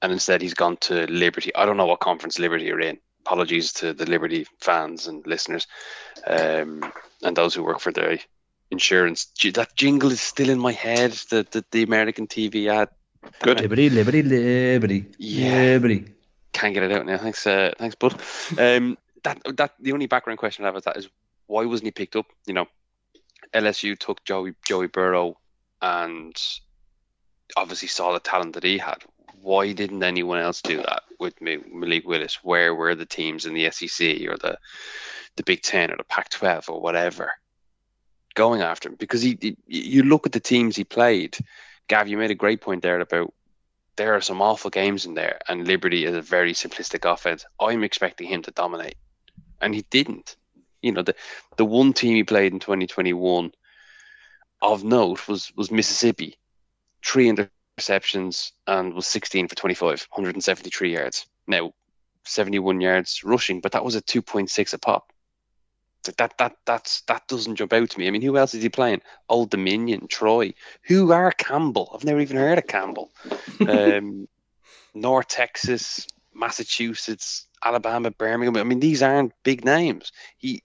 And instead he's gone to Liberty. I don't know what conference Liberty are in. Apologies to the Liberty fans and listeners, um, and those who work for the insurance. Gee, That jingle is still in my head. The the, the American TV ad. Good. Liberty, liberty, liberty, Yeah. liberty. Can't get it out now. Thanks, uh, thanks, bud. Um, that that the only background question I have is that is why wasn't he picked up? You know, LSU took Joey Joey Burrow and obviously saw the talent that he had. Why didn't anyone else do that with Ma- Malik Willis? Where were the teams in the SEC or the the Big Ten or the Pac-12 or whatever going after him? Because he, he you look at the teams he played. Gav, you made a great point there about there are some awful games in there, and Liberty is a very simplistic offense. I'm expecting him to dominate, and he didn't. You know, the the one team he played in 2021 of note was was Mississippi, three interceptions and was 16 for 25, 173 yards. Now, 71 yards rushing, but that was a 2.6 a pop. That that that's that doesn't jump out to me. I mean, who else is he playing? Old Dominion, Troy. Who are Campbell? I've never even heard of Campbell. Um, North Texas, Massachusetts, Alabama, Birmingham. I mean, these aren't big names. He,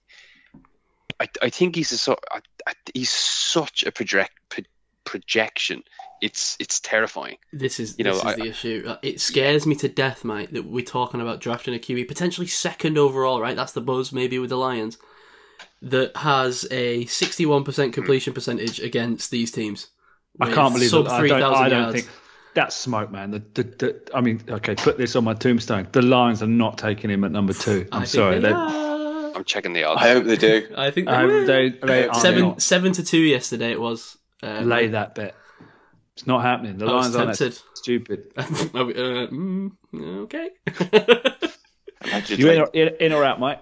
I, I think he's a so, I, I, he's such a project pro- projection. It's it's terrifying. This is You know, this is I- the issue. Uh, It scares me to death, mate, that we're talking about drafting a QB potentially second overall. Right, that's the buzz maybe with the Lions. That has a sixty-one percent completion percentage against these teams. I can't believe sub that. I don't, I don't yards. think that's smoke, man. The, the, the, I mean, okay, put this on my tombstone. The Lions are not taking him at number two. I I'm sorry. they They. I'm checking the odds. I hope they do. I think they, um, will. they, they are seven seven to two yesterday. It was. Lay that bet. It's not happening. The I Lions aren't stupid. uh, mm, okay. You in or, in, in or out, Mike?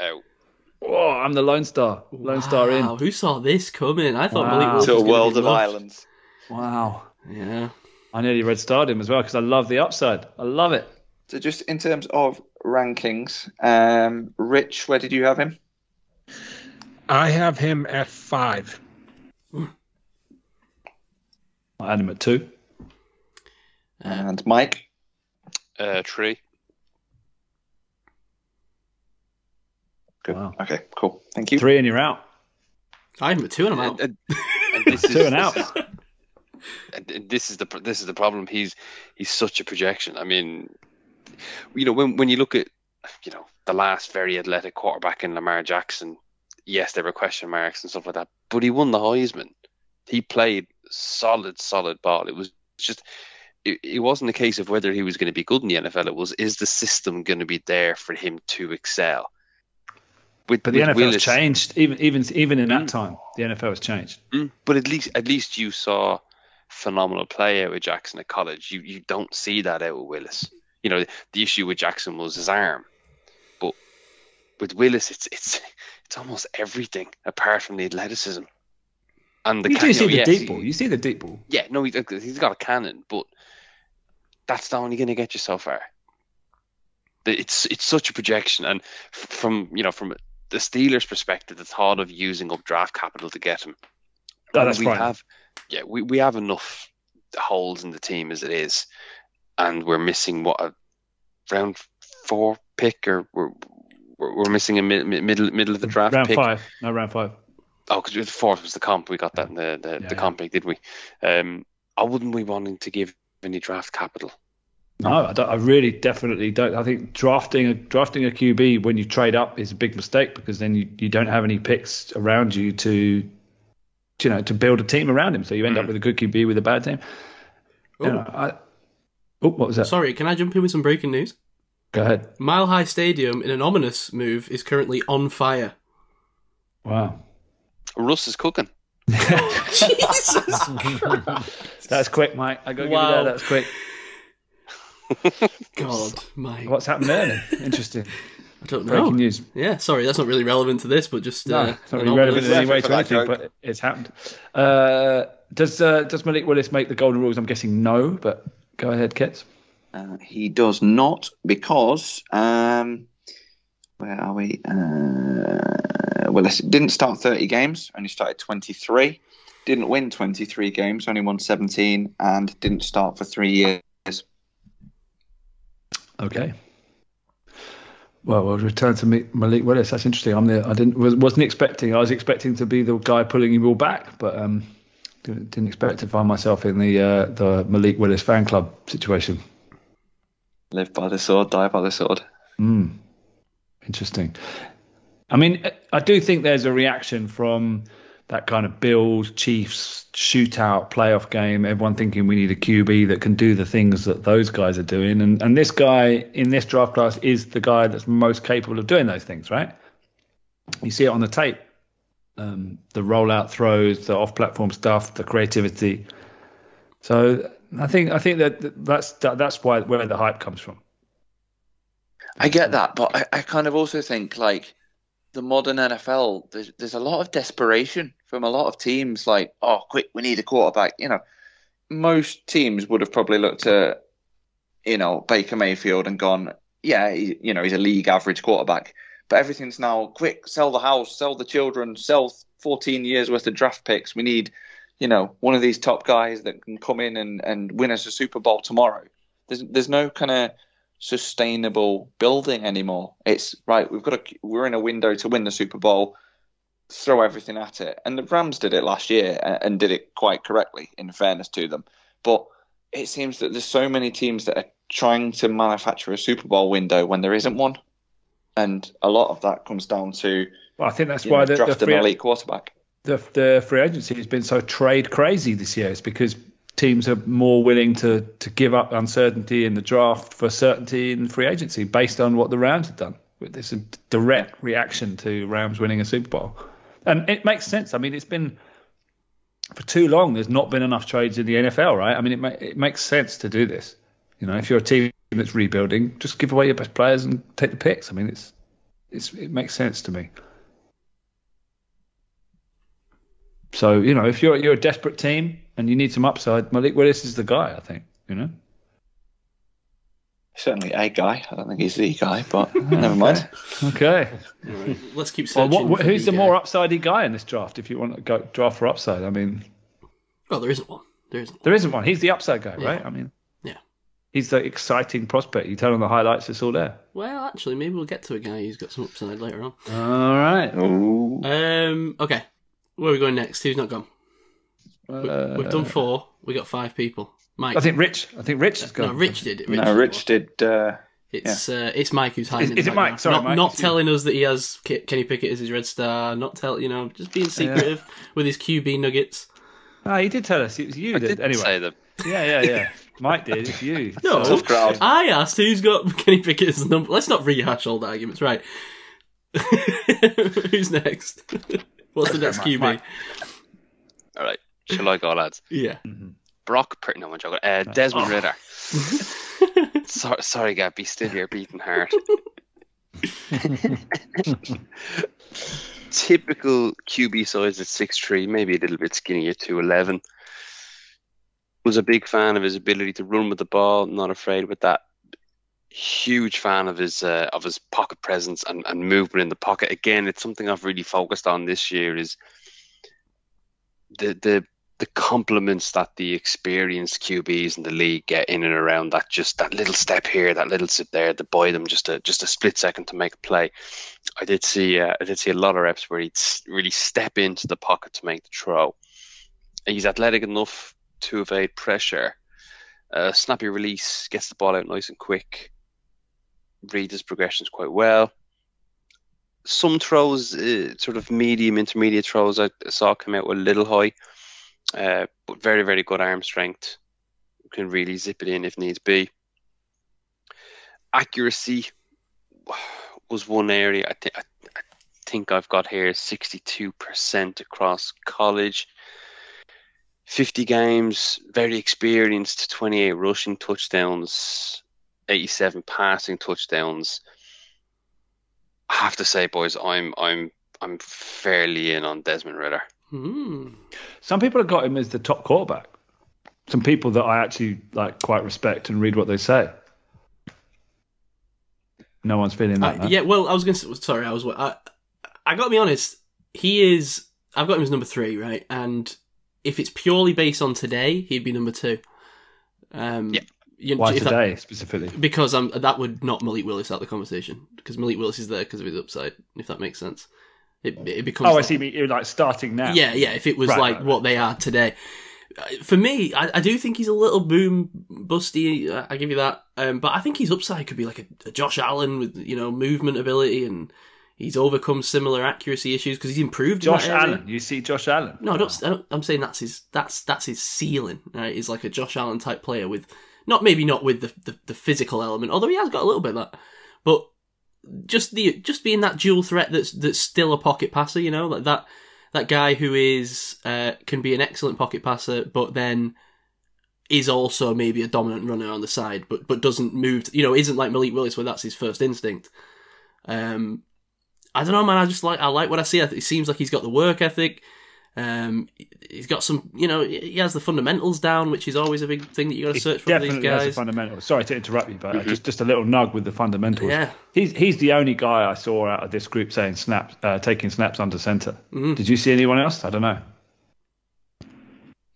Out. Oh, I'm the Lone Star. Lone Star in. Who saw this coming? I thought Wow. Malik Willis to a world be of loved. islands. Wow. Yeah. I nearly red starred him as well because I love the upside. I love it. So just in terms of rankings, um, Rich, where did you have him? I have him at five. I had him at two. And Mike? Uh, tree. Good. Wow. Okay, cool. Thank you. Three and you're out. I'm at two and I'm out. And, and this is Two and out. and this is the this is the problem. He's he's such a projection. I mean, you know, when when you look at you know the last very athletic quarterback in Lamar Jackson, yes, there were question marks and stuff like that, but he won the Heisman. He played solid, solid ball. It was just. It, it wasn't a case of whether he was going to be good in the NFL. It was is the system going to be there for him to excel. With, But the NFL's Willis- changed. Even even even in that Mm. time, the NFL has changed. Mm, but at least at least you saw phenomenal play out with Jackson at college. You you don't see that out with Willis. You know the issue with Jackson was his arm, but with Willis it's it's it's almost everything apart from the athleticism and the you ca- do see the yes, deep ball. You see the deep ball. Yeah, no, he's, he's got a cannon, but that's not only going to get you so far. It's it's such a projection, and from you know from the Steelers' perspective, the thought of using up draft capital to get him. Oh, that's we right. have, yeah, we, we have enough holes in the team as it is, and we're missing what a round four pick, or we're we're, we're missing a mid, mid- middle middle of the draft round pick. five. No, round five. Oh, because the fourth was the comp. We got that in the the, Yeah, the yeah. comp pick, did we? Um, I wouldn't be wanting to give any draft capital. No, I, don't, I really definitely don't. I think drafting a drafting a QB when you trade up is a big mistake because then you, you don't have any picks around you to you know to build a team around him. So you end up with a good QB with a bad team. You know, I, oh, what was that? Sorry, can I jump in with some breaking news? Go ahead. Mile High Stadium, in an ominous move, is currently on fire. Wow, Russ is cooking. Jesus! that's quick, Mike. I got to Wow. give you that. That's quick. God, Mike. What's happened there? Then? Interesting. I don't know. Breaking news. Yeah, sorry, that's not really relevant to this, but just No, uh, it's not really relevant in any way to anything, but it's happened. Uh, does uh, does Malik Willis make the golden rules? I'm guessing no, but go ahead, Kets. Uh, he does not because um, where are we? Uh, well, didn't start 30 games, only started 23. Didn't win 23 games, only won 17, and didn't start for three years. Okay. Well, we'll return to Ma- Malik Willis. That's interesting. I'm the I didn't was, wasn't expecting. I was expecting to be the guy pulling him all back, but um, didn't, didn't expect to find myself in the uh, the Malik Willis fan club situation. Live by the sword, die by the sword. Hmm. Interesting. I mean, I do think there's a reaction from that kind of Bills Chiefs shootout playoff game. Everyone thinking we need a QB that can do the things that those guys are doing, and and this guy in this draft class is the guy that's most capable of doing those things, right? You see it on the tape, um, the rollout throws, the off-platform stuff, the creativity. So I think I think that that's that, that's why where the hype comes from. I get that, but I, I kind of also think like the modern NFL, there's, there's a lot of desperation from a lot of teams. Like, oh, quick, we need a quarterback. You know, most teams would have probably looked at, you know, Baker Mayfield and gone, yeah, he, you know, he's a league average quarterback. But everything's now quick, sell the house, sell the children, sell 14 years worth of draft picks. We need, you know, one of these top guys that can come in and, and win us a Super Bowl tomorrow. There's there's no kind of sustainable building anymore. It's right. We've got a we're in a window to win the Super Bowl. Throw everything at it, and the Rams did it last year and, and did it quite correctly. In fairness to them, but it seems that there's so many teams that are trying to manufacture a Super Bowl window when there isn't one, and a lot of that comes down to Well, I think that's why know, the, the, free, an elite quarterback. The the free agency has been so trade crazy this year. It's because teams are more willing to to give up uncertainty in the draft for certainty in free agency based on what the Rams have done. It's a direct reaction to Rams winning a Super Bowl, and it makes sense. I mean, it's been for too long. There's not been enough trades in the NFL, right? I mean, it ma- it makes sense to do this. You know, if you're a team that's rebuilding, just give away your best players and take the picks. I mean, it's it's it makes sense to me. So you know, if you're you're a desperate team and you need some upside, Malik Willis is the guy. I think you know. Certainly a guy. I don't think he's the guy, but never mind. Okay. Right, Let's keep Well, searching. what, who's the guy. more upsidey guy in this draft? If you want to go draft for upside, I mean, Well, there isn't one. There isn't. there isn't one. He's the upside guy, Yeah. right? I mean, Yeah. he's the exciting prospect. You turn on the highlights, it's all there. Well, actually, maybe we'll get to a guy who's got some upside later on. All right. Ooh. Um. Okay. Where are we going next? Who's not gone? We, we've done four. We got five people. Mike. Uh, I think Rich. I think Rich has gone. no. Rich did it. Rich No, did Rich it. did. Uh, It's uh, it's Mike who's hiding. Is- is it Mike? background. Sorry, not, Mike. not It's you. telling us that he has Ke- Kenny Pickett as his red star. Not tell you know, just being secretive with his QB nuggets. Ah, he did tell us it was you. I That, did anyway. say that. Yeah, yeah, yeah. Mike did. It's you. No, Tough crowd. I asked who's got Kenny Pickett as the number. Let's not rehash old arguments, right? who's next? What's the next QB? Mike. All right. Shall I go, lads? Yeah. Brock, Pur- no, I'm joking. Uh, Desmond Ridder. sorry, sorry, Gabby. Still here, beating heart. Typical QB size at 6'3", maybe a little bit skinnier, at 2'11". Was a big fan of his ability to run with the ball, not afraid with that. Huge fan of his uh, of his pocket presence and, and movement in the pocket. Again, it's something I've really focused on this year is the the the compliments that the experienced QBs in the league get in and around that just that little step here, that little step there, that buy them just a just a split second to make a play. I did see uh, I did see a lot of reps where he'd really step into the pocket to make the throw. He's athletic enough to evade pressure. Uh, snappy release, gets the ball out nice and quick. Reads his progressions quite well. Some throws, uh, sort of medium, intermediate throws, I saw come out a little high, uh, but very, very good arm strength. Can really zip it in if needs be. Accuracy was one area I I think I've got here 62% across college. 50 games, very experienced, 28 rushing touchdowns, 87 passing touchdowns. I have to say, boys, I'm I'm I'm fairly in on Desmond Ridder. Hmm. Some people have got him as the top quarterback. Some people that I actually like quite respect and read what they say. No one's feeling that. Uh, no? yeah, well, I was going to. Sorry, I was. I, I got to be honest. He is. I've got him as number three, right? And if it's purely based on today, he'd be number two. Um, Yeah. You- Why if that- today specifically? because um, that would knock Malik Willis out of the conversation because Malik Willis is there because of his upside. If that makes sense, it it becomes. Oh, I see. You're like starting now. Yeah, yeah. If it was Right, like right, what right. they are today, Uh, for me, I, I do think he's a little boom busty. uh, I give you that. Um, but I think his upside could be like a, a Josh Allen with you know movement ability, and he's overcome similar accuracy issues because he's improved. Josh. Allen. You see Josh Allen. No, I don't, I don't, I'm saying that's his that's that's his ceiling. Right, he's like a Josh Allen type player with not maybe not with the, the the physical element, although he has got a little bit of that, but just the just being that dual threat that's that's still a pocket passer. You know, like that that guy who is uh, can be an excellent pocket passer, but then is also maybe a dominant runner on the side, but but doesn't move. You know, isn't like Malik Willis where that's his first instinct. Um, I don't know, man. I just like I like what I see. I think It seems like he's got the work ethic. Um, he's got some, you know, he has the fundamentals down, which is always a big thing that you got to search for for these definitely has the fundamentals. Sorry to interrupt you, but just just a little nug with the fundamentals. Yeah. He's he's the only guy I saw out of this group saying snaps, uh, taking snaps under center. Mhm. Did you see anyone else? I don't know.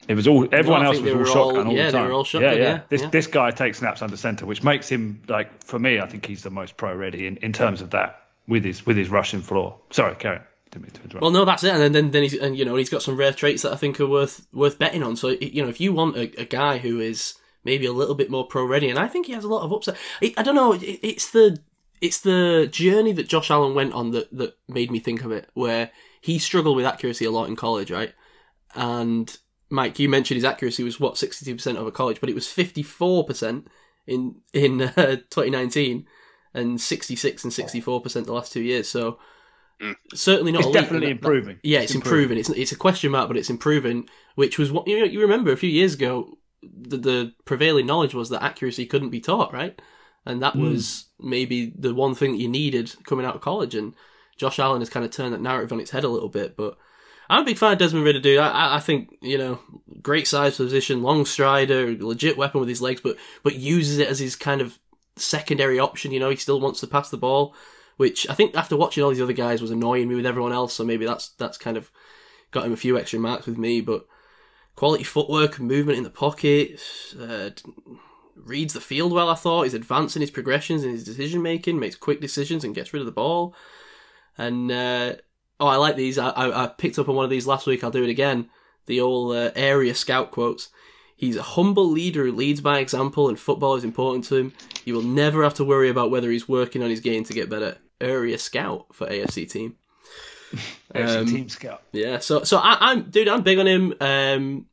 It was all everyone I else was they all were shotgun all- all yeah, the they time. were all shotgun, yeah, This yeah. this guy takes snaps under center, which makes him like for me. I think he's the most pro ready in, in terms of that with his with his rushing floor. Sorry, Karen. Didn't mean to. Well, no, that's it. And then, then, then he's, and you know, he's got some rare traits that I think are worth worth betting on. So, you know, if you want a, a guy who is maybe a little bit more pro ready, and I think he has a lot of upside. I, I don't know. It, it's the it's the journey that Josh Allen went on that that made me think of it, where he struggled with accuracy a lot in college, right? And Mike, you mentioned his accuracy was what sixty two percent over college, but it was fifty four percent in in uh, twenty nineteen, and sixty six and sixty four percent the last two years. So. Mm. Certainly not. it's elite, definitely and that- improving. yeah, it's, improving. It's it's a question mark, but it's improving. Which was what you know, you remember a few years ago. The, the prevailing knowledge was that accuracy couldn't be taught, right? And that hmm. was maybe the one thing that you needed coming out of college. And Josh Allen has kind of turned that narrative on its head a little bit. But I'm a big fan of Desmond Ridder, dude. I, I- I think you know, great size position, long strider, legit weapon with his legs, but but uses it as his kind of secondary option. You know, he still wants to pass the ball, which I think after watching all these other guys was annoying me with everyone else. So maybe that's that's kind of got him a few extra marks with me. But quality footwork, movement in the pocket, uh, reads the field well. I thought he's advancing his progressions and his decision making, makes quick decisions and gets rid of the ball. And uh, oh, I like these. I, I, I picked up on one of these last week. I'll do it again. The old uh, area scout quotes. He's a humble leader who leads by example, and football is important to him. You will never have to worry about whether he's working on his game to get better. Area scout for AFC team. AFC Um, team scout. Yeah, so so I, I'm dude, I'm big on him. Um,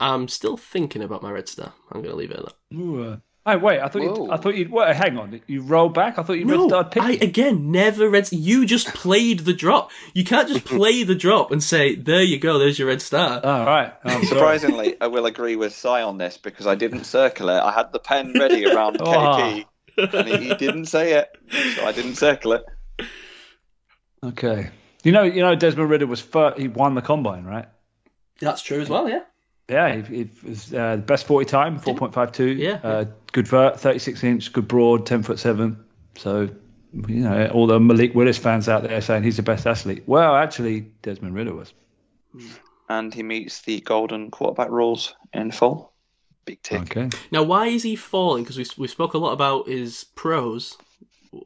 I'm still thinking about my red star. I'm gonna leave it at that. Ooh, uh, oh wait, I thought you Whoa. I thought you wait, hang on. You roll back. I thought you red No, starred I again never read. You just played the drop. You can't just play the drop and say, "There you go, there's your red star." Oh right. I'm. Surprisingly, I will agree with Si on this because I didn't circle it. I had the pen ready around Oh. KP, and he, he didn't say it, so I didn't circle it. Okay. You know, you know, Desmond Ridder was first. He won the combine, right? That's true as well. Yeah. Yeah, he, he was uh, the best forty time, four point five two. Yeah. Uh, good vert, thirty six inch, good broad, ten foot seven. So, you know, all the Malik Willis fans out there saying he's the best athlete. Well, actually, Desmond Ridder was. And he meets the golden quarterback rules in full. Big tick. Okay. Now, why is he falling? Because we we spoke a lot about his pros.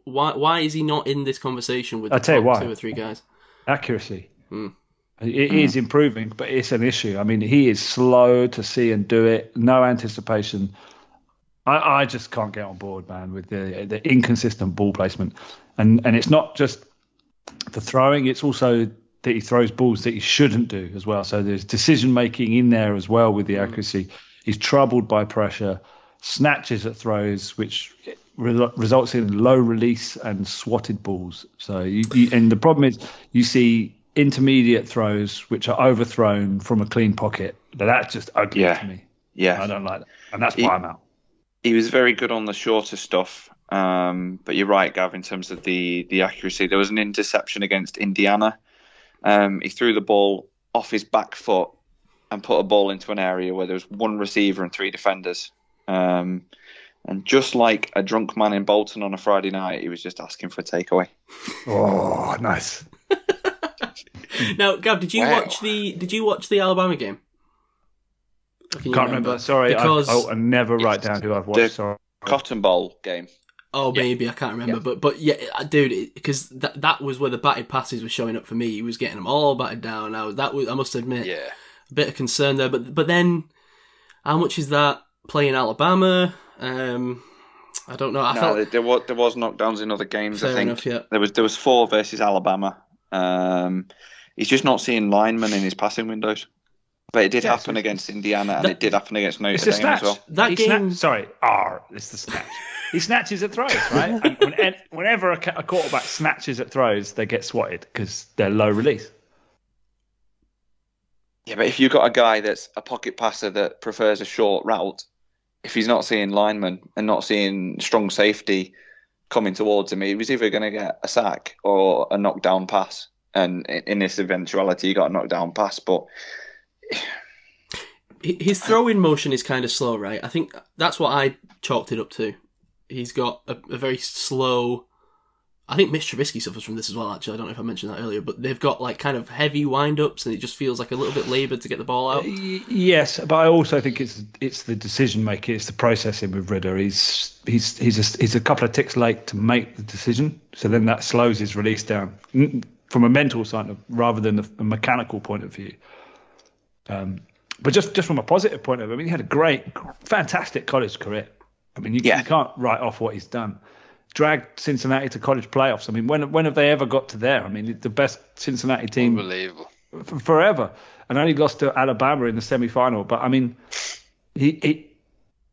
Why why is he not in this conversation with I'll tell you why. two or three guys? Accuracy. Hmm. It is improving, but it's an issue. I mean, he is slow to see and do it. No anticipation. I, I just can't get on board, man, with the the inconsistent ball placement, and and it's not just the throwing; it's also that he throws balls that he shouldn't do as well. So there's decision making in there as well with the accuracy. He's troubled by pressure, snatches at throws, which re- results in low release and swatted balls. So you, you, and the problem is you see intermediate throws which are overthrown from a clean pocket. Now, That's just ugly Yeah. to me. Yeah, I don't like that, and that's He- why I'm out. he was very good on the shorter stuff. Um, but you're right, Gav, in terms of the the accuracy. There was an interception against Indiana. Um, he threw the ball off his back foot and put a ball into an area where there was one receiver and three defenders. Um, and just like a drunk man in Bolton on a Friday night, he was just asking for a takeaway. Oh, nice. Now, Gav, did you Wow. watch the did you watch the Alabama game? Or Can Can't remember. Sorry, Because I, oh, I never write down who I've watched. Sorry. Cotton Bowl game. Oh, maybe I can't remember, but but yeah, uh, dude, because that that was where the batted passes were showing up for me. He was getting them all batted down. I was that was I must admit Yeah. A bit of concern there. But but then, how much is that playing Alabama? Um, I don't know. I no, felt there was there was knockdowns in other games. fair I think enough. Yeah, there was there was four versus Alabama. Um, he's just not seeing linemen in his passing windows. But it did Yeah, happen so- against Indiana, and That- it did happen against Notre It's Dame snatch. as well. That he game- Sna- sorry, R. It's the snatch. he snatches at throws, right? and when, whenever a, a quarterback snatches at throws, they get swatted because they're low release. Yeah, but if you've got a guy that's a pocket passer that prefers a short route, if he's not seeing linemen and not seeing strong safety coming towards him, he was either going to get a sack or a knockdown pass. And in this eventuality, he got a knockdown pass. But his throwing motion is kind of slow, right? I think that's what I chalked it up to. He's got a, a very slow. I think Mitch Trubisky suffers from this as well. Actually, I don't know if I mentioned that earlier, but they've got like kind of heavy wind ups, and it just feels like a little bit laboured to get the ball out. Yes, but I also think it's it's the decision making, it's the processing with Ridder. He's he's he's a, he's a couple of ticks late to make the decision, so then that slows his release down Mm, from a mental side of, rather than a, a mechanical point of view. Um, but just just from a positive point of view, I mean, he had a great, fantastic college career. I mean, you, Yeah. you can't write off what he's done. Dragged Cincinnati to college playoffs. I mean, when when have they ever got to there? I mean, the best Cincinnati team Unbelievable. f- forever, and only lost to Alabama in the semi-final. But I mean, he, he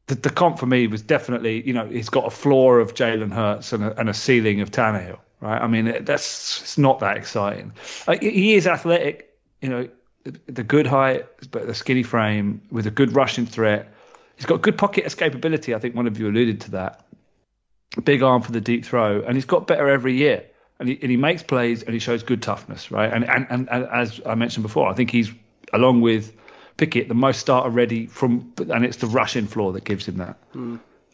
the, the comp for me was definitely, you know, he's got a floor of Jalen Hurts and a, and a ceiling of Tannehill, right? I mean, it- that's it's not that exciting. Uh, like, he- is athletic, you know, the good height, but the skinny frame with a good rushing threat. He's got good pocket escapability. I think one of you alluded to that. Big arm for the deep throw, and he's got better every year. And he, and he makes plays and he shows good toughness, right? And, and and and as I mentioned before, I think he's along with Pickett the most starter ready from, and it's the rushing floor that gives him that.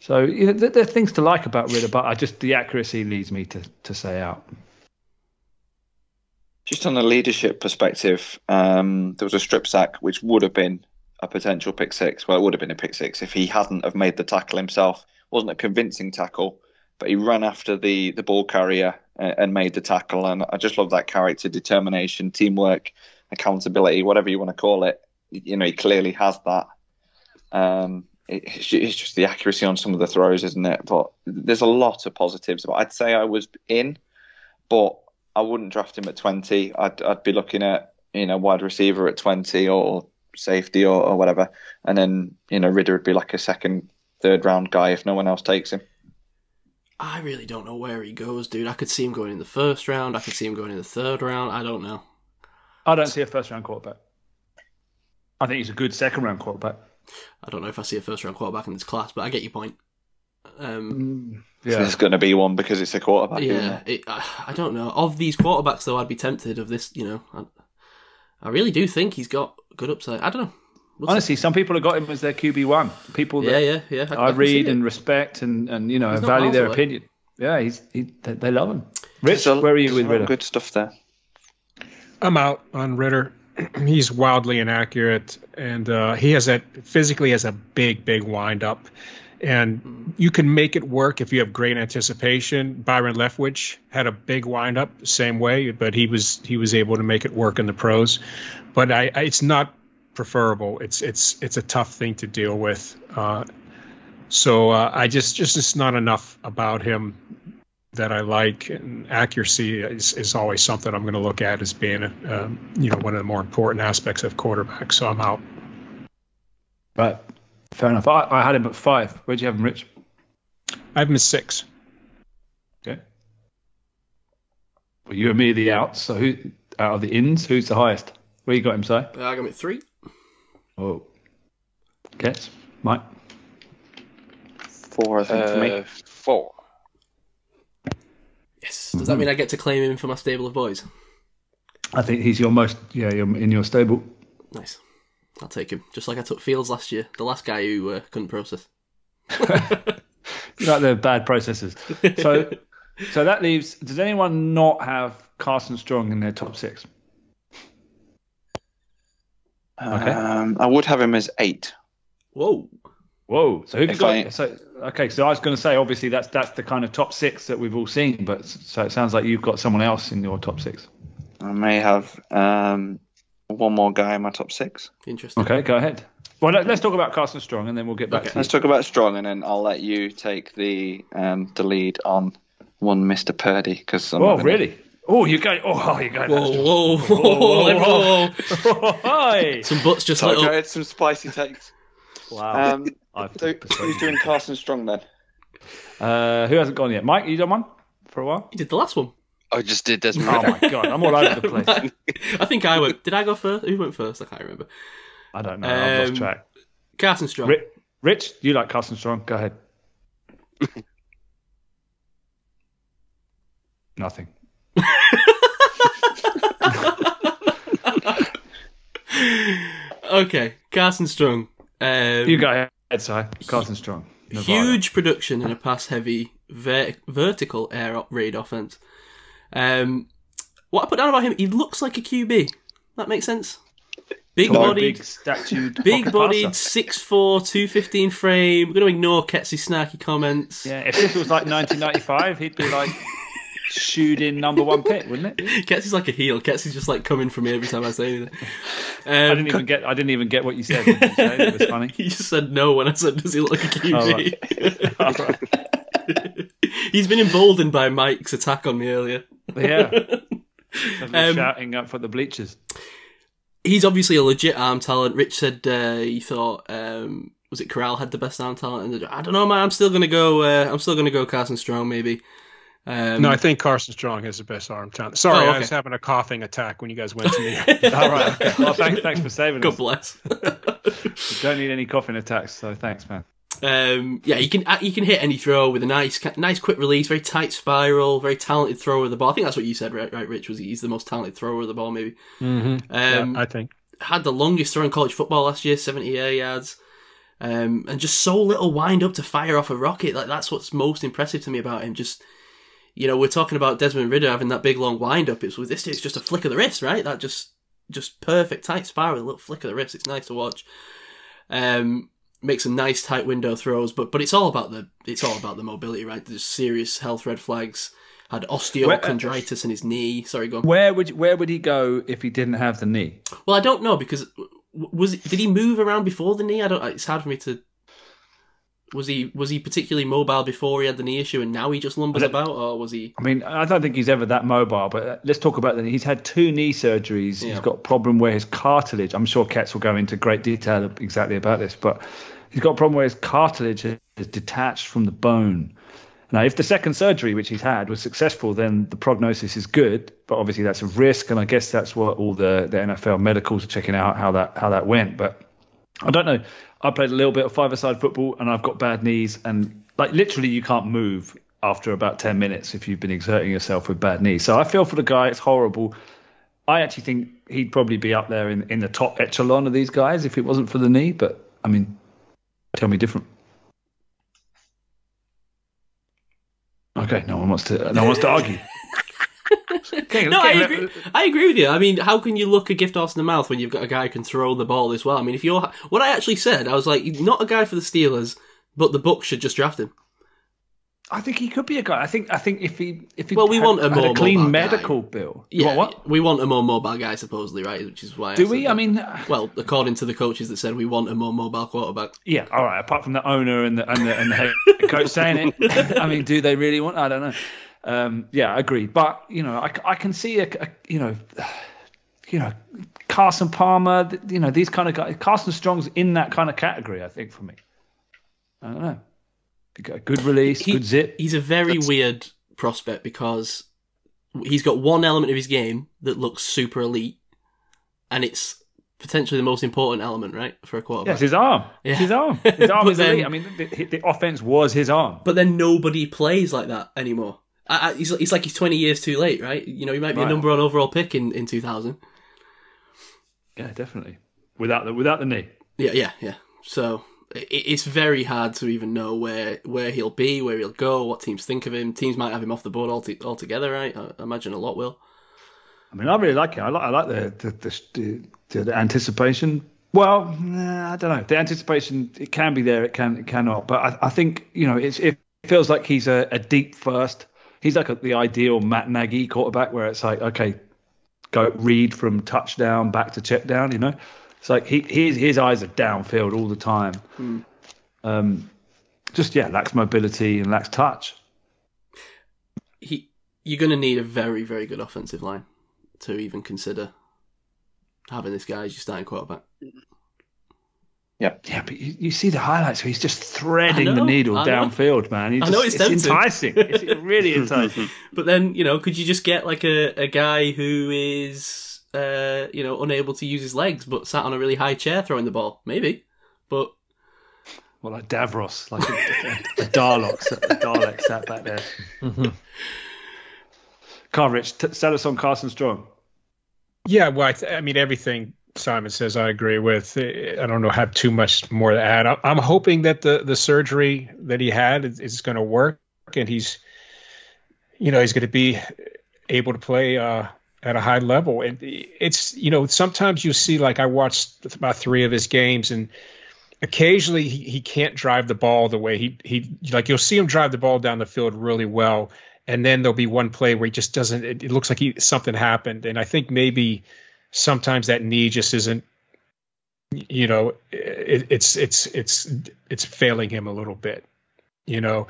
So you know, there, there are things to like about Ridder, but I just the accuracy leads me to to say out. Just on a leadership perspective, um, there was a strip sack which would have been a potential pick six. Well, it would have been a pick six if he hadn't have made the tackle himself. Wasn't a convincing tackle, but he ran after the the ball carrier and, and made the tackle. And I just love that character, determination, teamwork, accountability, whatever you want to call it. You know, he clearly has that. Um, it- it's just the accuracy on some of the throws, isn't it? But there's a lot of positives. But I'd say I was in, but I wouldn't draft him at 20. I'd, I'd be looking at, you know, wide receiver at 20 or safety or, or whatever. And then, you know, Ridder would be like a second, third round guy if no one else takes him. I really don't know where he goes, dude. I could see him going in the first round. I could see him going in the third round. I don't know. I don't see a first round quarterback. I think he's a good second round quarterback. I don't know if I see a first round quarterback in this class, but I get your point. Um, Yeah. There's going to be one because it's a quarterback. yeah, it, I, I don't know. Of these quarterbacks, though, I'd be tempted of this. You know, I, I really do think he's got good upside. I don't know. We'll see. Honestly, some people have got him as their QB one. People that yeah, yeah, yeah. I, can see read and respect and, and you know He's value their away. opinion. Yeah, he's he, they, they love him. Rich, There's a- where are you with a lot of Ridder? Good stuff there. I'm out on Ridder. He's wildly inaccurate, and uh, he has a physically has a big, big wind up. and you can make it work if you have great anticipation. Byron Leftwich had a big windup, same way, but he was he was able to make it work in the pros. But I, I it's not preferable. It's it's it's a tough thing to deal with. Uh, so uh, I just just it's not enough about him that I like, and accuracy is, is always something I'm going to look at as being, um, you know, one of the more important aspects of quarterback. So I'm out. Right. Fair enough. I, I had him at five. Where'd you have him, Rich? I have him at six. Okay. Well, you and me are the outs. So who out of the ins? Who's the highest? Where you got him, Si? I got him at three. Oh. Gets Mike. Four, I think, for me. Uh, four. Yes. Does that mean I get to claim him for my stable of boys? I think he's your most yeah you're in your stable. Nice. I'll take him. Just like I took Fields last year, the last guy who uh, couldn't process. You like the bad processors. So so that leaves. Does anyone not have Carson Strong in their top six? Okay. Um, I would have him as eight. Whoa. Whoa! So who have you got? I- So okay, so I was going to say obviously that's that's the kind of top six that we've all seen, but so it sounds like you've got someone else in your top six. I may have um, one more guy in my top six. Interesting. Okay, go ahead. Well, let, us talk about Carson Strong, and then we'll get back Okay. to Let's talk about Strong, and then I'll let you take the um, the lead on one Mr. Purdy because Oh, really? Oh, you go. Oh, you go. Whoa, whoa, whoa, whoa, whoa, whoa. Hi. Some butts just lit Told I had some spicy takes. Wow. Um, so who's doing Carson Strong then? Uh, who hasn't gone yet? Mike, you done one for a while? He did the last one. I just did Desmond Oh my god, I'm all over the place. I think I went. Did I go first? Who went first? I can't remember. I don't know. I've Um, lost track. Carson Strong. Rich, Rich, you like Carson Strong? Go ahead. Nothing. Okay, Carson Strong. Um, You go ahead, Si. Carson Strong. Nevada. huge production in a pass-heavy ver- vertical air raid offense. Um, what I put down about him, he looks like a QB. That makes sense. Big Tall, bodied, big statued, big bodied, passer. 6'4", 215 frame. We're going to ignore Ketsy's snarky comments. Yeah, if this was like 1995, he'd be like shooting number one pick, wouldn't it? Ketsy's like a heel. Ketsy's just like coming for me every time I say anything. I Um, didn't even get. I didn't even get what you said. You say? It was funny. he just said no when I said, "Does he look like a QB?" All right. He's been emboldened by Mike's attack on me earlier. Yeah. Um, shouting up for the bleachers. He's obviously a legit arm talent. Rich said uh, he thought um, was it Corral had the best arm talent, and I don't know, man. I'm still gonna go. Uh, I'm still gonna go Carson Strong, maybe. Um, No, I think Carson Strong has the best arm talent. Sorry, Oh, I was having a coughing attack when you guys went to me. All right. Okay. Well, thanks, thanks for saving God us. bless. We don't need any coughing attacks, so thanks, man. Um, yeah, you can you can hit any throw with a nice nice quick release, very tight spiral, very talented thrower of the ball. I think that's what you said, right? Right, Rich was he's the most talented thrower of the ball, maybe. mm-hmm. Um, I think. had the longest throw in college football last year, 70 air yards. Um, and just so little wind up to fire off a rocket. Like that's what's most impressive to me about him. Just you know, we're talking about Desmond Ridder having that big long wind up. It's with this it's just a flick of the wrist, right? That just just perfect tight spiral, a little flick of the wrist. It's nice to watch. Um makes some nice tight window throws, but but it's all about the it's all about the mobility, right? There's serious health red flags. Had osteochondritis in his knee. Sorry, go on. Where would where would he go if he didn't have the knee? Well, I don't know because was did he move around before the knee? I don't. It's hard for me to. Was he was he particularly mobile before he had the knee issue, and now he just lumbers about, or was he? I mean, I don't think he's ever that mobile. But uh, let's talk about that. He's had two knee surgeries. Yeah. He's got a problem where his cartilage. I'm sure Kets will go into great detail exactly about this, but he's got a problem where his cartilage is detached from the bone. Now, if the second surgery, which he's had, was successful, then the prognosis is good. But obviously, that's a risk, and I guess that's what all the, the NFL medicals are checking out how that how that went. But I don't know. I played a little bit of five-a-side football, and I've got bad knees, and like literally, you can't move after about ten minutes if you've been exerting yourself with bad knees. So I feel for the guy; it's horrible. I actually think he'd probably be up there in, in the top echelon of these guys if it wasn't for the knee. But I mean, tell me different. Okay, no one wants to. No one wants to argue. Okay, No, okay, I agree. I agree with you. I mean, how can you look a gift horse in the mouth when you've got a guy who can throw the ball as well? I mean, if you're what I actually said, I was like, not a guy for the Steelers, But the Bucs should just draft him. I think he could be a guy. I think I think if he if he Well, we had, want a more a clean mobile guy. medical bill. Yeah, What? what? we want a more mobile guy, supposedly, right? Which is why. Do said we? I mean, well, according to the coaches that said we want a more mobile quarterback. yeah. All right. Apart from the owner and the and the, and the head coach saying it, I mean, do they really want? I don't know. Um, yeah, I agree. But you know, I, I can see a, a you know, you know, Carson Palmer. You know, these kind of guys. Carson Strong's in that kind of category. I think for me. I don't know. He got a Good release, He- good zip. He's a very weird prospect because he's got one element of his game that looks super elite, and it's potentially the most important element, right, for a quarterback. Yes, his arm. Yeah. His arm. His arm is then- elite. I mean, the, the offense was his arm. But then nobody plays like that anymore. I, I, he's, he's like he's 20 years too late, right? You know, he might be Right. a number one overall pick in, in 2000. Yeah, definitely. Without the without the knee. Yeah, yeah, yeah. So it, it's very hard to even know where where he'll be, where he'll go, what teams think of him. Teams might have him off the board alto- altogether, right? I I imagine a lot will. I mean, I really like it. I like I like the the the, the, the anticipation. Well, nah, I don't know. The anticipation it can be there, it can it cannot. But I, I think you know it's, it feels like he's a, a deep first. He's like a, the ideal Matt Nagy quarterback, where it's like okay, go read from touchdown back to check down. You know, it's like he his his eyes are downfield all the time. Um, just yeah, lacks mobility and lacks touch. He, you're going to need a very, very good offensive line to even consider having this guy as your starting quarterback. Yeah, yeah, but you, you see the highlights where he's just threading the needle downfield, man. He I just, know it's tempting. enticing. It's really enticing. But then, you know, could you just get like a, a guy who is, uh, you know, unable to use his legs but sat on a really high chair throwing the ball? Maybe. But well, like Davros, like a, a, a Dalek, a Dalek sat back there. Carl Rich, t- sell us on Carson Strong. Yeah, well, I, th- I mean, everything Simon says, I agree with. I don't know, have too much more to add. I'm hoping that the the surgery that he had is, is going to work, and he's, you know, he's going to be able to play uh, at a high level. And it's, you know, sometimes you see, like, I watched about three of his games, and occasionally he, he can't drive the ball the way he he like you'll see him drive the ball down the field really well and then there'll be one play where he just doesn't it, it looks like he something happened and i think maybe sometimes that knee just isn't you know it, it's it's it's it's failing him a little bit you know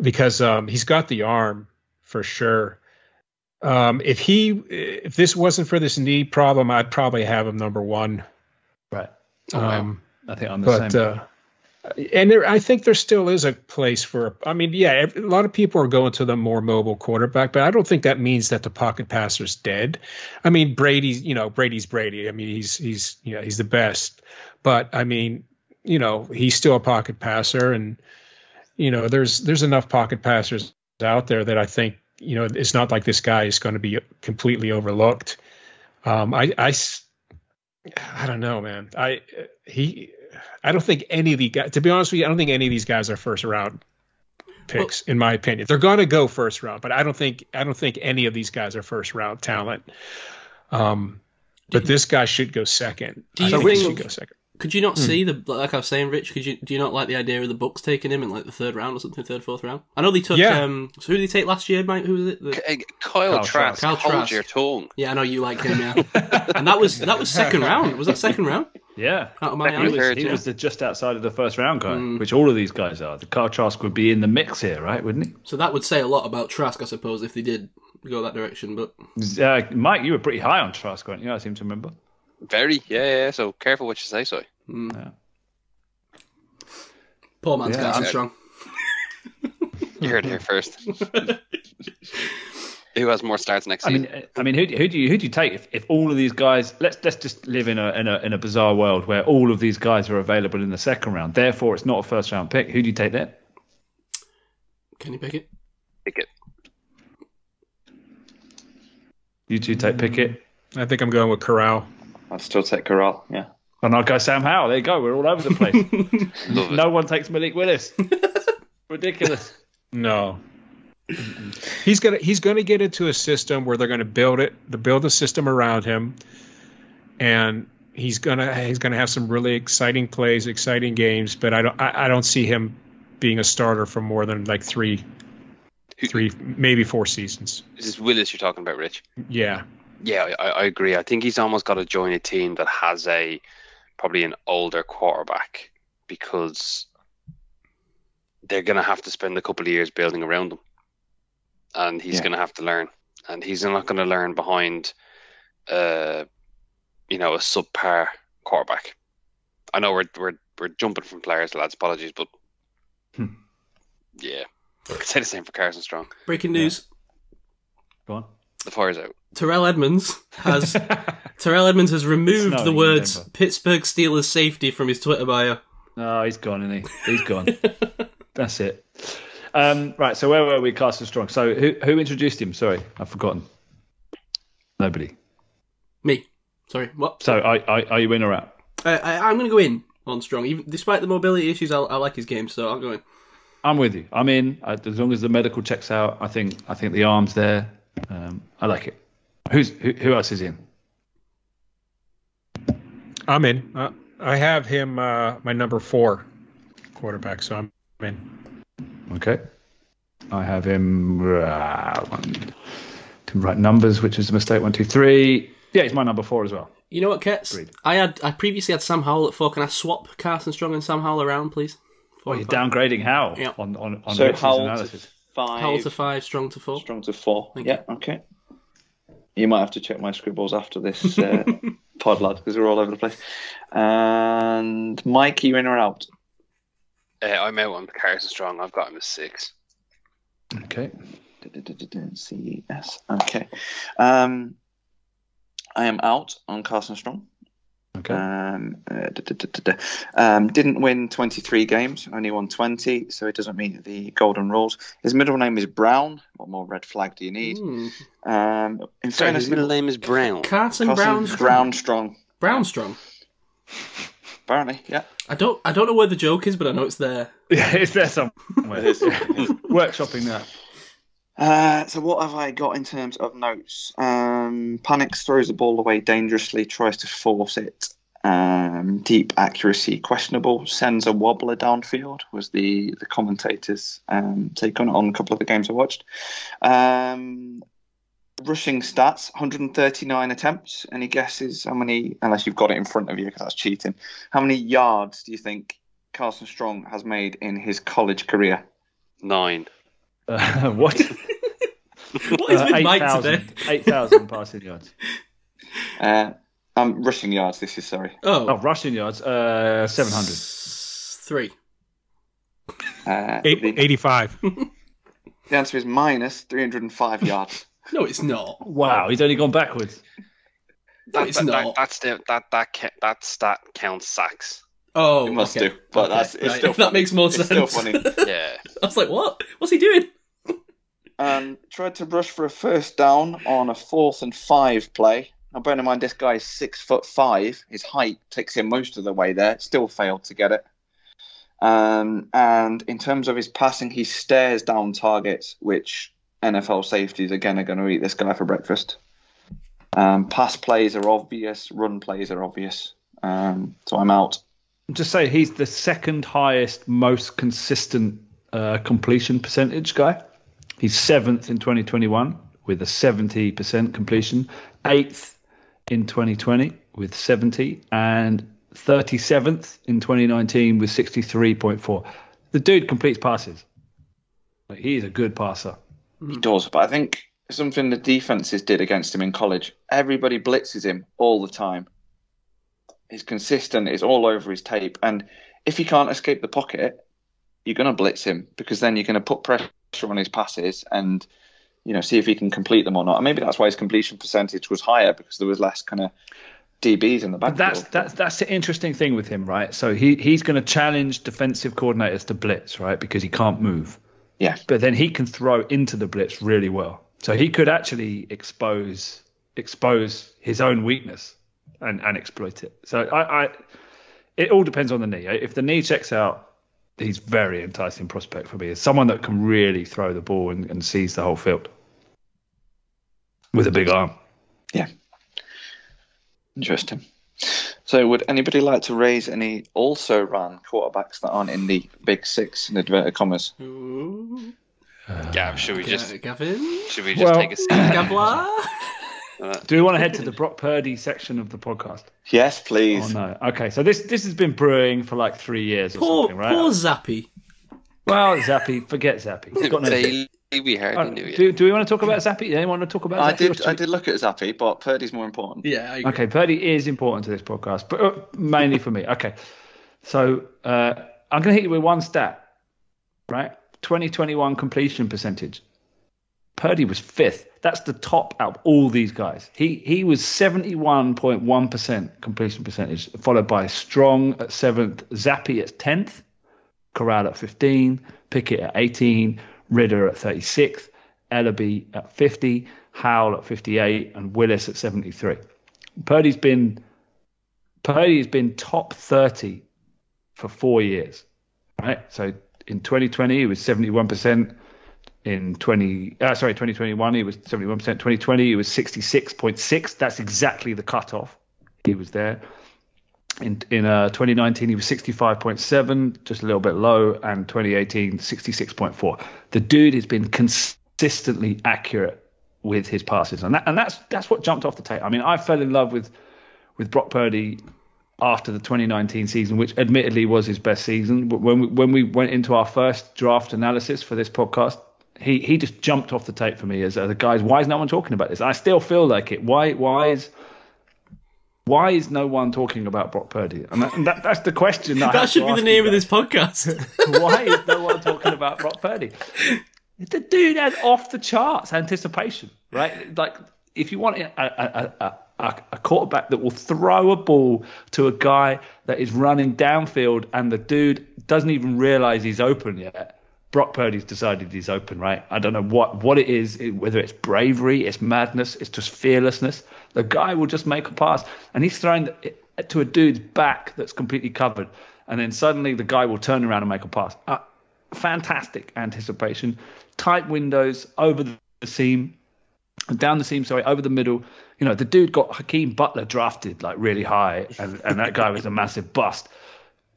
because um he's got the arm for sure um if he if this wasn't for this knee problem i'd probably have him number one Right. um I think I'm the but same. uh, and there, I think there still is a place for. I mean, yeah, a lot of people are going to the more mobile quarterback, but I don't think that means that the pocket passer's dead. I mean, Brady's, you know, Brady's Brady. I mean, he's he's you know he's the best, but I mean, you know, he's still a pocket passer, and you know, there's there's enough pocket passers out there that I think you know it's not like this guy is going to be completely overlooked. Um, I I I don't know, man. I he I don't think any of the guys. To be honest with you, I don't think any of these guys are first round picks, in my opinion. They're going to go first round, but I don't think I don't think any of these guys are first round talent. Um, but this guy should go second. Do I you think he should go second? could you not see the like I was saying, Rich? Could you do you not like the idea of the Bucs taking him in like the third round or something, third, fourth round? I know they took. Yeah. Um, so who did they take last year, Mike? Who was it? The, K- Kyle, Kyle Trask, Trask. Kyle hold your tongue. yeah, I know you like him, yeah. and that was that was second round. Was that second round? Yeah. Out of my He was, Third, he yeah. was the just outside of the first round guy, Mm. which all of these guys are. The Kyle Trask would be in the mix here, right? Wouldn't he? So that would say a lot about Trask, I suppose, if they did go that direction. But Uh, Mike, you were pretty high on Trask, weren't you? I seem to remember. Very, yeah, yeah. So careful what you say, so. poor man's Yeah, Carson I- Strong. You heard it here first. Who has more starts next I season? mean, I mean, who, do- who do you who do you take if, if all of these guys? Let's let's just live in a, in a in a bizarre world where all of these guys are available in the second round. Therefore, it's not a first round pick. Who do you take then? Can you pick it? Pick it. You two take Pickett, I think I'm going with Corral. I'd still take Corral. Yeah. Oh, and I'll go Sam Howell. There you go. We're all over the place. No one takes Malik Willis. Ridiculous. No. he's gonna he's gonna get into a system where they're gonna build it, to build a system around him, and he's gonna he's gonna have some really exciting plays, exciting games. But I don't I, I don't see him being a starter for more than like three, three, maybe four seasons. This Is Willis you're talking about, Rich? Yeah, Yeah, I, I agree. I think he's almost got to join a team that has a probably an older quarterback because they're going to have to spend a couple of years building around him, and he's Yeah. going to have to learn, and he's not going to learn behind, uh, you know, a subpar quarterback. I know we're we're we're jumping from players, lads. Apologies, but Hmm. yeah, I could say the same for Carson Strong. Breaking news: Go on. The fire's out. Terrell Edmunds has Terrell Edmunds has removed the words Denver. "Pittsburgh Steelers safety" from his Twitter bio. No, he's gone, isn't he? He's gone. That's it. Um, right. So where were we? Carson Strong. So who who introduced him? Sorry, I've forgotten. Nobody. Me, sorry, what? So are, are, are you in or out? I, I, I'm going to go in on Strong, even despite the mobility issues. I, I like his game, so I'll go in. I'm with you. I'm in. I, as long as the medical checks out, I think I think the arm's there. Um, I like it. Who's who, who else is in? I'm in. Uh, I have him uh, my number four quarterback, so I'm in. Okay. I have him. Uh, one, didn't write numbers, which is a mistake. One, two, three. Yeah, he's my number four as well. You know what, Kets? Agreed. I had I previously had Sam Howell at four. Can I swap Carson Strong and Sam Howell around, please? Four Well, and you're five. downgrading Howell Yeah. on on on so Rich's Howell to analysis. five, Howell to five, Strong to four. strong to four. Thank yeah, okay. You might have to check my scribbles after this uh, pod, lad, because we're all over the place. And Mike, you in or out? Uh, I'm out on Carson Strong. I've got him as six. Okay. CES. Okay. Um, I am out on Carson Strong. Okay. Um, uh, da, da, da, da, da. um, didn't win 23 games, only won 20, so it doesn't meet the golden rules. His middle name is Brown. What more red flag do you need? Hmm. Um, in Sorry, fairness, his middle name is Brown. Carson, Carson Brown Strong. Brown Strong. Brown Strong. Apparently, yeah. I don't I don't know where the joke is, but I know it's there. Yeah, it's there somewhere. It is. Workshopping that. Uh, so what have I got in terms of notes? Um, panics, throws the ball away dangerously, tries to force it. Um, deep accuracy questionable. Sends a wobbler downfield was the the commentators' um, take on on a couple of the games I watched. Um, rushing stats: 139 attempts. Any guesses how many? Unless you've got it in front of you, because that's cheating. How many yards do you think Carson Strong has made in his college career? Nine. Uh, what? What is Uh, with Mike 8,000 today? 8,000 passing yards. Uh, um, rushing yards. This is sorry. Oh, Oh, rushing yards. Uh, 700. s- Three. Uh, Eight, the, 85. the answer is minus 305 yards. No, it's not. Wow, he's only gone backwards. No, it's that, that, not. that's the, that that ca- that stat counts sacks. Oh, It must okay. do, but Okay, that's it's right. still that funny. makes more It's sense. still funny. Yeah. I was like, what? What's he doing? Um, tried to rush for a first down on a fourth and five play. Now, bear in mind, this guy is six foot five. His height takes him most of the way there. Still failed to get it. Um, and in terms of his passing, he stares down targets, which NFL safeties again are going to eat this guy for breakfast. Um, pass plays are obvious. Run plays are obvious. Um, so I'm out. Just say he's the second highest, most consistent uh, completion percentage guy. He's seventh in 2021 with a 70% completion, eighth in 2020 with 70, and 37th in 2019 with 63.4. The dude completes passes. Like, he's a good passer. He hmm. does, but I think something the defenses did against him in college. Everybody blitzes him all the time. He's consistent. It's all over his tape, and if he can't escape the pocket, you're going to blitz him because then you're going to put pressure on his passes and you know see if he can complete them or not. And maybe that's why his completion percentage was higher because there was less kind of DBs in the backfield. that's that's that's the interesting thing with him, right? So he he's going to challenge defensive coordinators to blitz, right? Because he can't move. Yeah. But then he can throw into the blitz really well. So he could actually expose expose his own weakness and, and exploit it. So I, I it all depends on the knee. If the knee checks out, he's very enticing prospect for me. As someone that can really throw the ball and, and seize the whole field with a big arm. Yeah. Interesting. So, would anybody like to raise any also ran quarterbacks that aren't in the big six in inverted commas? Ooh. Uh, Gav, should we just Gavin? should we just Well- take a seat? Gavla? Uh, Do we want to head to the Brock Purdy section of the podcast? Yes, please. Oh no. Okay, so this this has been brewing for like three years or Poor, something, right? poor Zappe. Well, Zappe, forget Zappe. He's got no. They, we hardly knew you. do, do we want to talk about Zappe? Anyone want to talk about I Zappe? or did. should I did look at Zappe, but Purdy's more important. Yeah, I agree. Okay, Purdy is important to this podcast, but uh, mainly for me. Okay, so uh, I'm going to hit you with one stat, right? 2021 completion percentage. Purdy was fifth. That's the top out of all these guys. He he was 71.1% completion percentage, followed by Strong at seventh, Zappe at 10th, Corral at 15, Pickett at 18, Ridder at 36th, Ellaby at 50, Howell at 58, and Willis at 73. Purdy's been Purdy's been top 30 for four years, right? So in 2020 he was 71 percent. In 20, uh, sorry, 2021 he was 71 percent. 2020 he was 66.6. That's exactly the cutoff. He was there. In in uh, 2019 he was 65.7, just a little bit low, and 2018 66.4. The dude has been consistently accurate with his passes, and that, and that's that's what jumped off the tape. I mean, I fell in love with with Brock Purdy after the 2019 season, which admittedly was his best season. When we, when we went into our first draft analysis for this podcast, he he just jumped off the tape for me as, as a guys. Why is no one talking about this? I still feel like it. Why why is why is no one talking about Brock Purdy? And, that, and that, that's the question. That, That should be the name of this podcast. Why is no one talking about Brock Purdy? The dude has off the charts anticipation, right? Like if you want a, a, a, a, a quarterback that will throw a ball to a guy that is running downfield and the dude doesn't even realize he's open yet. Brock Purdy's decided he's open, right? I don't know what, what it is, whether it's bravery, it's madness, it's just fearlessness. The guy will just make a pass, and he's throwing it to a dude's back that's completely covered, and then suddenly the guy will turn around and make a pass. Uh, fantastic anticipation, tight windows over the seam, down the seam, sorry, over the middle. You know, the dude got Hakeem Butler drafted like really high, and, and that guy was a massive bust.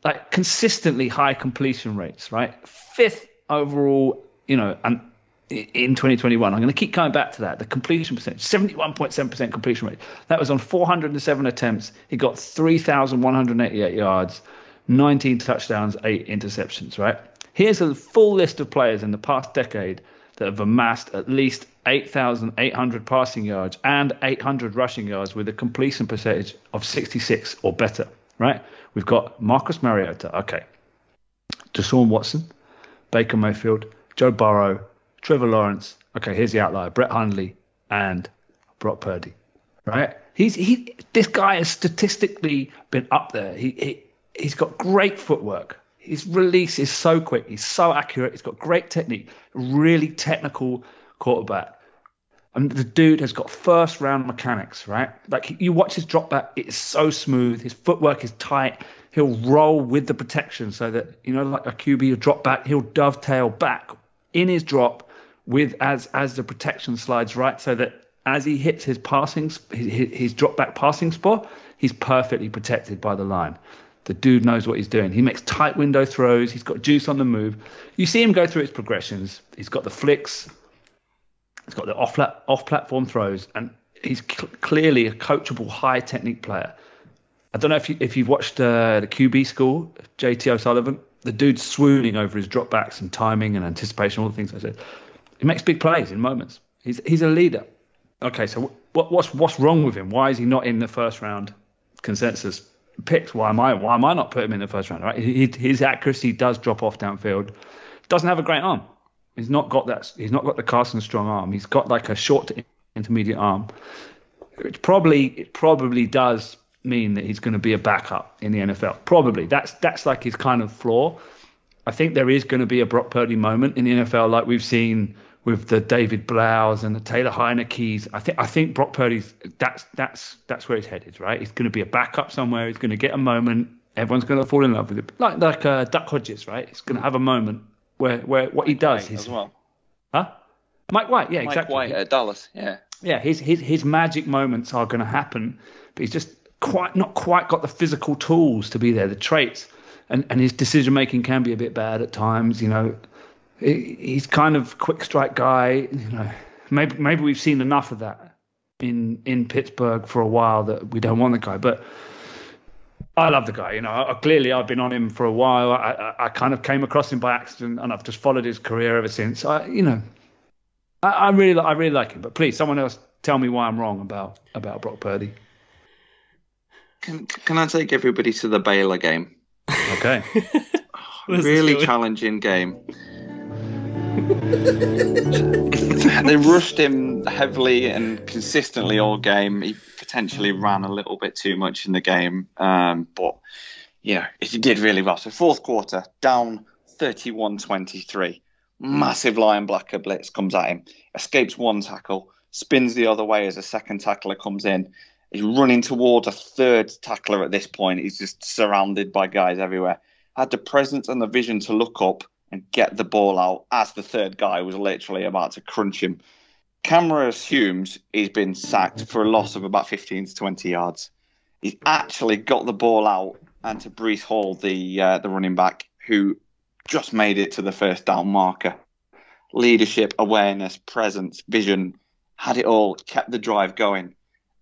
Like consistently high completion rates, right? Fifth overall, you know, and in 2021, I'm going to keep coming back to that. The completion percentage, 71.7% completion rate. That was on 407 attempts. He got 3,188 yards, 19 touchdowns, eight interceptions, right? Here's a full list of players in the past decade that have amassed at least 8,800 passing yards and 800 rushing yards with a completion percentage of 66 or better, right? We've got Marcus Mariota, okay. Deshaun Watson, Baker Mayfield, Joe Burrow, Trevor Lawrence. Okay, here's the outlier: Brett Hundley and Brock Purdy. Right? He's he. This guy has statistically been up there. He, he he's got great footwork. His release is so quick. He's so accurate. He's got great technique. Really technical quarterback. And the dude has got first round mechanics, right? Like you watch his drop back, it is so smooth. His footwork is tight. He'll roll with the protection so that, you know, like a QB will drop back, he'll dovetail back in his drop with as as the protection slides right so that as he hits his passing his, his drop back passing spot, he's perfectly protected by the line. The dude knows what he's doing. He makes tight window throws. He's got juice on the move. You see him go through his progressions. He's got the flicks. He's got the off off platform throws, and he's cl- clearly a coachable, high technique player. I don't know if you if you've watched uh, the QB school, JT O'Sullivan. The dude's swooning over his dropbacks and timing and anticipation, all the things I said. He makes big plays in moments. He's he's a leader. Okay, so what what's what's wrong with him? Why is he not in the first round consensus picks? Why am I why am I not putting him in the first round? Right, he, his accuracy does drop off downfield. Doesn't have a great arm. He's not got that. He's not got the Carson Strong arm. He's got like a short to intermediate arm. It probably it probably does mean that he's going to be a backup in the NFL. Probably that's that's like his kind of flaw. I think there is going to be a Brock Purdy moment in the NFL, like we've seen with the David Bloughs and the Taylor Heinicke's. I think I think Brock Purdy's that's that's that's where he's headed, right? He's going to be a backup somewhere. He's going to get a moment. Everyone's going to fall in love with it, like like uh, Duck Hodges, right? He's going to have a moment where where what he does is as well. huh? Mike White, yeah, Mike exactly. Mike White at Dallas, yeah. Yeah, his his his magic moments are going to happen, but he's just quite not quite got the physical tools to be there, the traits, and and his decision making can be a bit bad at times. You know, He- he's kind of quick strike guy. You know, maybe maybe we've seen enough of that in in Pittsburgh for a while that we don't want the guy, but. I love the guy. You know, I, clearly I've been on him for a while. I, I, I kind of came across him by accident, and I've just followed his career ever since. I, you know, I, I really, I really like him. But please, someone else, tell me why I'm wrong about about Brock Purdy. Can, can I take everybody to the Baylor game? Okay. Really challenging game. they rushed him heavily and consistently all game. He potentially ran a little bit too much in the game, um, but you know he did really well. So fourth quarter, down 31-23. Massive linebacker blitz comes at him, escapes one tackle, spins the other way as a second tackler comes in. He's running towards a third tackler at this point. He's just surrounded by guys everywhere. Had the presence and the vision to look up and get the ball out as the third guy was literally about to crunch him. Camera assumes he's been sacked for a loss of about 15 to 20 yards. He's actually got the ball out and to Breece Hall, the uh, the running back, who just made it to the first down marker. Leadership, awareness, presence, vision, had it all, kept the drive going,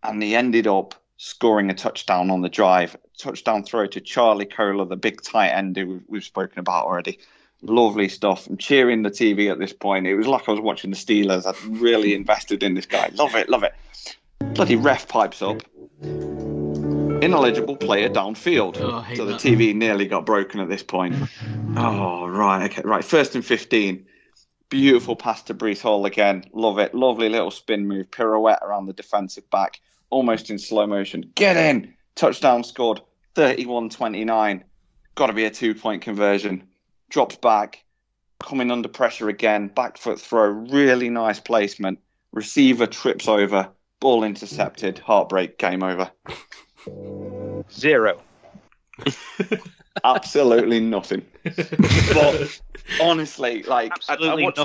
and he ended up scoring a touchdown on the drive. Touchdown throw to Charlie Kolar, the big tight end who we've- we've spoken about already. Lovely stuff. I'm cheering the TV at this point. It was like I was watching the Steelers. I'd really invested in this guy. Love it, love it. Bloody ref pipes up. Ineligible player downfield. Oh, so the. TV nearly got broken at this point. Oh, right. Okay, right. First and 15. Beautiful pass to Breece Hall again. Love it. Lovely little spin move. Pirouette around the defensive back. Almost in slow motion. Get in. Touchdown scored. 31 29. Got to be a two point conversion. Drops back. Coming under pressure again. Back foot throw. Really nice placement. Receiver trips over. Ball intercepted. Heartbreak. Game over. Zero. Absolutely nothing. But honestly, like I- I Absolutely watched-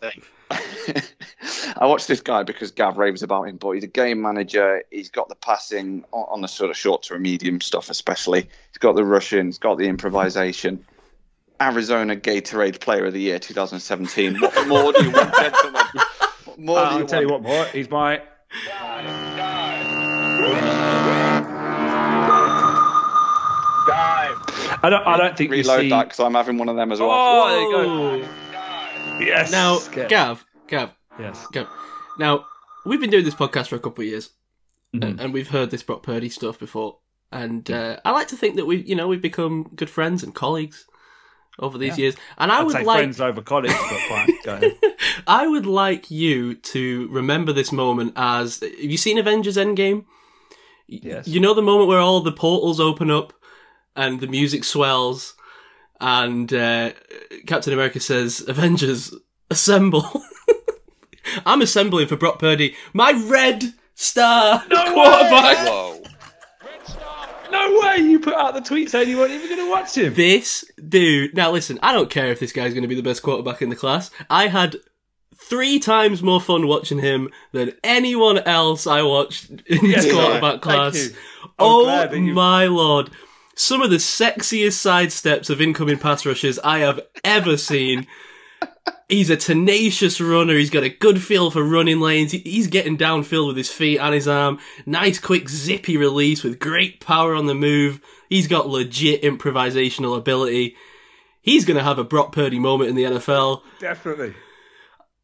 nothing. I watched this guy because Gav raves about him, but he's a game manager. He's got the passing on, on the sort of short to medium stuff, especially. He's got the rushing, he's got the improvisation. Arizona Gatorade Player of the Year 2017. What more do you want, gentlemen? What more do I'll you tell you what, more. He's my I don't. I don't think you Reload see. that because I'm having one of them as well. Oh, there you go. Whoa. Yes. Now, Get- Gav, Gav, Yes. Gav. Now, we've been doing this podcast for a couple of years, Mm-hmm. and, and we've heard this Brock Purdy stuff before. And uh, I like to think that we, you know, we've become good friends and colleagues over these years. And I I'd would say like, friends over college, but fine. Go ahead. I would like you to remember this moment as. Have you seen Avengers Endgame? Yes. You know the moment where all the portals open up and the music swells, and uh, Captain America says, "Avengers, assemble." I'm assembling for Brock Purdy, my red star quarterback. Whoa. No way! You put out the tweet saying you weren't even going to watch him. This dude. Now listen, I don't care if this guy's going to be the best quarterback in the class. I had three times more fun watching him than anyone else I watched in this Yeah, quarterback thank class. you. Oh glad you- my lord. Some of the sexiest sidesteps of incoming pass rushes I have ever seen. He's a tenacious runner. He's got a good feel for running lanes. He's getting downfield with his feet and his arm. Nice, quick, zippy release with great power on the move. He's got legit improvisational ability. He's going to have a Brock Purdy moment in the NFL. Definitely.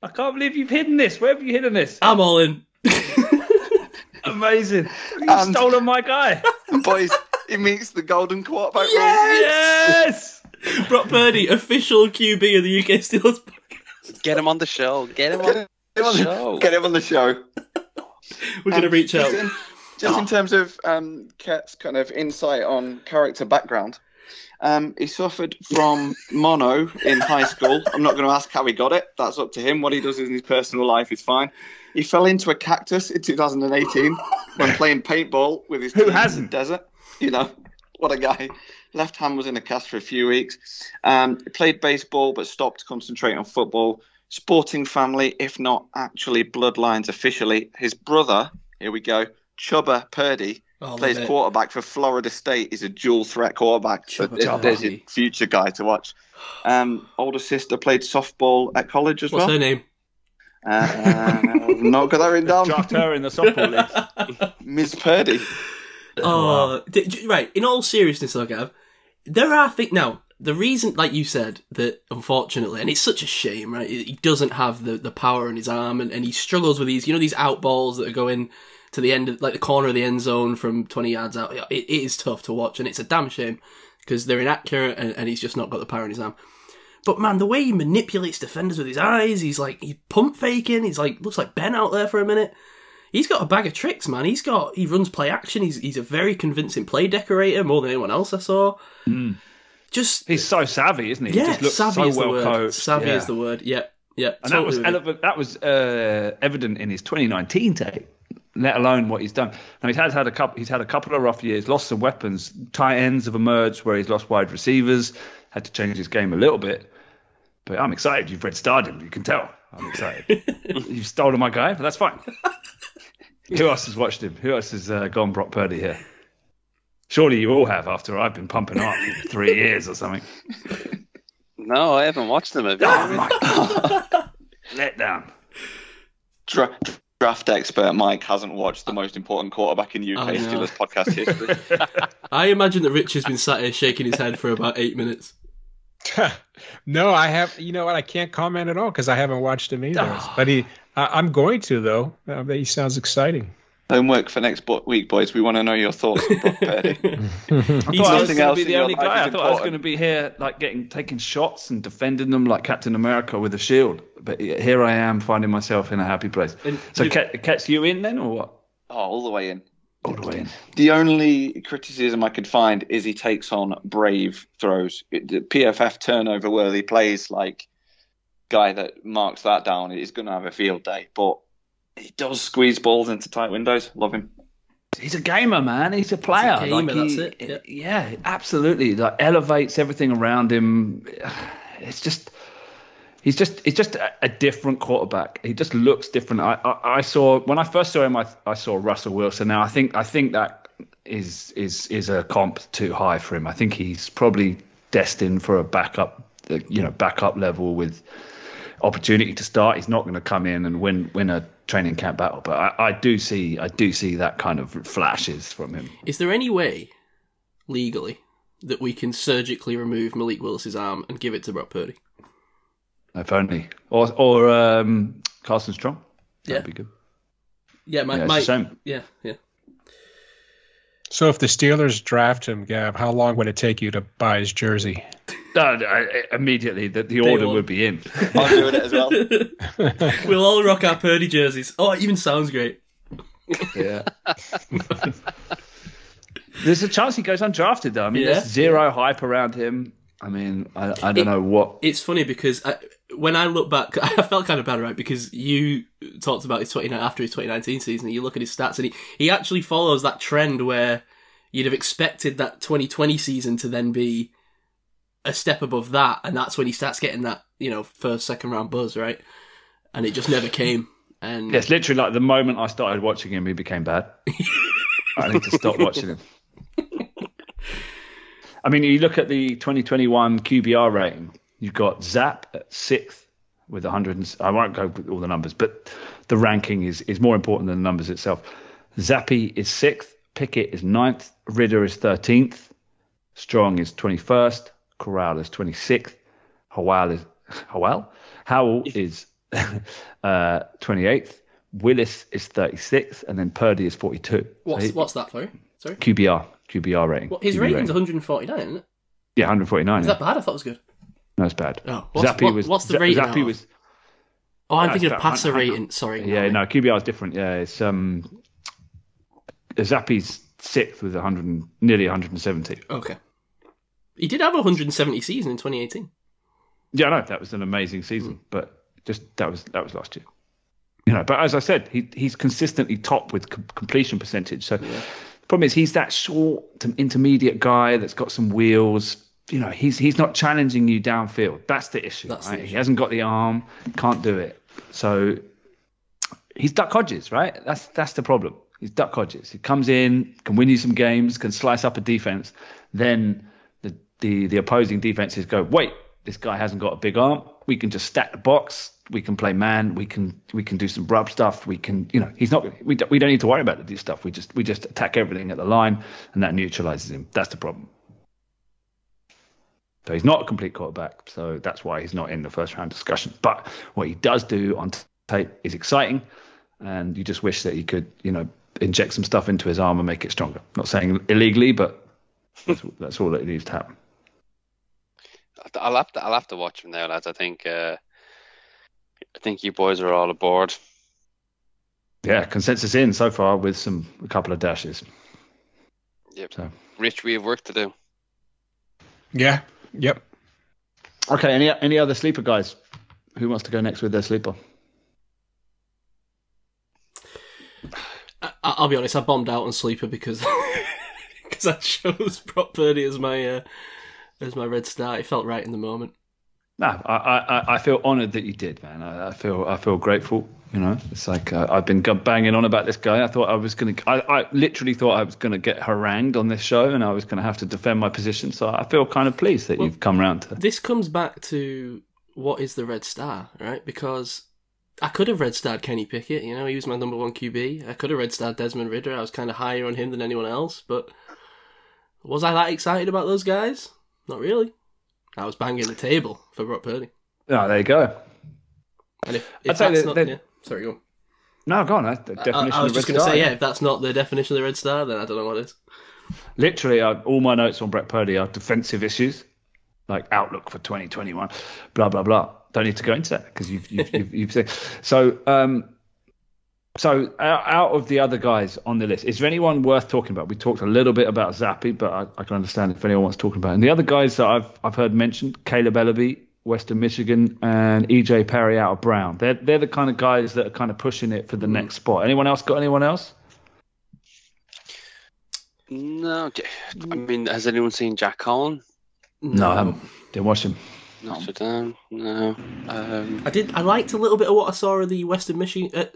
I can't believe you've hidden this. Where have you hidden this? I'm all in. Amazing. You've And- stolen my guy. Boys, he meets the golden quarterback role. Yes. Brock Purdy, official QB of the UK Steelers. Get him on the show. Get him on Get the him on show. get him on the show. We're going to Um, reach out. Just in, just in terms of um, Ket's kind of insight on character background, um, he suffered from mono in high school. I'm not going to ask how he got it. That's up to him. What he does in his personal life is fine. He fell into a cactus in 2018 when playing paintball with his Who team in the hasn't? desert. You know, what a guy. Left hand was in a cast for a few weeks. Um, he played baseball but stopped to concentrate on football. Sporting family, if not actually bloodlines officially. His brother, here we go, Chubba Purdy, Oh, plays it. quarterback for Florida State. He's a dual threat quarterback. So Chubba there- Chubba. there's your future guy to watch. Um, older sister played softball at college as What's well. What's her name? Uh, not got that written down. Draft her in the softball league. Miss Purdy. Oh, d- right. In all seriousness, though, Gav, there are things now. The reason, like you said, that unfortunately, and it's such a shame, right? He doesn't have the, the power in his arm, and, and he struggles with these, you know, these out balls that are going to the end, of, like the corner of the end zone from twenty yards out. It, it is tough to watch, and it's a damn shame because they're inaccurate, and, and he's just not got the power in his arm. But man, the way he manipulates defenders with his eyes, he's like he's pump faking. He's like looks like Ben out there for a minute. He's got a bag of tricks, man. He's got he runs play action. He's he's a very convincing play decorator more than anyone else I saw. Just He's so savvy, isn't he? he yeah, just looks savvy so is the well word. coached. Savvy yeah. is the word. Yep, yep. And that was totally with you. ele- that was uh, evident in his 2019 tape. Let alone what he's done. Now he's had had a couple. He's had a couple of rough years. Lost some weapons. Tight ends have emerged where he's lost wide receivers. Had to change his game a little bit. But I'm excited. You've read Stardom. You can tell. I'm excited. You've stolen my guy, but that's fine. Who else has watched him? Who else has uh, gone Brock Purdy here? Surely you all have. After I've been pumping him up for three years or something. No, I haven't watched them. Have you? Oh my! Let down. Dra- draft expert Mike hasn't watched the most important quarterback in UK I know. Steelers podcast history. I imagine that Rich has been sat here shaking his head for about eight minutes. no, I have. You know what? I can't comment at all because I haven't watched him either. Oh. But he, I, I'm going to though. Uh, he sounds exciting. Homework for next bo- week, boys. We want to know your thoughts on Brock Purdy. I thought I was going to else be the only guy. I thought I was going to be here, like getting taking shots and defending them like Captain America with a shield. But here I am, finding myself in a happy place. And So, you- Ket, Ket's you in then, or what? oh, all the way in. All the way in. The only criticism I could find is he takes on brave throws. It- the PFF turnover worthy plays like guy that marks that down is going to have a field day. But he does squeeze balls into tight windows. Love him. He's a gamer, man. He's a player. gamer, like he, that's it, Yeah, absolutely. Like elevates everything around him. It's just. He's just he's just a, a different quarterback. He just looks different. I, I, I saw when I first saw him, I, I saw Russell Wilson. Now I think I think that is is is a comp too high for him. I think he's probably destined for a backup, uh, you know, backup level with opportunity to start. He's not going to come in and win win a training camp battle, but I, I do see I do see that kind of flashes from him. Is there any way, legally, that we can surgically remove Malik Willis's arm and give it to Brock Purdy? If only, or or um, Carson Strong. That'd Yeah. be good. Yeah, my, Yeah, it's my a shame. yeah, yeah. So if the Steelers draft him, Gav, how long would it take you to buy his jersey? No, I- I- immediately the, the Day order one. would be in. I'm doing it as well. we'll all rock our Purdy jerseys. Oh, it even sounds great. Yeah. There's a chance he goes undrafted though. I mean, Yeah. there's zero hype around him. I mean, I, I don't It- know what. It's funny because I, when I look back, I felt kind of bad, right? Because you talked about his 29 after his 2019 season. You look at his stats, and he, he actually follows that trend where you'd have expected that 2020 season to then be a step above that, and that's when he starts getting that you know first second round buzz, right? And it just never came. And Yeah, it's literally like the moment I started watching him, he became bad. I need to stop watching him. I mean, you look at the 2021 QBR rating. You've got Zappe at sixth with 100. And, I won't go with all the numbers, but the ranking is is more important than the numbers itself. Zappe is sixth. Pickett is ninth. Ridder is 13th. Strong is 21st. Corral is 26th. Howell is Howell. Howell is uh, 28th. Willis is 36th, and then Purdy is 42. what's So he- what's that for? Sorry, QBR QBR rating? what, his QB rating's rating. 149, isn't it? Yeah, 149. Is yeah. that bad? I thought it was good. No, it's bad. Oh, what's- Zappe what- was what's the rating Zappe was Oh, I'm No, thinking of passer rating. Sorry. yeah, no. no, QBR is different. Yeah, it's um Zappe's sixth with 100 nearly 170. Okay. He did have a 170 season in 2018. Yeah, I know that was an amazing season, hmm. but just that was that was last year. You know, but as I said, he he's consistently top with com- completion percentage. So the problem is he's that short to intermediate guy that's got some wheels. You know, he's he's not challenging you downfield. That's the issue. That's the right? He hasn't got the arm, can't do it. So he's Duck Hodges, right? That's that's the problem. He's Duck Hodges. He comes in, can win you some games, can slice up a defense. Then the the, opposing defenses go, wait, this guy hasn't got a big arm. We can just stack the box. We can play man. We can we can do some rub stuff. We can you know he's not we don't, we don't need to worry about this stuff. We just we just attack everything at the line and that neutralizes him. That's the problem. So he's not a complete quarterback. So that's why he's not in the first round discussion. But what he does do on tape is exciting, and you just wish that he could you know inject some stuff into his arm and make it stronger. Not saying illegally, but that's, that's all that needs to happen. I'll have to I'll have to watch him now, lads. I think uh, I think you boys are all aboard. Yeah, consensus in so far with some a couple of dashes. Yep. So Rich, we have work to do. Yeah. Yep. okay, any any other sleeper guys? Who wants to go next with their sleeper? I, I'll be honest, I bombed out on sleeper because because I chose Brock Purdy as my uh, as my red star. It felt right in the moment. No, I, I, I feel honoured that you did, man. I, I feel I feel grateful. You know, it's like uh, I've been banging on about this guy. I thought I was gonna, I, I literally thought I was gonna get harangued on this show, and I was gonna have to defend my position. So I feel kind of pleased that Well- you've come round to. This comes back to what is the red star, right? Because I could have red starred Kenny Pickett. You know, he was my number one QB. I could have red starred Desmond Ridder. I was kind of higher on him than anyone else. But was I that excited about those guys? Not really. I was banging the table for Brock Purdy. Oh, there you go. And if, if that's that- not, that- yeah, sorry, go on. No, go on. That's the I, definition I was of just going to say, yeah, if that's not the definition of the red star, then I don't know what is. literally uh, all my notes on Brett Purdy are defensive issues, like outlook for 2021, blah blah blah. Don't need to go into that because you've you've, you've, you've said so. Um, so out out of the other guys on the list, is there anyone worth talking about? We talked a little bit about Zappe, but I, I can understand if anyone wants talking about. It. And the other guys that I've I've heard mentioned, Kaleb Eleby, Western Michigan, and EJ Perry out of Brown. They're they're the kind of guys that are kind of pushing it for the next spot. Anyone else got anyone else? No, I mean, has anyone seen Jack Coan? No, I haven't. Didn't watch him. Notre Dame? No. Um, I did. I liked a little bit of what I saw of the Western Michigan. Uh,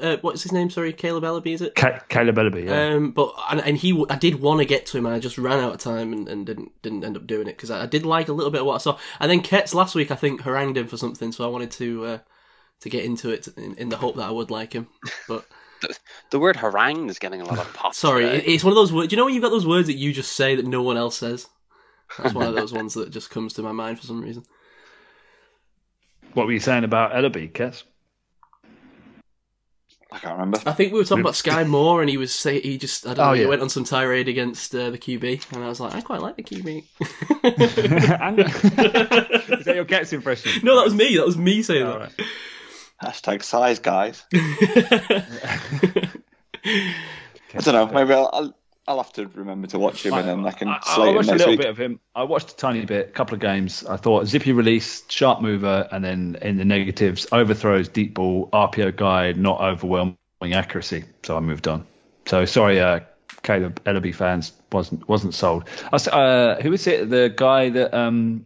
uh, what's his name? Sorry, Kaleb Eleby, is it? Ca- Kaleb Eleby, yeah. Um, but and, and he, I did want to get to him, and I just ran out of time and, and didn't didn't end up doing it because I, I did like a little bit of what I saw. And then Kets last week, I think harangued him for something, so I wanted to uh, to get into it in, in the hope that I would like him. But the word harangue is getting a lot of pop. sorry, it, it's one of those words. Do you know when you've got those words that you just say that no one else says? That's one of those ones that just comes to my mind for some reason. What were you saying about Eleby, Kes? I can't remember. I think we were talking about Skyy Moore, and he was say he just I don't Oh, know he yeah. went on some tirade against uh, the QB, and I was like, I quite like the QB. Is that your Kets impression? no, that was me. That was me saying All that. right. Hashtag size, guys. I don't know. Maybe I'll, I'll I'll have to remember to watch him and then I can I, I watched a little week. bit of him. I watched a tiny bit, a couple of games. I thought zippy release, sharp mover, and then in the negatives, overthrows, deep ball, RPO guide, not overwhelming accuracy. So I moved on. So sorry, uh, Kaleb Eleby fans wasn't wasn't sold. I uh, who is it? The guy that um,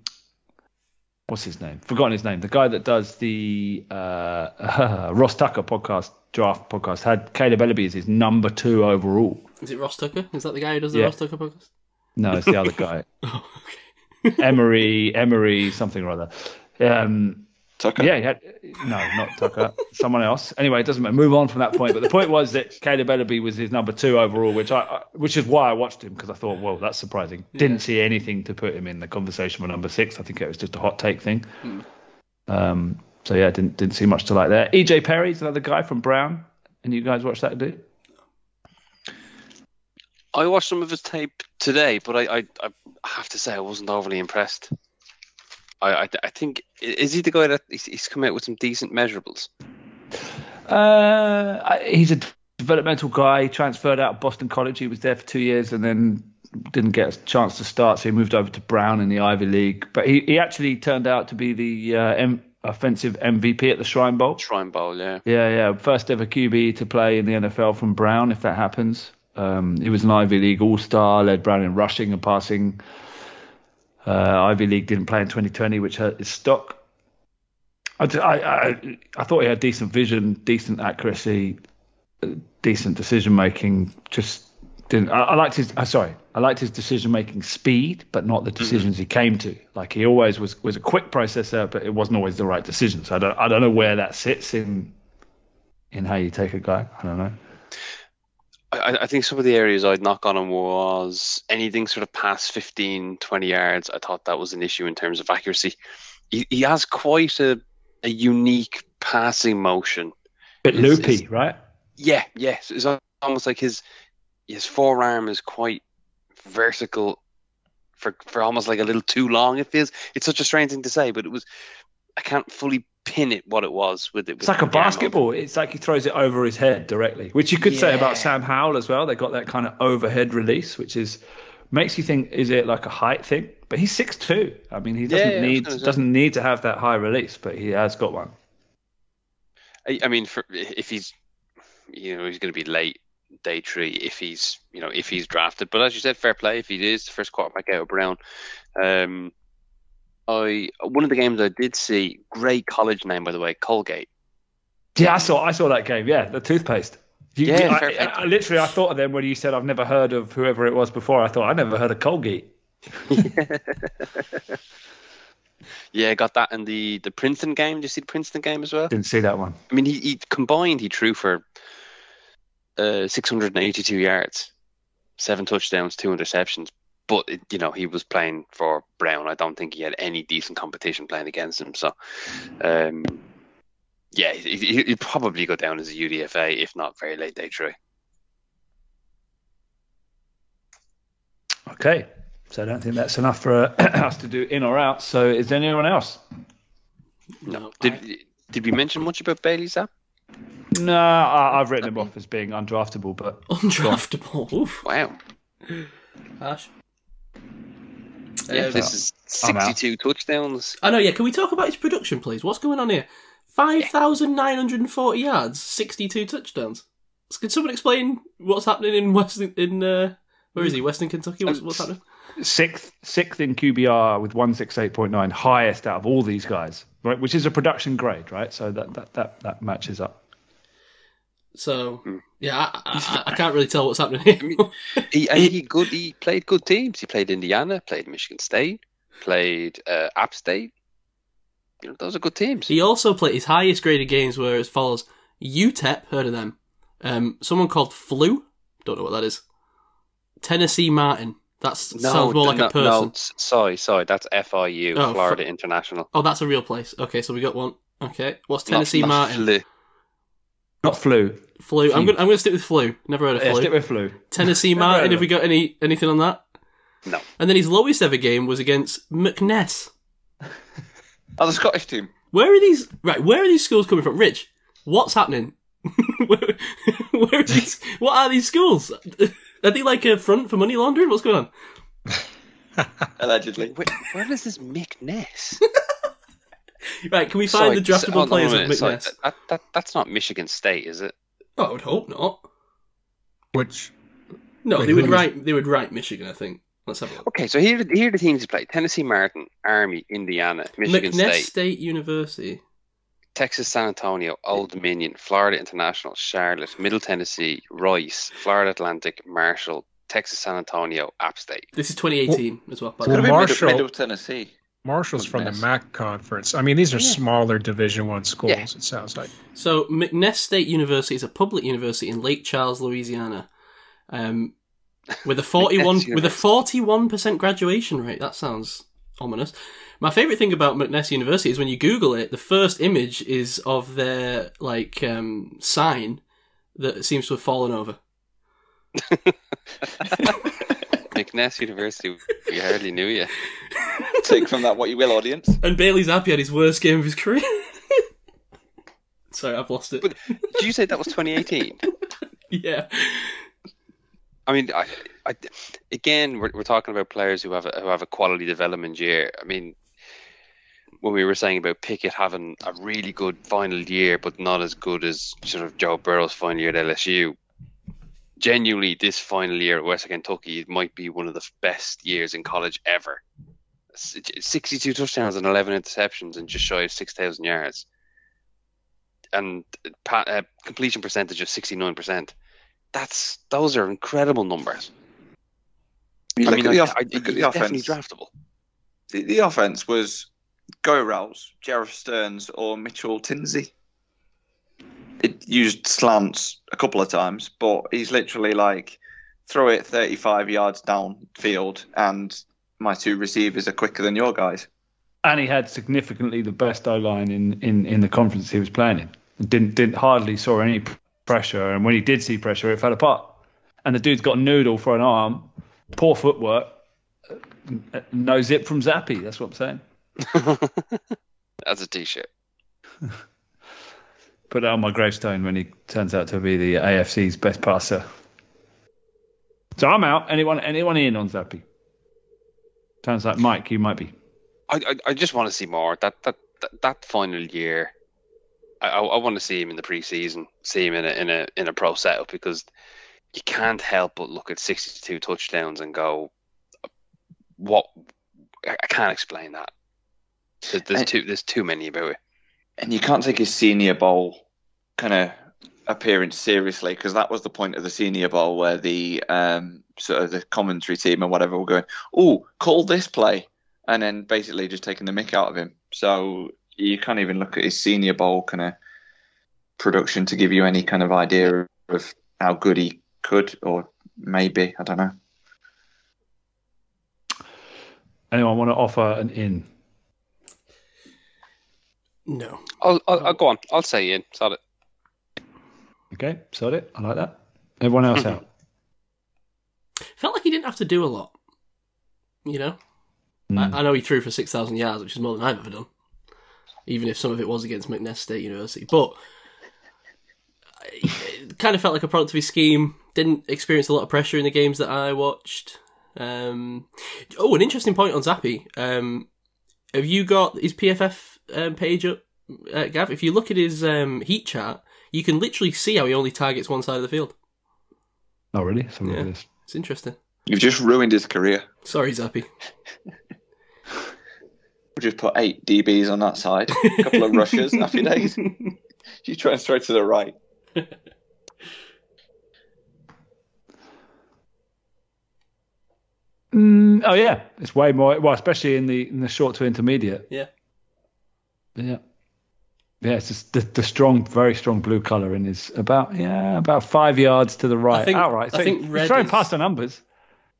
what's his name? Forgotten his name. The guy that does the uh, Ross Tucker podcast, draft podcast, had Kaleb Eleby as his number two overall. Is it Ross Tucker? Is that the guy who does the Yeah. Ross Tucker podcast? No, it's the other guy. Oh, okay. Emery, Emery, something or other. Um, Tucker. yeah, he had, no, not Tucker, someone else. Anyway, it doesn't matter. Move on from that point. But the point was that Kaleb Eleby was his number two overall, which I, I which is why I watched him because I thought, well, that's surprising. Didn't see anything to put him in the conversation for number six. I think it was just a hot take thing. Um, so yeah, didn't didn't see much to like there. EJ Perry's another guy from Brown, and you guys watch that, do? I watched some of his tape today, but I, I, I have to say I wasn't overly impressed. I, I, I think is he the guy that he's, he's come out with some decent measurables? Uh, he's a developmental guy. He transferred out of Boston College. He was there for two years and then didn't get a chance to start, so he moved over to Brown in the Ivy League. But he, he actually turned out to be the uh, M- offensive MVP at the Shrine Bowl. Shrine Bowl, yeah. Yeah, yeah. First ever QB to play in the NFL from Brown, if that happens. Um, he was an Ivy League All Star, led Brown in rushing and passing. Uh, Ivy League didn't play in 2020, which hurt his stock. I, I, I, I thought he had decent vision, decent accuracy. decent decision making. Just didn't. I, I liked his. Uh, sorry, I liked his decision making speed, but not the decisions he came to. Like he always was was a quick processor, but it wasn't always the right decision. So I don't I don't know where that sits in in how you take a guy. I don't know. I, I think some of the areas I'd knock on him was anything sort of past 15, 20 yards. I thought that was an issue in terms of accuracy. He, he has quite a, a unique passing motion. Bit It's- loopy, it's- right? Yeah, yes. It's almost like his his forearm is quite vertical for for almost like a little too long. It feels it's such a strange thing to say, but it was I can't fully pin it what it was with it. It's like a basketball. It's like he throws it over his head directly, which you could say about Sam Howell as well. They got that kind of overhead release, which is makes you think is it like a height thing? But he's six two. I mean, he doesn't Yeah, yeah, need gonna doesn't need to have that high release, but he has got one. I, I mean, for if he's you know he's going to be late day three if he's you know if he's drafted. But as you said, fair play if he is the first quarterback out of Brown. Um, I one of the games I did see great college name by the way Colgate. Yeah, I saw I saw that game. Yeah, the toothpaste. You, Yeah, I. I, I literally I thought of them when you said I've never heard of whoever it was before. I thought I never heard of Colgate. Yeah, got that in the the Princeton game. Did you see the Princeton game as well? Didn't see that one. I mean, he, he combined he threw for uh, 682 yards, seven touchdowns, two interceptions. But it, you know he was playing for Brown. I don't think he had any decent competition playing against him. So, um, yeah, he, he- he'd probably go down as a UDFA if not very late day three. Okay, so I don't think that's enough for uh, us to do in or out. So is there anyone else? No, Did did we mention much about Bailey Zappe? No, I, I've written him off as being undraftable, but undraftable. Oof. Wow. Harsh. Yeah, this is 62 touchdowns. I know. Yeah, can we talk about his production, please? What's going on here? Five thousand nine hundred and forty yards, sixty-two touchdowns. Can someone explain what's happening in Western in uh, where is he? Western Kentucky. What's, what's happening? sixth sixth in QBR with one six eight point nine, highest out of all these guys, right? Which is a production grade, right? So that that that, that matches up. So yeah, I, I, I can't really tell what's happening here. He, and he good. He played good teams. He played Indiana, played Michigan State, played uh, App State. You know, those are good teams. He also played his highest graded games were as follows: UTEP, heard of them? Um, someone called Flu, don't know what that is. Tennessee Martin, that sounds more like no, a person. No, sorry, sorry. That's FIU, Oh, Florida International. Oh, that's a real place. Okay, so we got one. Okay, what's Tennessee not Martin? Fli- Not flu. Flu. I'm gonna I'm gonna stick with Flu. Never heard of Yeah, Flu. stick with flu. Tennessee Never heard Martin. Have we got any anything on that? No. And then his lowest ever game was against McNeese. Oh, the Scottish team. Where are these? Right, where are these schools coming from? Rich, what's happening? where, where are these? What are these schools? Are they like a front for money laundering? What's going on? Allegedly. Where, where is this McNeese? Right, can we find Sorry, the s- draftable hold players of minute, sorry, that, that, that's not Michigan State, is it? Oh, I would hope not. Which No, Wait, they who would was- write. They would write Michigan. I think. Let's have a look. Okay, so here, are the- here are the teams he played: Tennessee Martin, Army, Indiana, Michigan McNeese State, State University. Texas San Antonio, Old Dominion, Florida International, Charlotte, Middle Tennessee, Rice, Florida Atlantic, Marshall, Texas San Antonio, App State. This is 2018 as well. by the Well, way. been Marshall- Middle, middle Tennessee. Marshall's from the MAC conference. I mean, these are smaller Division One schools. Yeah. It sounds like. So McNeese State University is a public university in Lake Charles, Louisiana, um, with a forty-one with a forty-one percent graduation rate. That sounds ominous. My favorite thing about McNeese University is when you Google it, the first image is of their like um, sign that seems to have fallen over. McNeese University, we hardly knew you. Take from that what you will, audience. And Bailey Zappe had his worst game of his career. Sorry, I've lost it. But- Did you say that was 2018? yeah. I mean, I, I, again, we're, we're talking about players who have a, who have a quality development year. I mean, when we were saying about Pickett having a really good final year, but not as good as sort of Joe Burrow's final year at LSU. Genuinely, this final year at Western Kentucky it might be one of the best years in college ever. 62 touchdowns and 11 interceptions and just shy of 6,000 yards. and pa- uh, completion percentage of 69%. That's those are incredible numbers. You I mean, the, off- I- he's the definitely offense. draftable. The, the offense was Go Rouse, Jerreth Sterns, or Mitchell Tinsley. It used slants a couple of times, but he's literally like throw it 35 yards downfield, and my two receivers are quicker than your guys. and he had significantly the best O line in, in, in the conference he was playing in. Didn't didn't hardly saw any pressure, and when he did see pressure, it fell apart. And the dude's got a noodle for an arm, poor footwork, uh, no zip from Zappe. That's what I'm saying. That's a t-shirt. Put that on my gravestone when he turns out to be the AFC's best passer. So I'm out. Anyone anyone in on Zappe? Sounds like Mike. You might be. I, I, I just want to see more. That that that, that final year, I, I, I want to see him in the preseason, see him in a in a in a pro setup because you can't help but look at 62 touchdowns and go, what? I, I can't explain that. There's, there's And- too there's too many about it. And you can't take his senior bowl kind of appearance seriously because that was the point of the senior bowl where the um, sort of the commentary team or whatever were going, "Oh, call this play," and then basically just taking the mick out of him. So you can't even look at his senior bowl kind of production to give you any kind of idea of how good he could or maybe. I don't know. Anyone want to offer an in? No. I'll, I'll, I'll go on. I'll say in. Solid. Okay, sorted. it. I like that. Everyone else out. Felt like he didn't have to do a lot. You know? Mm. I, I know he threw for 6,000 yards, which is more than I've ever done. Even if some of it was against McNair State University. But it kind of felt like a product of his scheme. Didn't experience a lot of pressure in the games that I watched. Um, oh, an interesting point on Zappe. Um, have you got his PFF um, page up, uh, Gav? If you look at his um, heat chart, you can literally see how he only targets one side of the field. Oh, really? So Yeah. at this. It's interesting. You've just ruined his career. Sorry, Zappe. We'll just put eight DBs on that side, a couple of rushers, happy days. You try and throw to the right. Mm, oh yeah, it's way more. Well, especially in the in the short to intermediate. Yeah. Yeah. Yeah, it's just the, the strong, very strong blue color in is about yeah about five yards to the right. think- Outright. I So think he's red throwing is- past the numbers.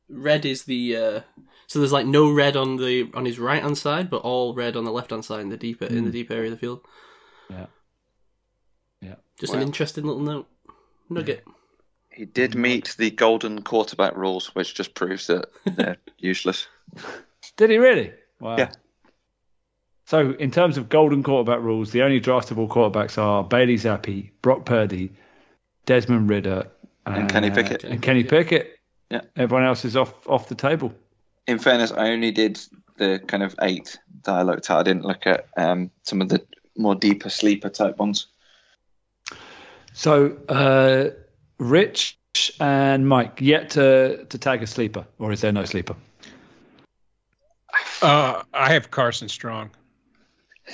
red is the uh, so there's like no red on the on his right hand side, but all red on the left hand side in the deep in the deep area of the field. Yeah. Yeah. Just an interesting little note nugget. He did meet the golden quarterback rules, which just proves that they're useless. Did he really? Wow. Yeah. So in terms of golden quarterback rules, the only draftable quarterbacks are Bailey Zappe, Brock Purdy, Desmond Ridder, And Kenny uh, Pickett. And Kenny Pickett. Yeah. Everyone else is off off the table. In fairness, I only did the kind of eight that I looked at. I didn't look at um, some of the more deeper sleeper type ones. So uh, Rich and Mike yet to to tag a sleeper, or is there no sleeper? Uh, I have Carson Strong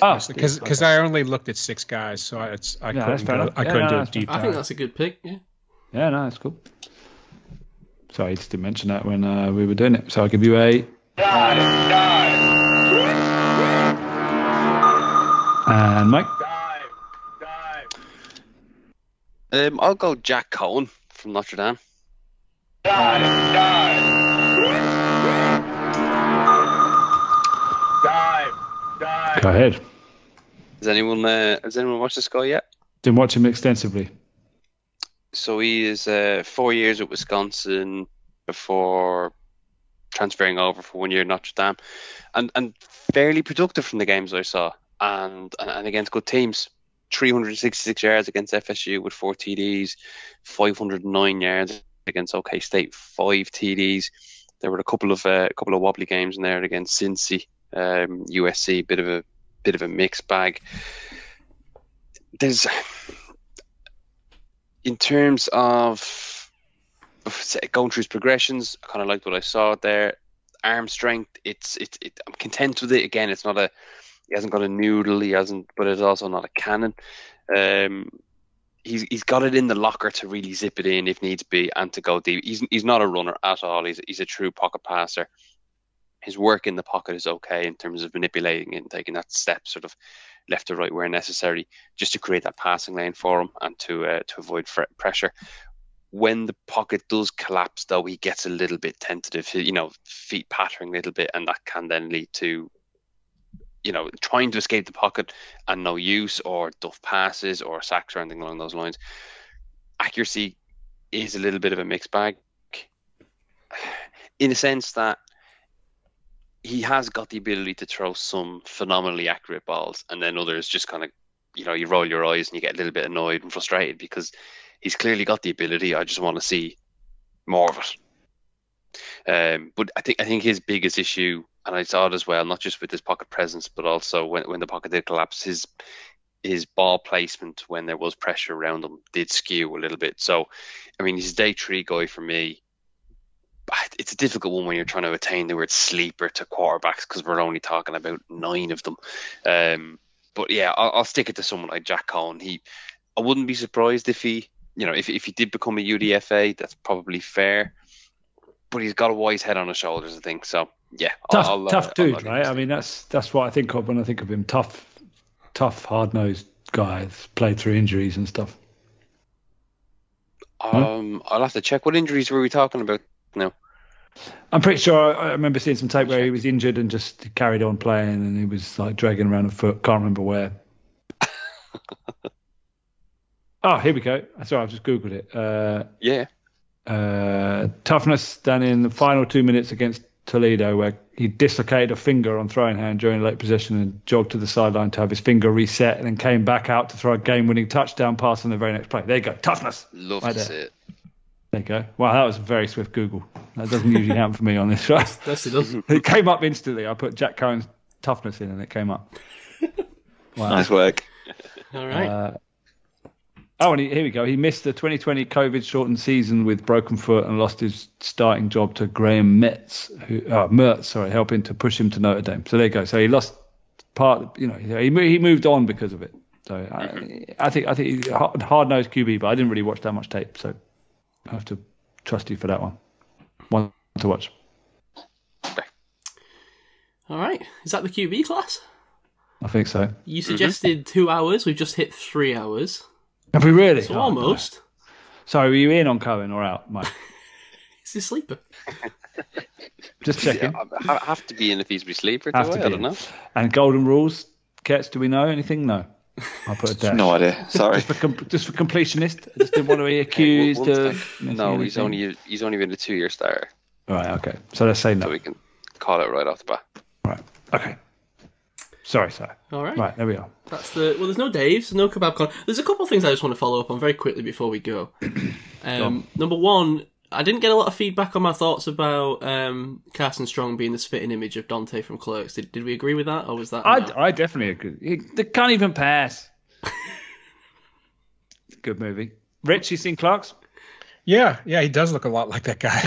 Oh, because because I only looked at six guys, so I, it's I Yeah, couldn't go. I Yeah, couldn't no, do a that's deep I think that's a good pick. Yeah. yeah, no, that's cool. Sorry, I just didn't mention that when uh, we were doing it. So I'll give you a and Mike. Um, I'll go Jack Coan from Notre Dame. Go ahead. Has anyone uh, has anyone watched this guy yet? Didn't watch him extensively. So he is uh, four years at Wisconsin before transferring over for one year at Notre Dame, and and fairly productive from the games I saw, and and, and against good teams. 366 yards against FSU with four TDs, 509 yards against OK State, five TDs. There were a couple of uh, a couple of wobbly games in there against Cincy, um, USC, bit of a bit of a mixed bag. There's in terms of going through his progressions, I kind of liked what I saw there. Arm strength, it's it's it, I'm content with it. Again, it's not a He hasn't got a noodle. He hasn't, but it's also not a cannon. Um, he's he's got it in the locker to really zip it in if needs be and to go deep. He's he's not a runner at all. He's he's a true pocket passer. His work in the pocket is okay in terms of manipulating and taking that step sort of left to right where necessary, just to create that passing lane for him and to uh, to avoid pressure. When the pocket does collapse, though, he gets a little bit tentative. You know, feet pattering a little bit, and that can then lead to you know, trying to escape the pocket and no use or duff passes or sacks or anything along those lines. Accuracy is a little bit of a mixed bag in a sense that he has got the ability to throw some phenomenally accurate balls and then others just kind of you know you roll your eyes and you get a little bit annoyed and frustrated because he's clearly got the ability i just want to see more of it um, but i think i think his biggest issue and I saw it as well, not just with his pocket presence, but also when, when the pocket did collapse, his his ball placement when there was pressure around him did skew a little bit. So, I mean, he's day three guy for me. It's a difficult one when you're trying to attain the word sleeper to quarterbacks because we're only talking about nine of them. Um, but yeah, I'll, I'll stick it to someone like Jack Coan. He, I wouldn't be surprised if he, you know, if if he did become a UDFA, that's probably fair. But he's got a wise head on his shoulders, I think. So yeah, tough, I'll, uh, tough I'll dude, let him right? I mean, that's that's what I think of when I think of him. Tough, tough, hard nosed guy. that's Played through injuries and stuff. Um, I'll have to check. What injuries were we talking about now? I'm pretty sure I, I remember seeing some tape where he was injured and just carried on playing, and he was like dragging around a foot. Can't remember where. oh, here we go. Sorry, I've just googled it. Uh, Yeah, uh, toughness done in the final two minutes against Toledo, where he dislocated a finger on throwing hand during late possession and jogged to the sideline to have his finger reset, and then came back out to throw a game-winning touchdown pass on the very next play. There you go, toughness. love Right to see it. There you go. Wow, that was a very swift Google. That doesn't usually happen for me on this show. That's it done. It came up instantly. I put Jack Coan's toughness in, and it came up. Wow. Nice work. All right. Uh, oh, and he, here we go. He missed the 2020 COVID shortened season with broken foot and lost his starting job to Graham Metz, who uh, Mertz, sorry, helping to push him to Notre Dame. So there you go. So he lost part. You know, he he moved on because of it. So I, I think I think he's a hard nosed QB, but I didn't really watch that much tape, so I have to trust you for that one. One to watch. All right. Is that the QB class? I think so. You suggested two hours. We've just hit three hours. Have we really? So Oh, almost. Sorry, were you in on Coan or out, Mike? Is he sleeper? Just checking. Yeah, I have to be in if he's be sleeper. Do Have I? to I be don't in. know. And golden rules, Kets, do we know anything? No. I'll put it down. No idea. Sorry. Just for, com- just for completionist. I just didn't want to be accused One of. sec. missing No, he's only he's only been a two year starter, Right, okay. So let's say so no. we can call it right off the bat. Right. Okay. Sorry, sorry. All right. Right, there we are. That's the well. There's no Dave's, there's no kebab con. There's a couple of things I just want to follow up on very quickly before we go. Um, number one, I didn't get a lot of feedback on my thoughts about um, Carson Strong being the spitting image of Dante from Clerks. Did, did we agree with that, or was that? I, no? I definitely agree. He, they can't even pass. Good movie. Rich, you seen Clerks? Yeah, yeah, he does look a lot like that guy.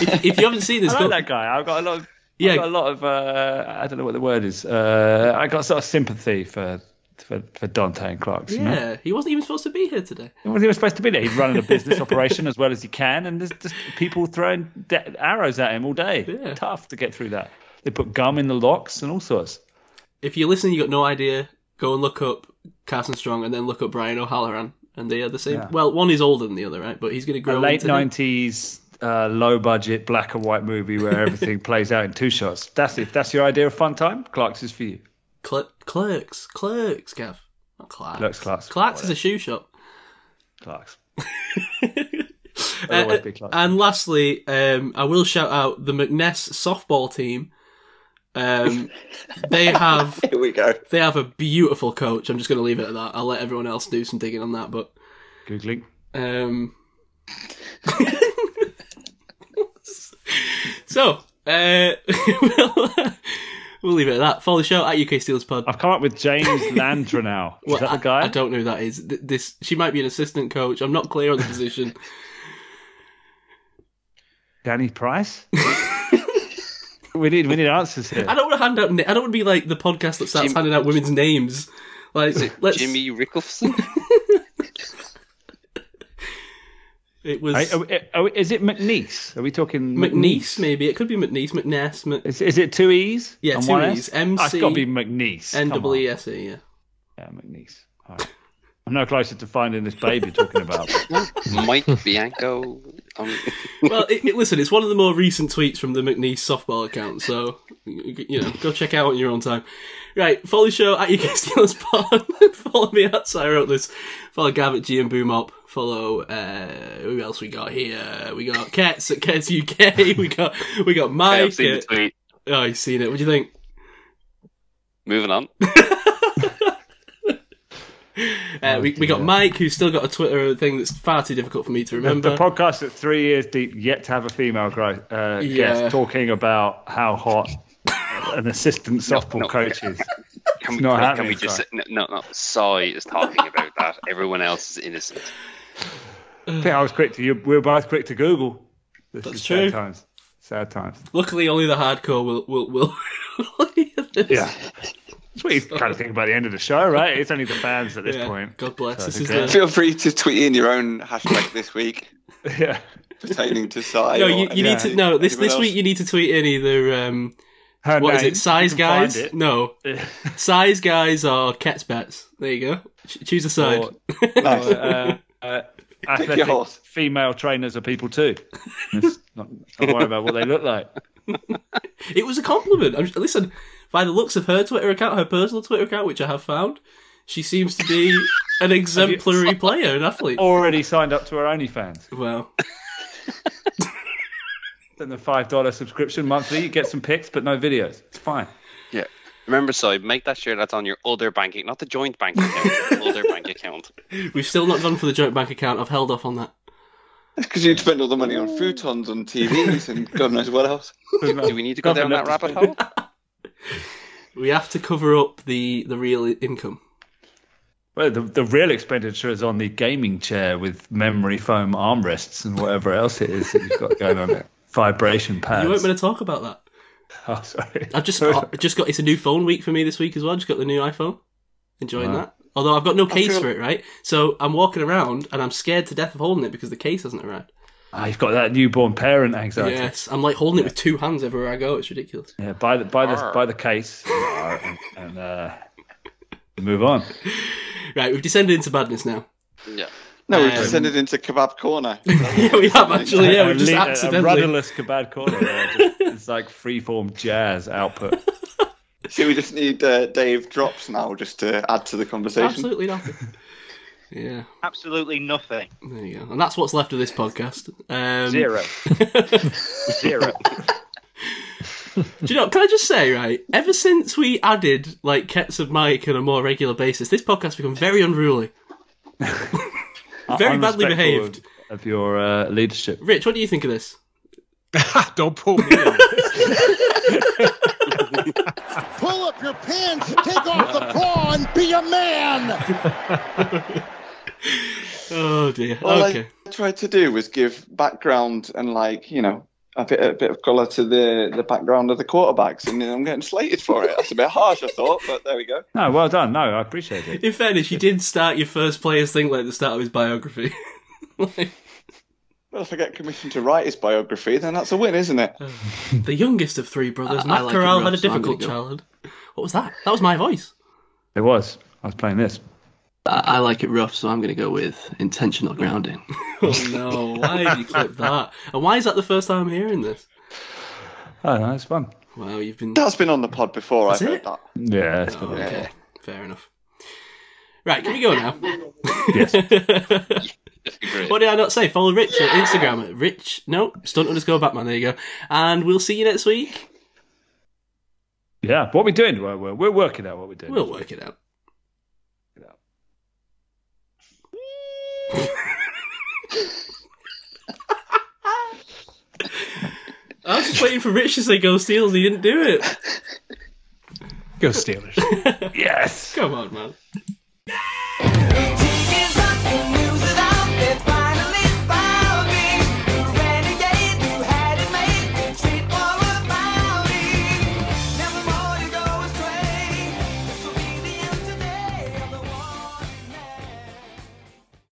if, if you haven't seen this, I like that guy. I've got a lot of. Yeah. I've got a lot of. Uh, I don't know what the word is. Uh, I got sort of sympathy for for, for Dante and Clark's. you know? yeah, he wasn't even supposed to be here today. He wasn't even supposed to be there. He's running a business operation as well as he can, and there's just people throwing de- arrows at him all day. Yeah. Tough to get through that. They put gum in the locks and all sorts. If you're listening, you got no idea. Go and look up Carson Strong, and then look up Brian O'Halloran, and they are the same. Yeah. Well, one is older than the other, right? But he's going to A grow late into him. nineties, uh, low budget, black and white movie where everything plays out in two shots. That's if that's your idea of fun time. Clark's is for you. Cl- clerks, clerks, Gav. Not Clarks. Clerks, Clarks. Clarks is a shoe shop. Clark's. Uh, Otherwise be Clark's. and lastly, um, I will shout out the McNess softball team. Um, they have Here we go. they have a beautiful coach. I'm just going to leave it at that. I'll let everyone else do some digging on that. But Googling. um, so uh, we'll, we'll leave it at that. Follow the show at UK Steelers Pod. I've come up with James Landreneau. Is Well, that the guy? I, don't know who that is. This she might be an assistant coach. I'm not clear on the position. Danny Price? We need we need answers here. I don't want to hand out. na- I don't want to be like the podcast that starts Jim- handing out women's names. Like, let's. Jimmy Rickleson? It was Hey, are are is it McNeese? Are we talking McNeese, maybe it could be McNeese, McNess, Mc... Is, is it two E's? Yeah, two E's. MC Oh, it's got to be McNeese. N Come double on. E S E. Yeah. Yeah, McNeese. All right. I'm no closer to finding this baby you're talking about. Mike Bianco. Um, Well, it, it- listen, it's one of the more recent tweets from the McNeese softball account, so you know, go check out on your own time. Right, follow the show at UK Steelers Pod. follow me at I wrote this. Follow Gav at G and Boom Up. Follow uh, who else we got here? We got Kets at Kets UK. We got we got Mike. I've Mike. seen the tweet. oh, you've seen it. What do you think? Moving on. Uh, we, we got Mike, who's still got a Twitter thing that's far too difficult for me to remember. the podcast at three years deep, yet to have a female gro- uh, Yeah. guest talking about how hot an assistant softball no. coach is. Can we, not can, happening, we just Si. say, no, no, no. Sai is talking about that. Everyone else is innocent. I think I was quick to you. We were both quick to Google. This That's is true. Sad times. Sad times. Luckily, only the hardcore will will will. hear this. Yeah. That's what you kind of think about the end of the show, right? It's only the fans at this Yeah, point. God bless. So this is the. Feel free to tweet in your own hashtag this week Yeah. pertaining to Sai. No, or you, you need to no this anyone this week you need to tweet in either um Her what is name, it size you can find guys it. no size guys are cat's bets there you go Ch- choose a side Or, or, uh, uh, athletic horse. female trainers are people too. Let's not, not worry about what they look like. it was a compliment I'm, listen by the looks of her Twitter account her personal Twitter account which I have found she seems to be an exemplary player an athlete Already signed up to her OnlyFans. well Then the five dollar subscription monthly, you get some pics but no videos. It's fine. Yeah. Remember, Sai, make that sure that's on your other banking, not the joint bank account, other bank account. we've still not gone for the joint bank account I've held off on that Because you'd spend all the money on futons, on TVs, and God knows what else. Do we need to go down that rabbit hole? we have to cover up the the real income Well, the, the real expenditure is on the gaming chair with memory foam armrests and whatever else it is that you've got going on it. Vibration pads. you weren't going to talk about that Oh, sorry. I've just I just got it's a new phone week for me this week as well. Just got the new iPhone. Enjoying Wow. that. Although I've got no case feel- for it, right? So I'm walking around and I'm scared to death of holding it because the case hasn't arrived. Ah, you've got that newborn parent anxiety. Yes, I'm like holding it with two hands everywhere I go. It's ridiculous. Yeah, buy the buy the buy the case and, and uh, move on. Right, we've descended into badness now. Yeah. No, we've Um, descended into kebab corner. yeah, we have actually. Yeah, we've just le- a accidentally. rudderless kebab corner. Just- it's like freeform jazz output. So we just need uh, Dave drops now just to add to the conversation. Absolutely nothing. Yeah, Absolutely nothing. there you go. And that's what's left of this podcast. Um, Zero. Zero. Do you know? Can I just say, right? Ever since we added like Kets of Mike on a more regular basis, this podcast become very unruly. Very badly behaved. of, of your uh, leadership. Rich, what do you think of this? Don't pull me in. Pull up your pants, take off the bra, and be a man. Oh dear. All okay. I tried to do was give background and like you know a bit a bit of colour to the the background of the quarterbacks, and I'm getting slated for it. That's a bit harsh, I thought, but there we go. No, well done. No, I appreciate it. In fairness, you did start your first player's thing like the start of his biography. Like, Well, if I get commissioned to write his biography, then that's a win, isn't it? Uh, the youngest of three brothers, I- I Matt like Corral had a rough, so difficult childhood. What was that? That was my voice. It was. I was playing this. I, I like it rough, so I'm going to go with intentional oh, grounding. Oh no! Why did you clip that? And why is that the first time I'm hearing this? Oh, no, it's fun. Wow, you've been. That's been on the pod before. Has I've it? heard that. Yeah, it's Oh, fun. okay, fair enough. Right, can we go now? Yes. What did I not say? Follow Rich at Instagram at Rich. No, stunt underscore Batman. There you go. And we'll see you next week. Yeah, what are we doing? We're, we're, we're working out what we're doing. We'll work it out. I was just waiting for Rich to say go Steelers. He didn't do it. Go Steelers. yes. Come on, man.